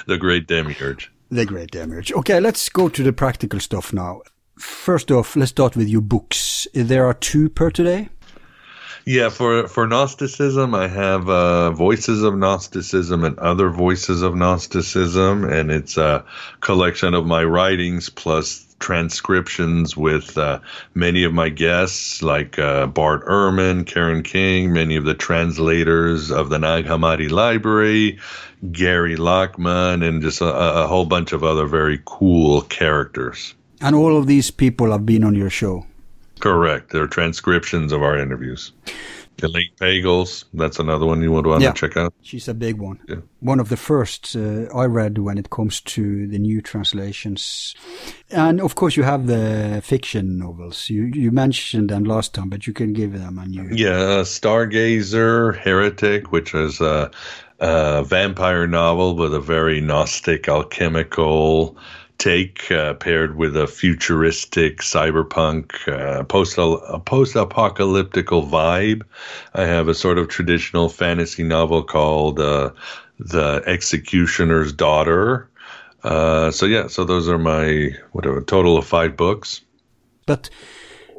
The great demiurge. The great demiurge. Okay, let's go to the practical stuff now. First off, let's start with your books. There are two per today. Yeah, for for Gnosticism, I have uh, Voices of Gnosticism and Other Voices of Gnosticism, and it's a collection of my writings plus transcriptions with uh, many of my guests, like uh, Bart Ehrman, Karen King, many of the translators of the Nag Hammadi Library, Gary Lachman, and just a, a whole bunch of other very cool characters. And all of these people have been on your show. Correct. They're transcriptions of our interviews. Elaine Pagels, that's another one you would want yeah. to check out. She's a big one. Yeah. One of the first uh, I read when it comes to the new translations. And of course, you have the fiction novels. You you mentioned them last time, but you can give them a new. Yeah, Stargazer, Heretic, which is a, a vampire novel with a very Gnostic, alchemical take uh, paired with a futuristic cyberpunk uh, post a post apocalyptical vibe. I have a sort of traditional fantasy novel called uh, The Executioner's Daughter. Uh, so yeah, so those are my whatever total of five books. But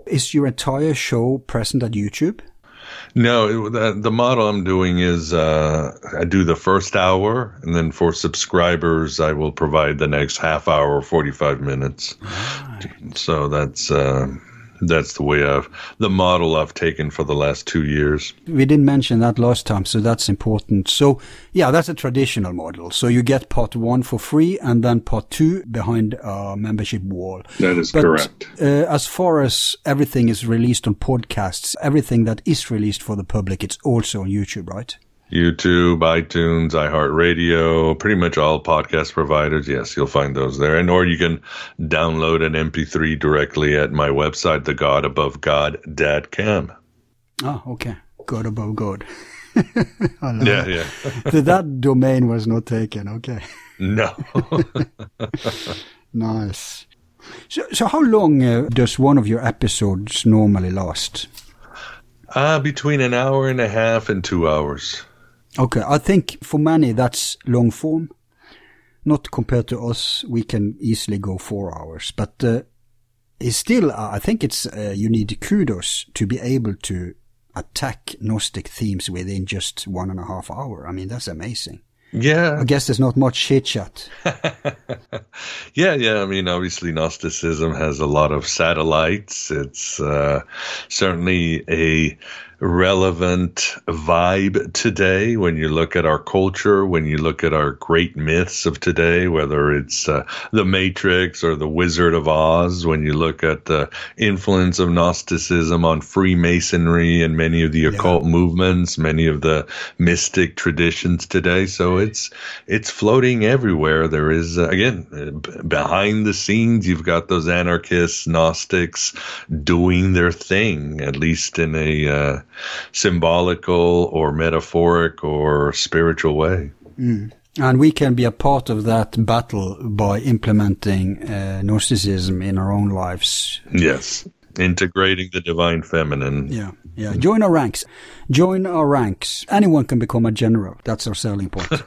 is your entire show present on YouTube? No, the, the model I'm doing is uh, I do the first hour, and then for subscribers, I will provide the next half hour 45 minutes. Right. So that's. Uh, that's the way I've the model I've taken for the last two years. We didn't mention that last time, so that's important. So yeah, that's a traditional model. So you get part one for free, and then part two behind a membership wall. That is but, correct. Uh, as far as everything is released on podcasts, everything that is released for the public, it's also on YouTube, right? YouTube, iTunes, iHeartRadio, pretty much all podcast providers. Yes, you'll find those there. And or you can download an MP3 directly at my website, thegodabovegod.com. Oh, okay. God above God. yeah, yeah. so that domain was not taken. Okay. No. nice. So, so how long uh, does one of your episodes normally last? Uh, between an hour and a half and two hours. Okay, I think for many that's long form. Not compared to us, we can easily go four hours, but uh, it's still, uh, I think it's uh, you need kudos to be able to attack Gnostic themes within just one and a half hour. I mean, that's amazing. Yeah. I guess there's not much chit chat. yeah, yeah. I mean, obviously, Gnosticism has a lot of satellites. It's uh, certainly a relevant vibe today when you look at our culture, when you look at our great myths of today, whether it's uh, the Matrix or the Wizard of Oz, when you look at the influence of Gnosticism on Freemasonry and many of the yeah. occult movements, many of the mystic traditions today. So it's it's floating everywhere. There is uh, again uh, behind the scenes, you've got those anarchists, Gnostics doing their thing, at least in a uh, symbolical or metaphoric or spiritual way. Mm. And we can be a part of that battle by implementing uh, Gnosticism in our own lives. Yes, integrating the divine feminine. Yeah, yeah. Join our ranks. Join our ranks. Anyone can become a general. That's our selling point.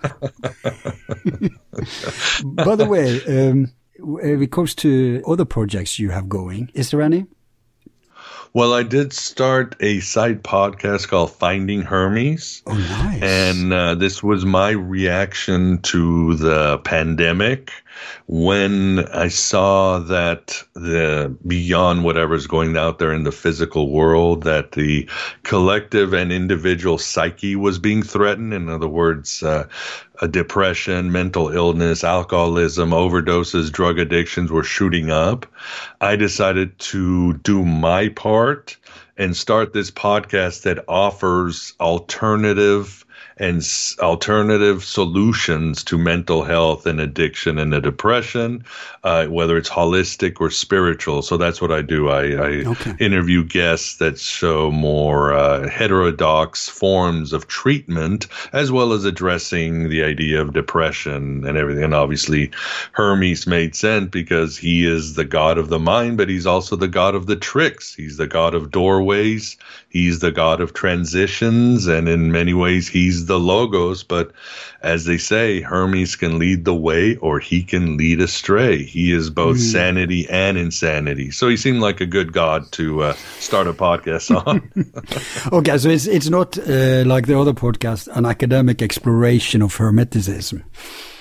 By the way, um, when it comes to other projects you have going, is there any? Well, I did start a side podcast called Finding Hermes. Oh, nice. And uh, this was my reaction to the pandemic when I saw that the beyond whatever's going out there in the physical world, that the collective and individual psyche was being threatened. In other words, uh, depression, mental illness, alcoholism, overdoses, drug addictions were shooting up, I decided to do my part and start this podcast that offers alternative and alternative solutions to mental health and addiction and the depression, uh, whether it's holistic or spiritual. So that's what I do. I, I okay. interview guests that show more uh, heterodox forms of treatment, as well as addressing the idea of depression and everything. And obviously, Hermes made sense because he is the god of the mind, but he's also the god of the tricks. He's the god of doorways. He's the god of transitions, and in many ways, he's the logos. But as they say, Hermes can lead the way or he can lead astray. He is both mm. sanity and insanity. So he seemed like a good god to uh, start a podcast on. okay, so it's it's not uh, like the other podcast, an academic exploration of Hermeticism.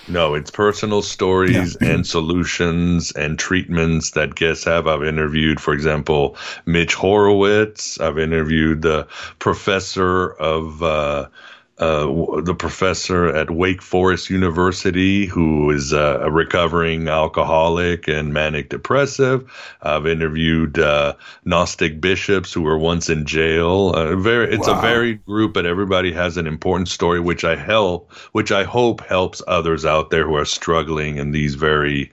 No, it's personal stories yeah. and solutions and treatments that guests have. I've interviewed, for example, Mitch Horowitz. I've interviewed the professor of uh, uh, the professor at Wake Forest University who is uh, a recovering alcoholic and manic depressive. I've interviewed uh, Gnostic bishops who were once in jail. Uh, very, it's wow. a varied group, but everybody has an important story, which I help, which I hope helps others out there who are struggling in these very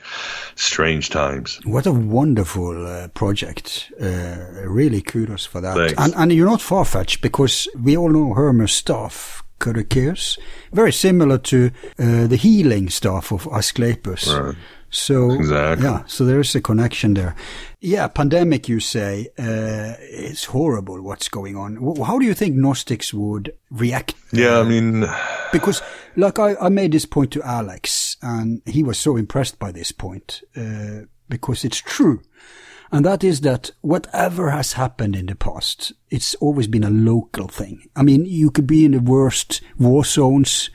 strange times. What a wonderful uh, project! really, kudos for that. And, and you're not far fetched because we all know Hermes stuff kerykeion, very similar to uh, the healing stuff of Asclepius. Right. So exactly. yeah, so there is a connection there. Yeah, pandemic. You say uh, it's horrible. What's going on? How do you think Gnostics would react? Yeah, I mean, because like I, I made this point to Alex, and he was so impressed by this point uh, because it's true. And that is that whatever has happened in the past, it's always been a local thing. I mean, you could be in the worst war zones,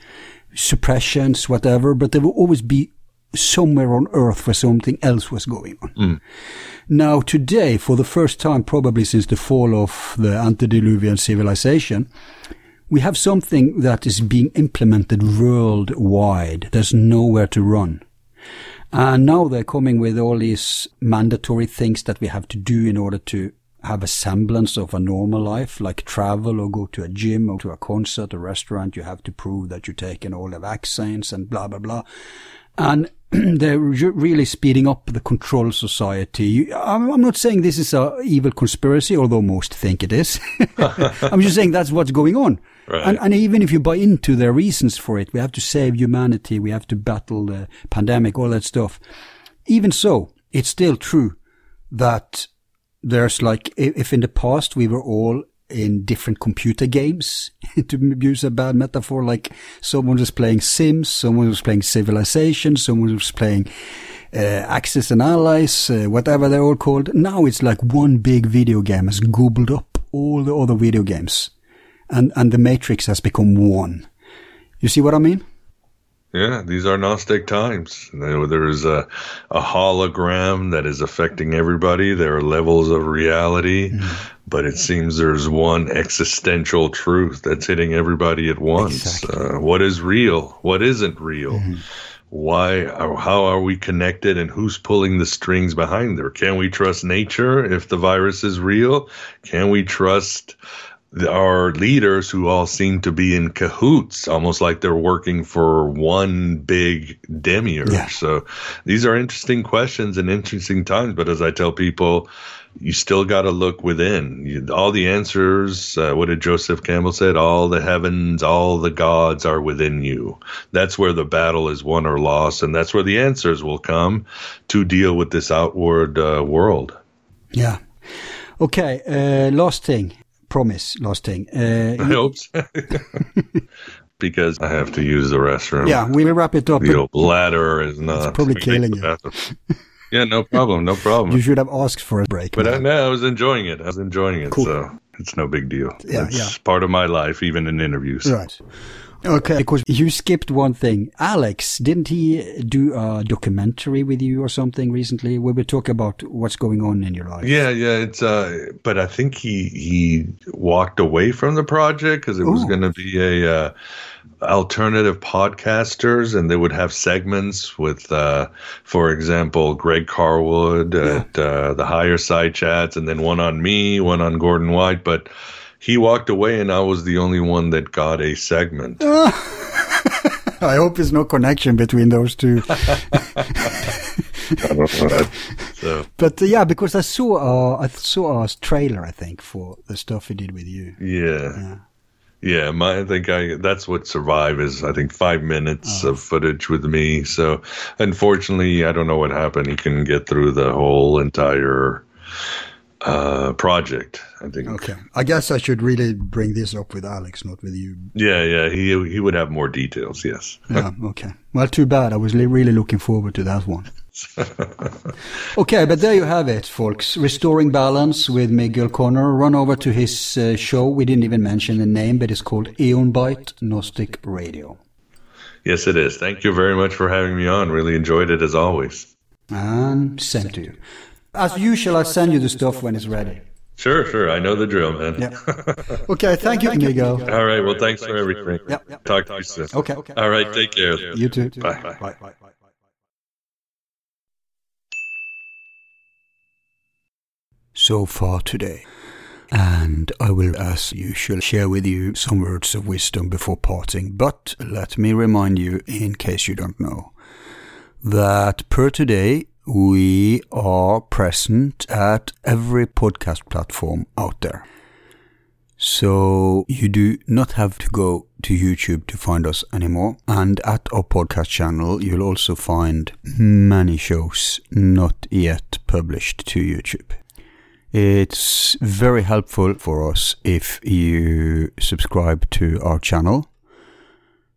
suppressions, whatever, but there will always be somewhere on earth where something else was going on. Mm. Now, today, for the first time, probably since the fall of the antediluvian civilization, we have something that is being implemented worldwide. There's nowhere to run. And now they're coming with all these mandatory things that we have to do in order to have a semblance of a normal life, like travel or go to a gym or to a concert, a restaurant. You have to prove that you've taken all the vaccines and blah, blah, blah. And they're really speeding up the control society. I'm not saying this is a evil conspiracy, although most think it is. I'm just saying that's what's going on. Right. And, and, even if you buy into their reasons for it, we have to save humanity, we have to battle the pandemic, all that stuff. Even so, it's still true that there's like, if in the past we were all in different computer games, to use a bad metaphor, like someone was playing Sims, someone was playing Civilization, someone was playing uh, Axis and Allies, uh, whatever they're all called. Now it's like one big video game has gobbled up all the other video games and, and the matrix has become one. You see what I mean? Yeah, these are Gnostic times. There is a, a hologram that is affecting everybody. There are levels of reality, mm-hmm. but it seems there's one existential truth that's hitting everybody at once. Exactly. Uh, what is real? What isn't real? Mm-hmm. Why? How are we connected? And who's pulling the strings behind there? Can we trust nature if the virus is real? Can we trust our leaders who all seem to be in cahoots, almost like they're working for one big demiurge. Yeah. So these are interesting questions and interesting times. But as I tell people, you still got to look within. You, all the answers, uh, what did Joseph Campbell said? All the heavens, all the gods are within you. That's where the battle is won or lost, and that's where the answers will come to deal with this outward uh, world. Yeah. Okay. Uh, last thing promise last thing. Uh, I hope so. because I have to use the restroom. Yeah, we'll wrap it up. Your bladder is not. It's probably killing you. yeah, no problem, no problem. You should have asked for a break. But I, no, I was enjoying it. I was enjoying it. Cool. So it's no big deal. Yeah, it's yeah. part of my life, even in interviews. Right. Okay, because you skipped one thing. Alex, didn't he do a documentary with you or something recently? Where we were talking about what's going on in your life. Yeah, yeah. It's uh, but I think he he walked away from the project because it was going to be a uh, alternative podcasters, and they would have segments with, uh, for example, Greg Carlwood at uh, the Higher Side Chats, and then one on me, one on Gordon White, but. He walked away, and I was the only one that got a segment. I hope there's no connection between those two. so But uh, yeah, because I saw uh, I saw a trailer, I think, for the stuff he did with you. yeah. Yeah. Yeah, my, I think I that's what survive is I think five minutes Oh. of footage with me. So unfortunately, I don't know what happened. He couldn't get through the whole entire uh, project. I think. Okay, I guess I should really bring this up with Alex, not with you. Yeah, yeah. He he would have more details. Yes. Yeah, okay. Well, too bad. I was really looking forward to that one. okay, but there you have it, folks. Restoring Balance with Miguel Connor. Run over to his uh, show. We didn't even mention the name, but it's called Aeon Byte Gnostic Radio. Yes, it is. Thank you very much for having me on. Really enjoyed it as always. And sent to you. As usual, I'll send you the stuff when it's ready. Sure, sure. I know the drill, man. Yeah. Okay, thank you, Miguel. All right. Well, thanks for everything. Yep, yep. Talk to you soon. Okay. Okay. All right. Take care. You too. Bye. Bye. so far today. And I will, as usual, share with you some words of wisdom before parting. But let me remind you, in case you don't know, that per today we are present at every podcast platform out there. So you do not have to go to YouTube to find us anymore. And at our podcast channel, you'll also find many shows not yet published to YouTube. It's very helpful for us if you subscribe to our channel,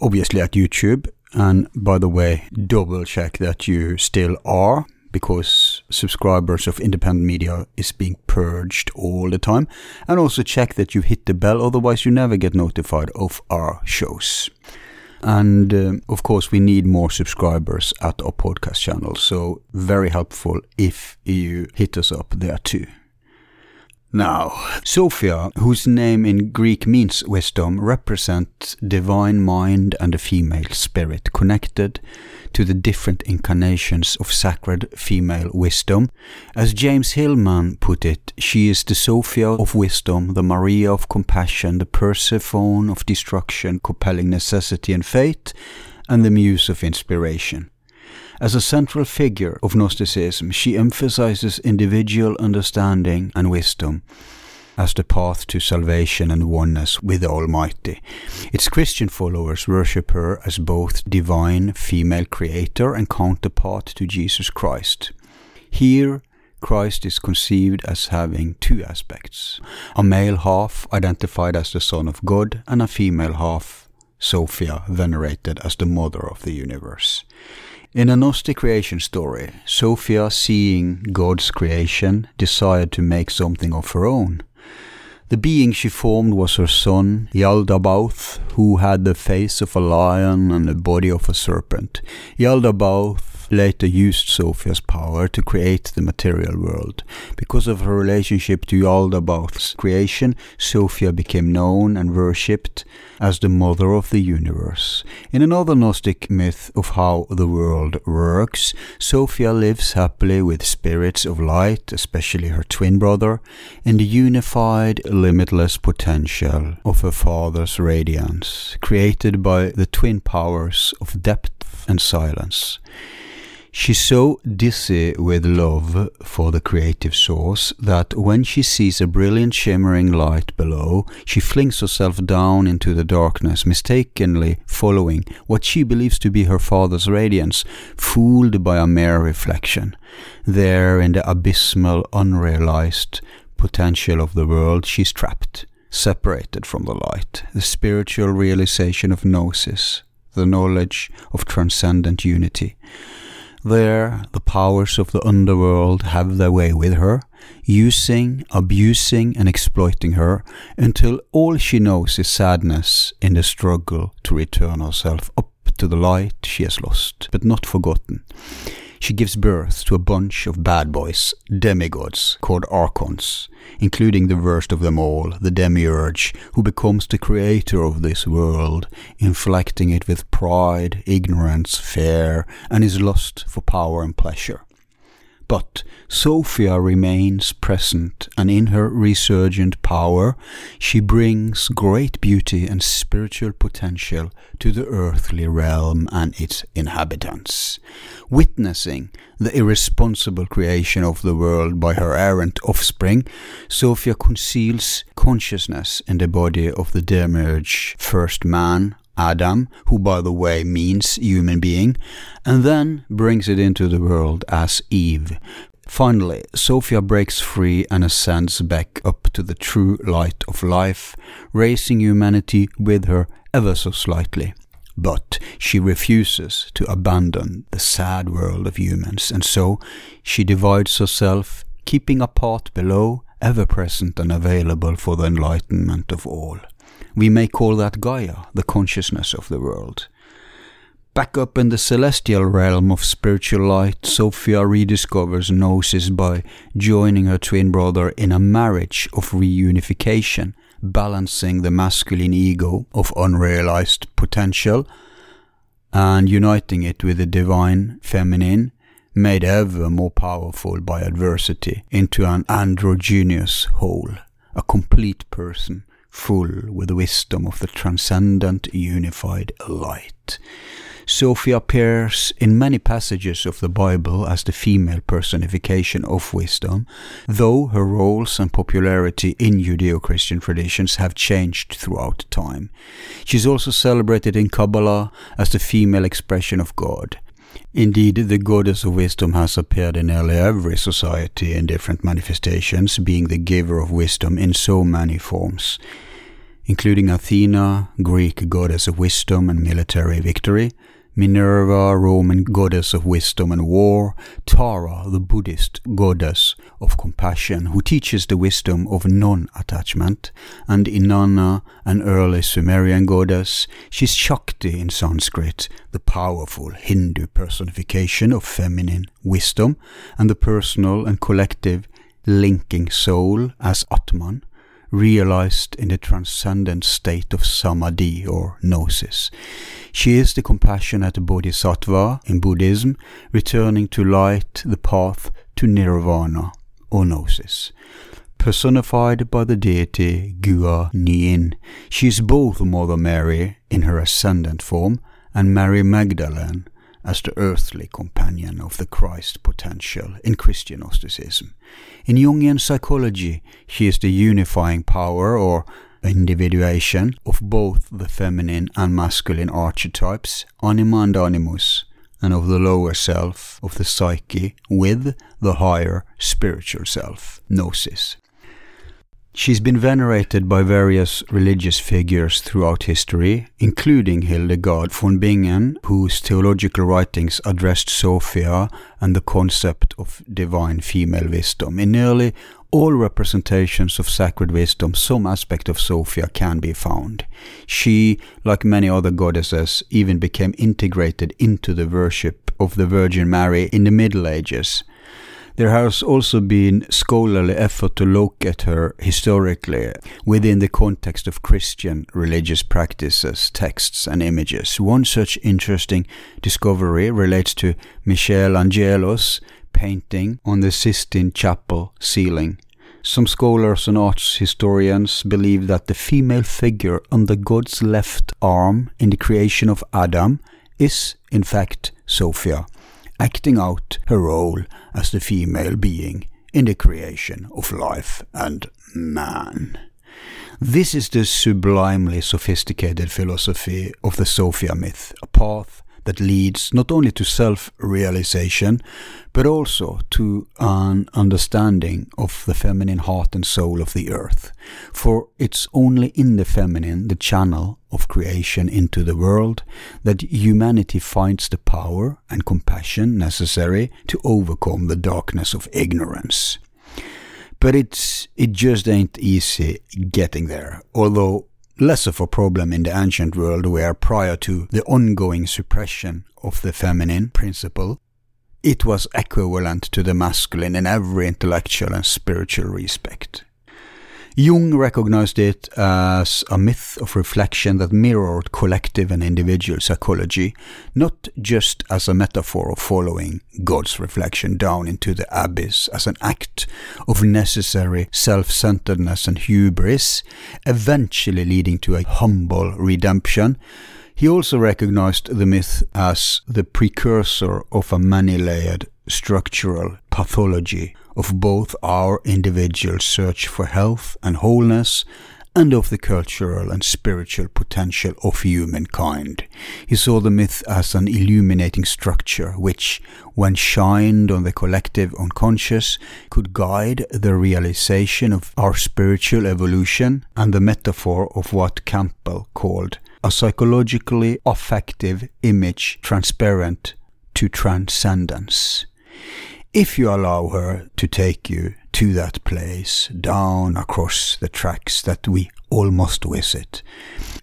obviously at YouTube. And by the way, double check that you still are because subscribers of independent media is being purged all the time. And also check that you hit the bell, otherwise you never get notified of our shows. And um, of course, we need more subscribers at our podcast channel. So very helpful if you hit us up there too. Now, Sophia, whose name in Greek means wisdom, represents divine mind and a female spirit connected to the different incarnations of sacred female wisdom. As James Hillman put it, she is the Sophia of wisdom, the Maria of compassion, the Persephone of destruction, compelling necessity and fate, and the muse of inspiration. As a central figure of Gnosticism, she emphasizes individual understanding and wisdom as the path to salvation and oneness with the Almighty. Its Christian followers worship her as both divine female creator and counterpart to Jesus Christ. Here, Christ is conceived as having two aspects a male half identified as the Son of God, and a female half, Sophia, venerated as the mother of the universe. In a Gnostic creation story, Sophia, seeing God's creation, desired to make something of her own. The being she formed was her son, Yaldabaoth, who had the face of a lion and the body of a serpent. Yaldabaoth later used Sophia's power to create the material world. Because of her relationship to Yaldabaoth's creation, Sophia became known and worshipped as the mother of the universe. In another Gnostic myth of how the world works, Sophia lives happily with spirits of light, especially her twin brother, in the unified, limitless potential of her father's radiance, created by the twin powers of depth and silence. She's so dizzy with love for the creative source that when she sees a brilliant shimmering light below, she flings herself down into the darkness, mistakenly following what she believes to be her father's radiance, fooled by a mere reflection. There, in the abysmal, unrealized potential of the world, she's trapped, separated from the light, the spiritual realization of gnosis, the knowledge of transcendent unity. There, the powers of the underworld have their way with her, using, abusing, and exploiting her until all she knows is sadness in the struggle to return herself up to the light she has lost, but not forgotten she gives birth to a bunch of bad boys, demigods, called archons, including the worst of them all, the demiurge, who becomes the creator of this world, inflecting it with pride, ignorance, fear, and his lust for power and pleasure. But Sophia remains present, and in her resurgent power, she brings great beauty and spiritual potential to the earthly realm and its inhabitants. Witnessing the irresponsible creation of the world by her errant offspring, Sophia conceals consciousness in the body of the demiurge first man, Adam, who by the way means human being, and then brings it into the world as Eve. Finally, Sophia breaks free and ascends back up to the true light of life, raising humanity with her ever so slightly. But she refuses to abandon the sad world of humans, and so she divides herself, keeping a part below, ever present and available for the enlightenment of all. We may call that Gaia, the consciousness of the world. Back up in the celestial realm of spiritual light, Sophia rediscovers Gnosis by joining her twin brother in a marriage of reunification, balancing the masculine ego of unrealized potential and uniting it with the divine feminine, made ever more powerful by adversity, into an androgynous whole, a complete person full with the wisdom of the transcendent unified light. Sophia appears in many passages of the Bible as the female personification of wisdom, though her roles and popularity in Judeo Christian traditions have changed throughout time. She is also celebrated in Kabbalah as the female expression of God. Indeed, the goddess of wisdom has appeared in nearly every society in different manifestations, being the giver of wisdom in so many forms including Athena, Greek goddess of wisdom and military victory, Minerva, Roman goddess of wisdom and war, Tara, the Buddhist goddess of compassion, who teaches the wisdom of non attachment, and Inanna, an early Sumerian goddess. She's Shakti in Sanskrit, the powerful Hindu personification of feminine wisdom, and the personal and collective linking soul as Atman realized in the transcendent state of samadhi or gnosis. She is the compassionate bodhisattva in Buddhism, returning to light the path to nirvana or gnosis. Personified by the deity Gua Guanyin, she is both Mother Mary in her ascendant form and Mary Magdalene as the earthly companion of the Christ potential in Christian Gnosticism. In Jungian psychology, she is the unifying power or individuation of both the feminine and masculine archetypes, anima and animus, and of the lower self of the psyche with the higher spiritual self, gnosis. She's been venerated by various religious figures throughout history, including Hildegard von Bingen, whose theological writings addressed Sophia and the concept of divine female wisdom. In nearly all representations of sacred wisdom, some aspect of Sophia can be found. She, like many other goddesses, even became integrated into the worship of the Virgin Mary in the Middle Ages. There has also been scholarly effort to look at her historically within the context of Christian religious practices, texts, and images. One such interesting discovery relates to Michelangelo's painting on the Sistine Chapel ceiling. Some scholars and arts historians believe that the female figure on the god's left arm in the creation of Adam is, in fact, Sophia acting out her role as the female being in the creation of life and man. This is the sublimely sophisticated philosophy of the Sophia myth, a path that leads not only to self-realization, but also to an understanding of the feminine heart and soul of the earth. For it's only in the feminine, the channel of creation into the world, that humanity finds the power and compassion necessary to overcome the darkness of ignorance. But it's, it just ain't easy getting there, although less of a problem in the ancient world where prior to the ongoing suppression of the feminine principle, it was equivalent to the masculine in every intellectual and spiritual respect. Jung recognized it as a myth of reflection that mirrored collective and individual psychology, not just as a metaphor of following God's reflection down into the abyss as an act of necessary self-centeredness and hubris, eventually leading to a humble redemption, he also recognized the myth as the precursor of a many-layered structural pathology of both our individual search for health and wholeness and of the cultural and spiritual potential of humankind. He saw the myth as an illuminating structure which, when shined on the collective unconscious, could guide the realization of our spiritual evolution and the metaphor of what Campbell called a psychologically affective image transparent to transcendence if you allow her to take you to that place, down across the tracks that we all must visit,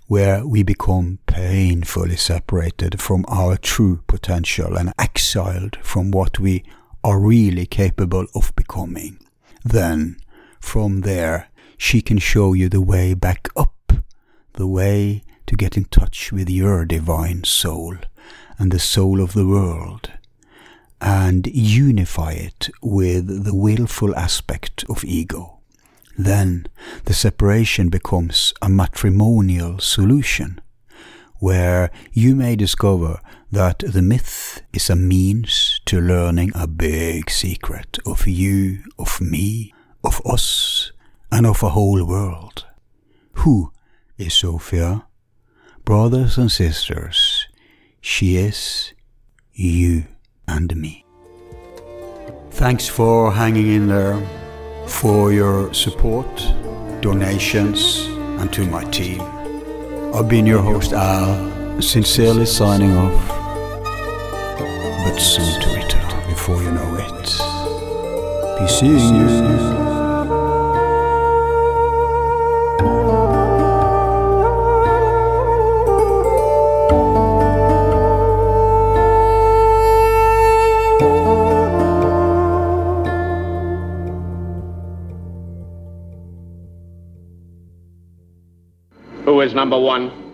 where we become painfully separated from our true potential and exiled from what we are really capable of becoming. Then, from there, she can show you the way back up, the way to get in touch with your divine soul and the soul of the world and unify it with the willful aspect of ego. Then the separation becomes a matrimonial solution, where you may discover that the myth is a means to learning a big secret of you, of me, of us, and of a whole world. Who is Sophia? Brothers and sisters, she is you and me. Thanks for hanging in there, for your support, donations, and to my team. I've been your host Al, sincerely signing off, but soon to return before you know it. Be seeing you. Number one.